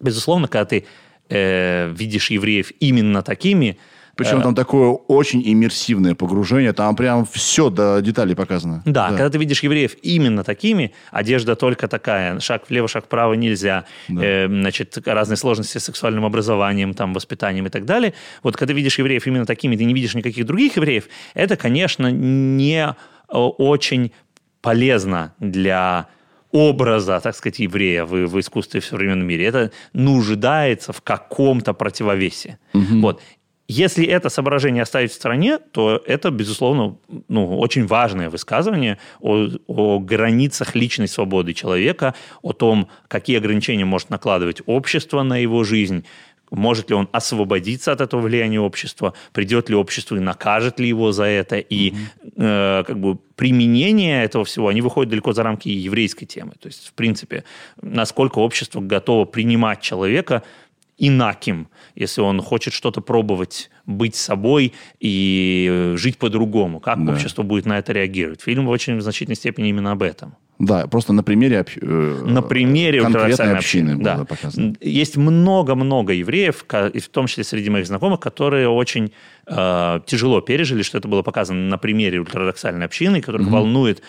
безусловно, когда ты э, видишь евреев именно такими, Причем там такое очень иммерсивное погружение, там прям все до деталей показано. Да, когда ты видишь евреев именно такими, одежда только такая, шаг влево, шаг вправо нельзя, э, значит, разные сложности с сексуальным образованием, там, воспитанием и так далее. Вот когда видишь евреев именно такими, ты не видишь никаких других евреев, это, конечно, не э, очень полезно для образа, так сказать, еврея в, в искусстве в современном мире. Это нуждается в каком-то противовесе. Вот. Если это соображение оставить в стороне, то это, безусловно, ну, очень важное высказывание о, о границах личной свободы человека, о том, какие ограничения может накладывать общество на его жизнь, может ли он освободиться от этого влияния общества, придет ли общество и накажет ли его за это, и mm-hmm. э, как бы применение этого всего, они выходят далеко за рамки еврейской темы. То есть, в принципе, насколько общество готово принимать человека инаким, если он хочет что-то пробовать, быть собой и э, жить по-другому. Как да. общество будет на это реагировать? Фильм в очень значительной степени именно об этом. Да, просто на примере общ... Э, на примере конкретной общины, общины да. показано. Есть много-много евреев, в том числе среди моих знакомых, которые очень э, тяжело пережили, что это было показано на примере ультрадоксальной общины, которых mm-hmm. волнует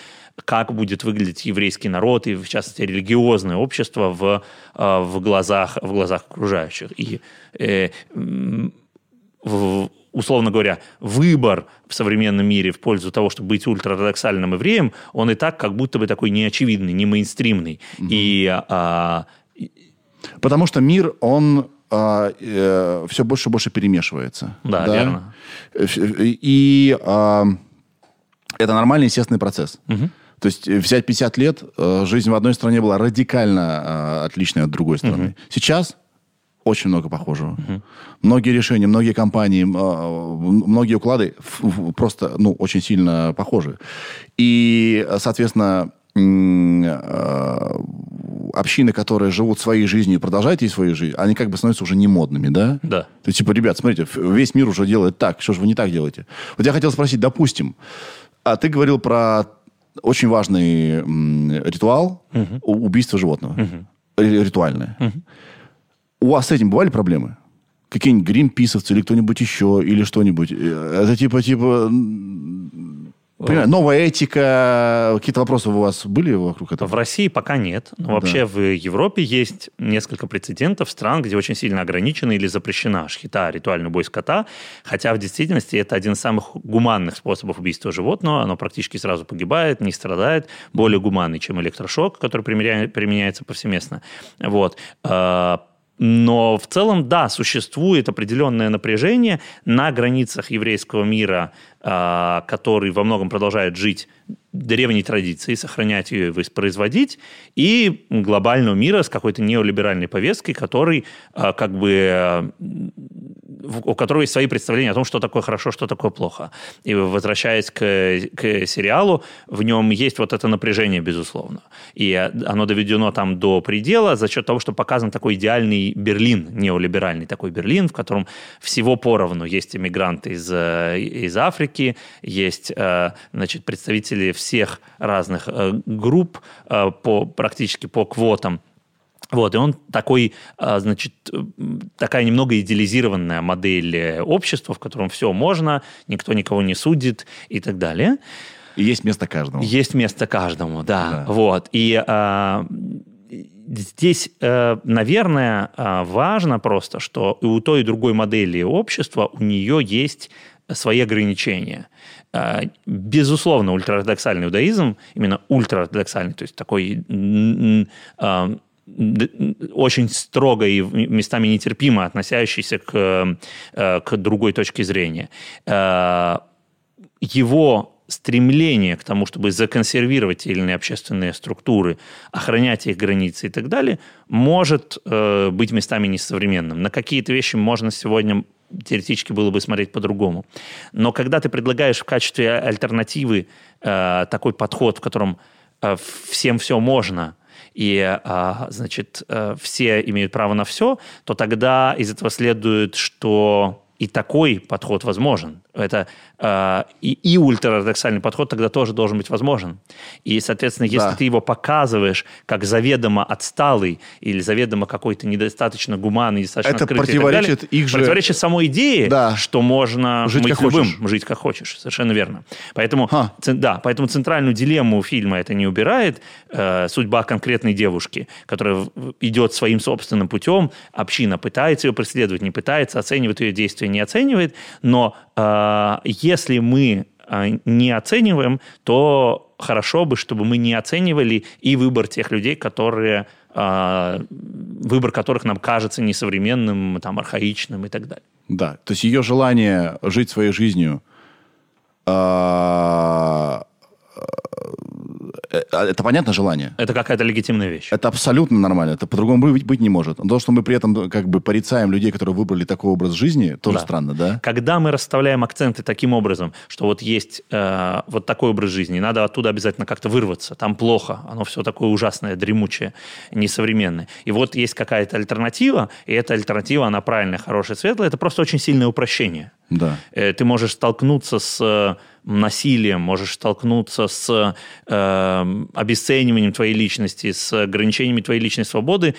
как будет выглядеть еврейский народ и, в частности, религиозное общество в, э, в, глазах, в глазах окружающих. И э, в, условно говоря, выбор в современном мире в пользу того, чтобы быть ультраортодоксальным евреем, он и так как будто бы такой неочевидный, не мейнстримный. Угу. И, а, Потому что мир, он а, э, все больше и больше перемешивается. Да, да? верно. И а, это нормальный, естественный процесс. Угу. То есть э, взять 50 лет, э, жизнь в одной стране была радикально э, отличной от другой страны. Угу. Сейчас очень много похожего. Угу. Многие решения, многие компании, многие уклады просто ну, очень сильно похожи. И, соответственно, общины, которые живут своей жизнью и продолжают ей свою жизнь, они как бы становятся уже не модными, да? Да. То есть, типа, ребят, смотрите, весь мир уже делает так, что же вы не так делаете? Вот я хотел спросить, допустим, а ты говорил про очень важный ритуал угу. убийства животного. Угу. Ритуальное. Угу. У вас с этим бывали проблемы? Какие-нибудь гринписовцы или кто-нибудь еще, или что-нибудь? Э, это типа, типа Понимаю, новая этика, какие-то вопросы у вас были вокруг этого? В России пока нет. Но да. вообще в Европе есть несколько прецедентов стран, где очень сильно ограничена или запрещена шхита, ритуальный бой скота. Хотя в действительности это один из самых гуманных способов убийства животного. Оно практически сразу погибает, не страдает. Более гуманный, чем электрошок, который применяется повсеместно. Вот а, но в целом, да, существует определенное напряжение на границах еврейского мира, который во многом продолжает жить древней традиции, сохранять ее и воспроизводить, и глобального мира с какой-то неолиберальной повесткой, который а, как бы у которого есть свои представления о том, что такое хорошо, что такое плохо. И возвращаясь к, к сериалу, в нем есть вот это напряжение, безусловно. И оно доведено там до предела за счет того, что показан такой идеальный Берлин, неолиберальный такой Берлин, в котором всего поровну. Есть иммигранты из, из Африки, есть э, значит, представители всех разных э, групп э, по, практически по квотам вот, и он такой, значит, такая немного идеализированная модель общества, в котором все можно, никто никого не судит и так далее. И есть место каждому. Есть место каждому, да. да. Вот. И а, здесь, наверное, важно просто, что и у той, и другой модели общества у нее есть свои ограничения. Безусловно, ультраортодоксальный иудаизм, именно ультраортодоксальный, то есть такой очень строго и местами нетерпимо относящийся к, э, к другой точке зрения. Э, его стремление к тому, чтобы законсервировать те или иные общественные структуры, охранять их границы и так далее, может э, быть местами несовременным. На какие-то вещи можно сегодня теоретически было бы смотреть по-другому. Но когда ты предлагаешь в качестве альтернативы э, такой подход, в котором э, всем все можно – и, а, значит, э, все имеют право на все, то тогда из этого следует, что и такой подход возможен. Это э, и, и ультраортодоксальный подход тогда тоже должен быть возможен. И, соответственно, если да. ты его показываешь как заведомо отсталый или заведомо какой-то недостаточно гуманный, недостаточно это открытый противоречит далее, их же... противоречит самой идее, да. что можно жить быть как любым, хочешь. жить как хочешь. Совершенно верно. Поэтому, ц, да, поэтому центральную дилемму фильма это не убирает. Э, судьба конкретной девушки, которая идет своим собственным путем, община пытается ее преследовать, не пытается, оценивает ее действия, не оценивает, но э, если мы э, не оцениваем, то хорошо бы, чтобы мы не оценивали и выбор тех людей, которые э, выбор которых нам кажется несовременным, там, архаичным и так далее. Да, то есть ее желание жить своей жизнью а, это понятно желание. Это какая-то легитимная вещь. Это абсолютно нормально. Это по-другому быть, быть не может. Но то, что мы при этом как бы порицаем людей, которые выбрали такой образ жизни, тоже Да. странно, да? Когда мы расставляем акценты таким образом, что вот есть э, вот такой образ жизни, надо оттуда обязательно как-то вырваться, там плохо, оно все такое ужасное, дремучее, несовременное. И вот есть какая-то альтернатива, и эта альтернатива, она правильная, хорошая, светлая, это просто очень сильное упрощение. Да. Э, Ты можешь столкнуться с э, насилием, можешь столкнуться с э, обесцениванием твоей личности, с ограничениями твоей личной свободы,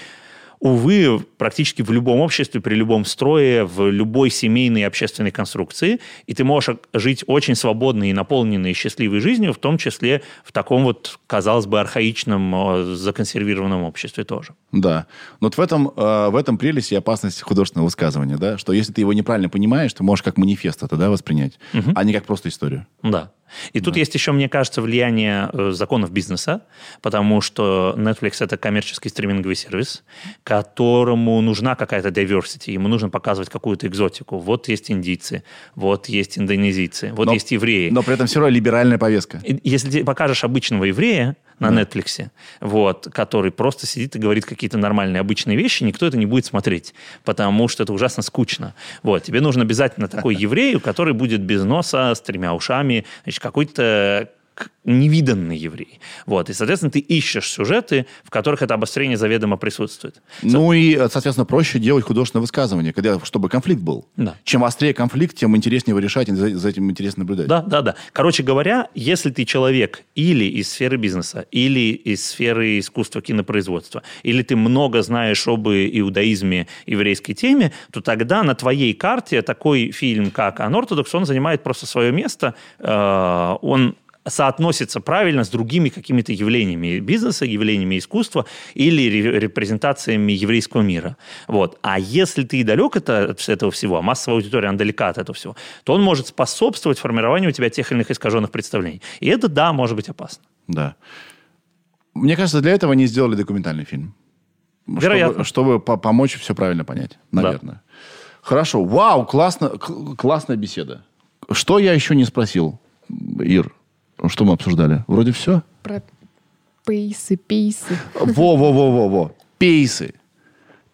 увы, практически в любом обществе, при любом строе, в любой семейной и общественной конструкции, и ты можешь жить очень свободной и наполненной и счастливой жизнью, в том числе в таком вот, казалось бы, архаичном, законсервированном обществе тоже. Да. Вот в этом, э, в этом прелесть и опасность художественного высказывания, да, что если ты его неправильно понимаешь, ты можешь как манифест это, да, воспринять, а не как просто историю. Да. И тут есть еще, мне кажется, влияние э, законов бизнеса, потому что Netflix это коммерческий стриминговый сервис, которому нужна какая-то diversity, ему нужно показывать какую-то экзотику. Вот есть индийцы, вот есть индонезийцы, вот Но- есть евреи. Но при этом все равно либеральная повестка. И Если ты покажешь обычного еврея на Netflix, вот, который просто сидит и говорит какие-то нормальные обычные вещи, никто это не будет смотреть, потому что это ужасно скучно. Вот, тебе нужен обязательно такой [LAUGHS] еврей, который будет без носа, с тремя ушами, какой-то невиданный еврей. Вот. И, соответственно, ты ищешь сюжеты, в которых это обострение заведомо присутствует. Ну и, э, соответственно, проще делать художественное высказывание, когда, чтобы конфликт был. Да. Чем острее конфликт, тем интереснее его решать, и за, за этим интересно наблюдать. Да, да, да. Короче говоря, если ты человек или из сферы бизнеса, или из сферы искусства кинопроизводства, или ты много знаешь об иудаизме, еврейской теме, то тогда на твоей карте такой фильм, как «Unorthodox», он занимает просто свое место, э, он соотносится правильно с другими какими-то явлениями бизнеса, явлениями искусства или ре- репрезентациями еврейского мира. Вот. А если ты далек это, от этого всего, а массовая аудитория, она далека от этого всего, то он может способствовать формированию у тебя тех или иных искаженных представлений. И это, да, может быть опасно. Да. Мне кажется, для этого они сделали документальный фильм. Вероятно. Чтобы, чтобы по- помочь все правильно понять, наверное. Хорошо. Вау, классно, классная беседа. Что я еще не спросил, Ир? Что мы обсуждали? Вроде все. Про пейсы, пейсы. Во-во-во-во-во. Пейсы.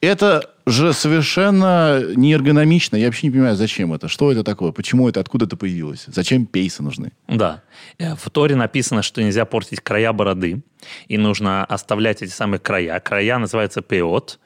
Это же совершенно неэргономично. Я вообще не понимаю, зачем это. Что это такое? Почему это? Откуда это появилось? Зачем пейсы нужны? Да. Э, В Торе написано, что нельзя портить края бороды, и нужно оставлять эти самые края. Края называются пеот.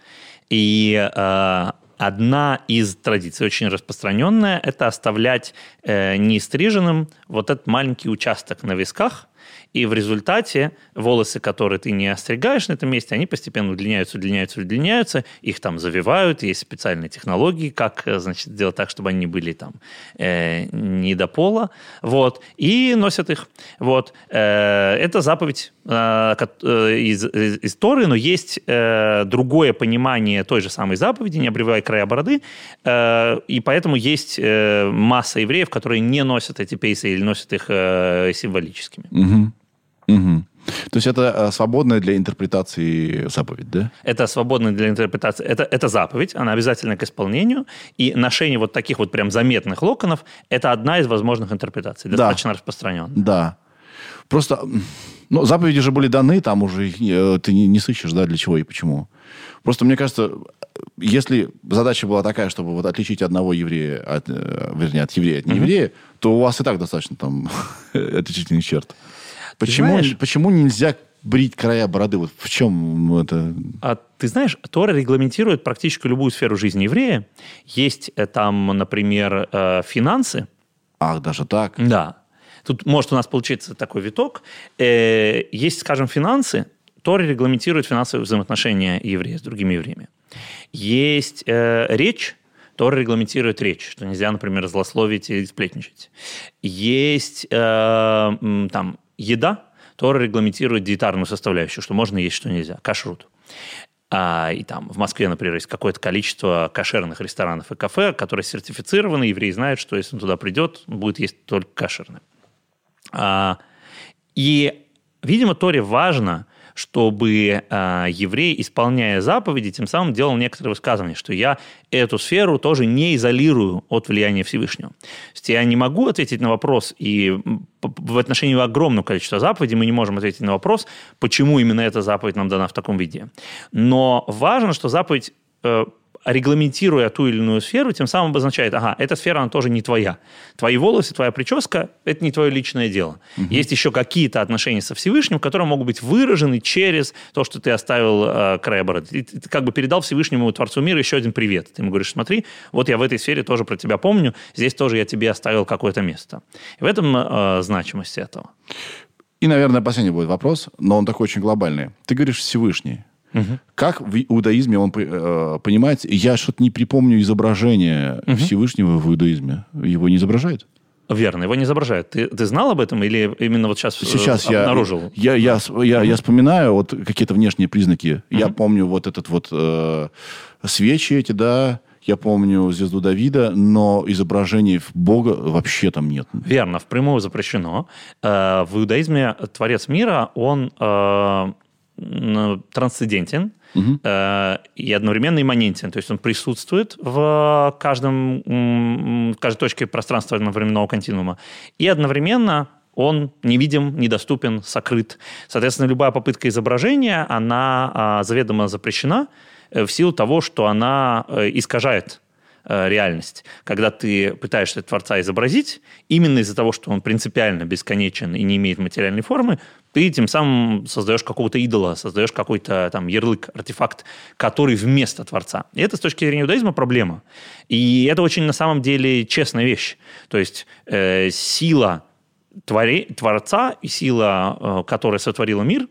И э, одна из традиций, очень распространенная, это оставлять э, нестриженным вот этот маленький участок на висках, и в результате волосы, которые ты не остригаешь на этом месте, они постепенно удлиняются, удлиняются, удлиняются, их там завивают, есть специальные технологии, как, э, значит, сделать так, чтобы они были там э, не до пола, вот, и носят их, вот. Э, это заповедь из, из, из Торы, но есть э, другое понимание той же самой заповеди, не обревай края бороды, э, и поэтому есть э, масса евреев, которые не носят эти пейсы или носят их э, символическими. Мгм. Мгм. То есть это э, свободная для интерпретации заповедь, да? Это свободно для интерпретации. Это, это заповедь, она обязательна к исполнению. И ношение вот таких вот прям заметных локонов – это одна из возможных интерпретаций, Да. достаточно распространенная. Да. Просто, ну, заповеди же были даны, там уже э, ты не, не сыщешь, да, для чего и почему. Просто мне кажется, если задача была такая, чтобы вот отличить одного еврея, от, э, вернее, от еврея от нееврея, то у вас и так достаточно там [LAUGHS] отличительных черт. Почему, знаешь- почему нельзя брить края бороды? Вот в чем это... А ты знаешь, Тора регламентирует практически любую сферу жизни еврея. Есть э, там, например, э, финансы. Ах, даже так? Да. Тут может у нас получиться такой виток. Э, Есть, скажем, финансы. Тора регламентирует финансовые взаимоотношения еврея с другими евреями. Есть э, речь. Тора регламентирует речь, что нельзя, например, злословить или сплетничать. Есть э, там еда. Тора регламентирует диетарную составляющую, что можно есть, что нельзя. Кашрут. А, и там в Москве, например, есть какое-то количество кошерных ресторанов и кафе, которые сертифицированы. Евреи знают, что если он туда придет, он будет есть только кошерное. А, и, видимо, Торе важно, чтобы э, еврей, исполняя заповеди, тем самым делал некоторые высказывания, что я эту сферу тоже не изолирую от влияния Всевышнего. То есть я не могу ответить на вопрос, и в отношении огромного количества заповедей мы не можем ответить на вопрос, почему именно эта заповедь нам дана в таком виде. Но важно, что заповедь э, регламентируя ту или иную сферу, тем самым обозначает, ага, эта сфера, она тоже не твоя. Твои волосы, твоя прическа – это не твое личное дело. Угу. Есть еще какие-то отношения со Всевышним, которые могут быть выражены через то, что ты оставил э, край бороды. Ты, ты, ты как бы передал Всевышнему Творцу мира еще один привет. Ты ему говоришь, смотри, вот я в этой сфере тоже про тебя помню, здесь тоже я тебе оставил какое-то место. И в этом э, значимость этого. И, наверное, последний будет вопрос, но он такой очень глобальный. Ты говоришь Всевышний. Угу. Как в иудаизме он э, понимается? Я что-то не припомню изображения угу. Всевышнего в иудаизме. Его не изображают? Верно, его не изображают. Ты, ты знал об этом или именно вот сейчас, э, сейчас обнаружил? Я, я, я, я, я вспоминаю вот какие-то внешние признаки. Угу. Я помню вот этот вот э, свечи эти, да, я помню звезду Давида, но изображений Бога вообще там нет. Верно, впрямую запрещено. Э, в иудаизме Творец мира, он э, трансцендентен угу. э, и одновременно имманентен. То есть он присутствует в, каждом, в каждой точке пространства-временного континуума. И одновременно он невидим, недоступен, сокрыт. Соответственно, любая попытка изображения, она а, заведомо запрещена э, в силу того, что она э, искажает Э, реальность. Когда ты пытаешься Творца изобразить, именно из-за того, что он принципиально бесконечен и не имеет материальной формы, ты тем самым создаешь какого-то идола, создаешь какой-то там ярлык, артефакт, который вместо Творца. И это с точки зрения иудаизма проблема. И это очень на самом деле честная вещь. То есть э, сила твори, Творца и сила, э, которая сотворила мир,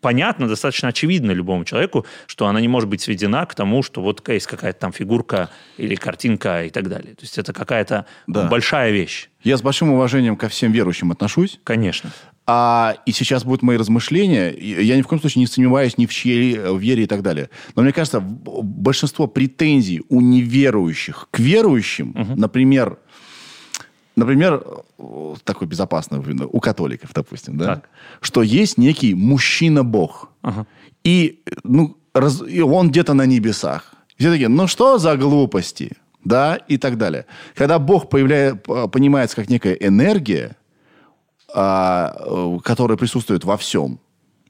понятно, достаточно очевидно любому человеку, что она не может быть сведена к тому, что вот есть какая-то там фигурка или картинка и так далее. То есть это какая-то да. большая вещь. Я с большим уважением ко всем верующим отношусь. Конечно. А, и сейчас будут мои размышления. Я ни в коем случае не сомневаюсь ни в чьей вере и так далее. Но мне кажется, большинство претензий у неверующих к верующим, угу. например, Например, такой безопасный у католиков, допустим, да, так. что есть некий мужчина-бог. Ага. И, ну, раз, и он где-то на небесах. все такие, ну что за глупости? Да, и так далее. Когда Бог появляет, понимается как некая энергия, а, которая присутствует во всем,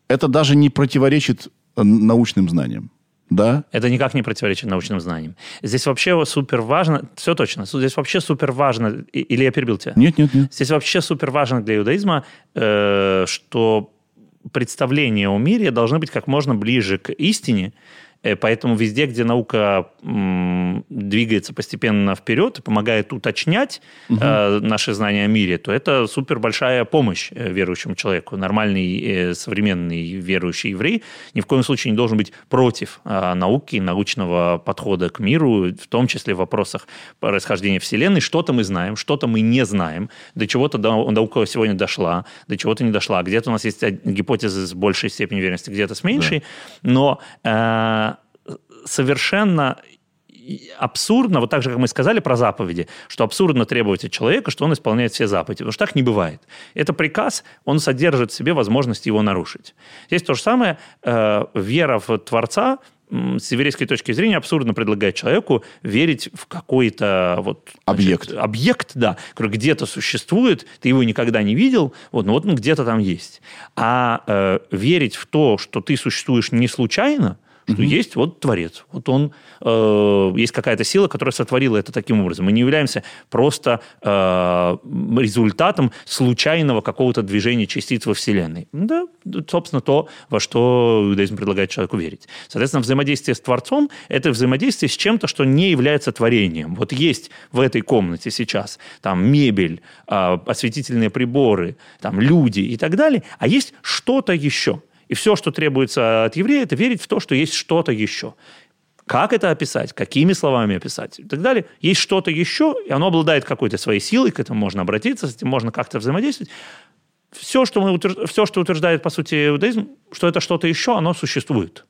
это даже не противоречит научным знаниям. Да. Это никак не противоречит научным знаниям. Здесь вообще супер важно, все точно, здесь вообще супер важно, или я перебил тебя? Нет, нет, нет. Здесь вообще супер важно для иудаизма, э, что представления о мире должны быть как можно ближе к истине, Э, поэтому везде, где наука двигается постепенно вперед и помогает уточнять угу. наши знания о мире, то это супер большая помощь э, верующему человеку. Нормальный современный верующий еврей ни в коем случае не должен быть против науки, научного подхода к миру, в том числе в вопросах происхождения Вселенной. Что-то мы знаем, что-то мы не знаем, до чего-то наука сегодня дошла, до чего-то не дошла. Где-то у нас есть гипотезы с большей степенью верности, где-то с меньшей, да. но совершенно абсурдно, вот так же, как мы сказали про заповеди, что абсурдно требовать от человека, что он исполняет все заповеди, потому что так не бывает. Это приказ, он содержит в себе возможность его нарушить. Здесь то же самое, э, вера в Творца, с еврейской точки зрения абсурдно предлагать человеку верить в какой-то вот объект, значит, объект, да, который где-то существует, ты его никогда не видел, вот, но вот он где-то там есть. А э, верить в то, что ты существуешь не случайно, что угу. есть вот Творец, вот он, э, есть какая-то сила, которая сотворила это таким образом. Мы не являемся просто э, результатом случайного какого-то движения частиц во Вселенной. Да, собственно, то, во что иудаизм предлагает человеку верить. Соответственно, взаимодействие с Творцом – это взаимодействие с чем-то, что не является творением. Вот есть в этой комнате сейчас там мебель, э, осветительные приборы, там люди и так далее, а есть что-то еще – и все, что требуется от еврея, это верить в то, что есть что-то еще. Как это описать, какими словами описать и так далее. Есть что-то еще, и оно обладает какой-то своей силой, к этому можно обратиться, с этим можно как-то взаимодействовать. Все, что, мы все, что утверждает, по сути, иудаизм, что это что-то еще, оно существует.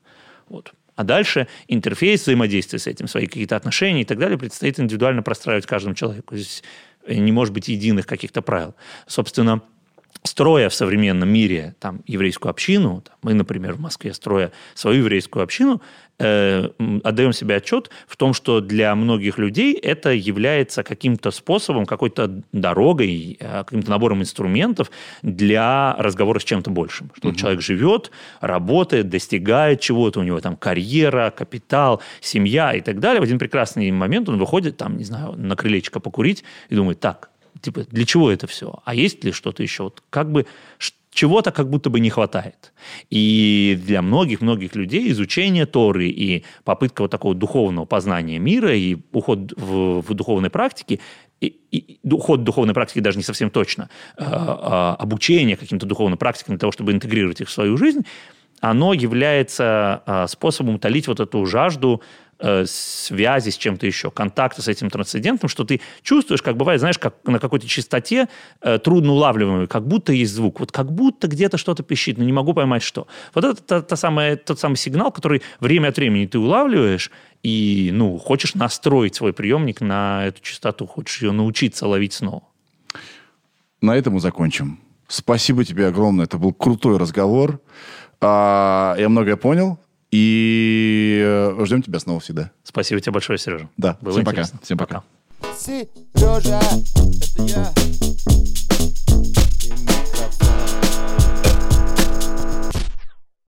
Вот. А дальше интерфейс взаимодействия с этим, свои какие-то отношения и так далее предстоит индивидуально простраивать каждому человеку. Здесь не может быть единых каких-то правил. Собственно, строя в современном мире там, еврейскую общину, там, мы, например, в Москве, строя свою еврейскую общину, э, отдаем себе отчет в том, что для многих людей это является каким-то способом, какой-то дорогой, э, каким-то набором инструментов для разговора с чем-то большим. Что угу. человек живет, работает, достигает чего-то, у него там карьера, капитал, семья и так далее. В один прекрасный момент он выходит, там, не знаю, на крылечко покурить и думает, так, типа, для чего это все? А есть ли что-то еще? Вот как бы чего-то как будто бы не хватает. И для многих-многих людей изучение Торы и попытка вот такого духовного познания мира и уход в, в духовной практике и, и уход духовной практики даже не совсем точно, а, а, обучение каким-то духовным практикам для того, чтобы интегрировать их в свою жизнь, оно является а, способом утолить вот эту жажду э, связи с чем-то еще, контакта с этим трансцендентом, что ты чувствуешь, как бывает, знаешь, как на какой-то частоте э, трудно улавливаемой, как будто есть звук, вот как будто где-то что-то пищит, но не могу поймать что. Вот это та, та самая, тот самый сигнал, который время от времени ты улавливаешь, и, ну, хочешь настроить свой приемник на эту частоту, хочешь ее научиться ловить снова. На этом мы закончим. Спасибо тебе огромное. Это был крутой разговор. А, я многое понял. И э, ждем тебя снова всегда. Спасибо тебе большое, Сережа. Да. Было Всем интересно. пока. Всем пока. Сережа, это я.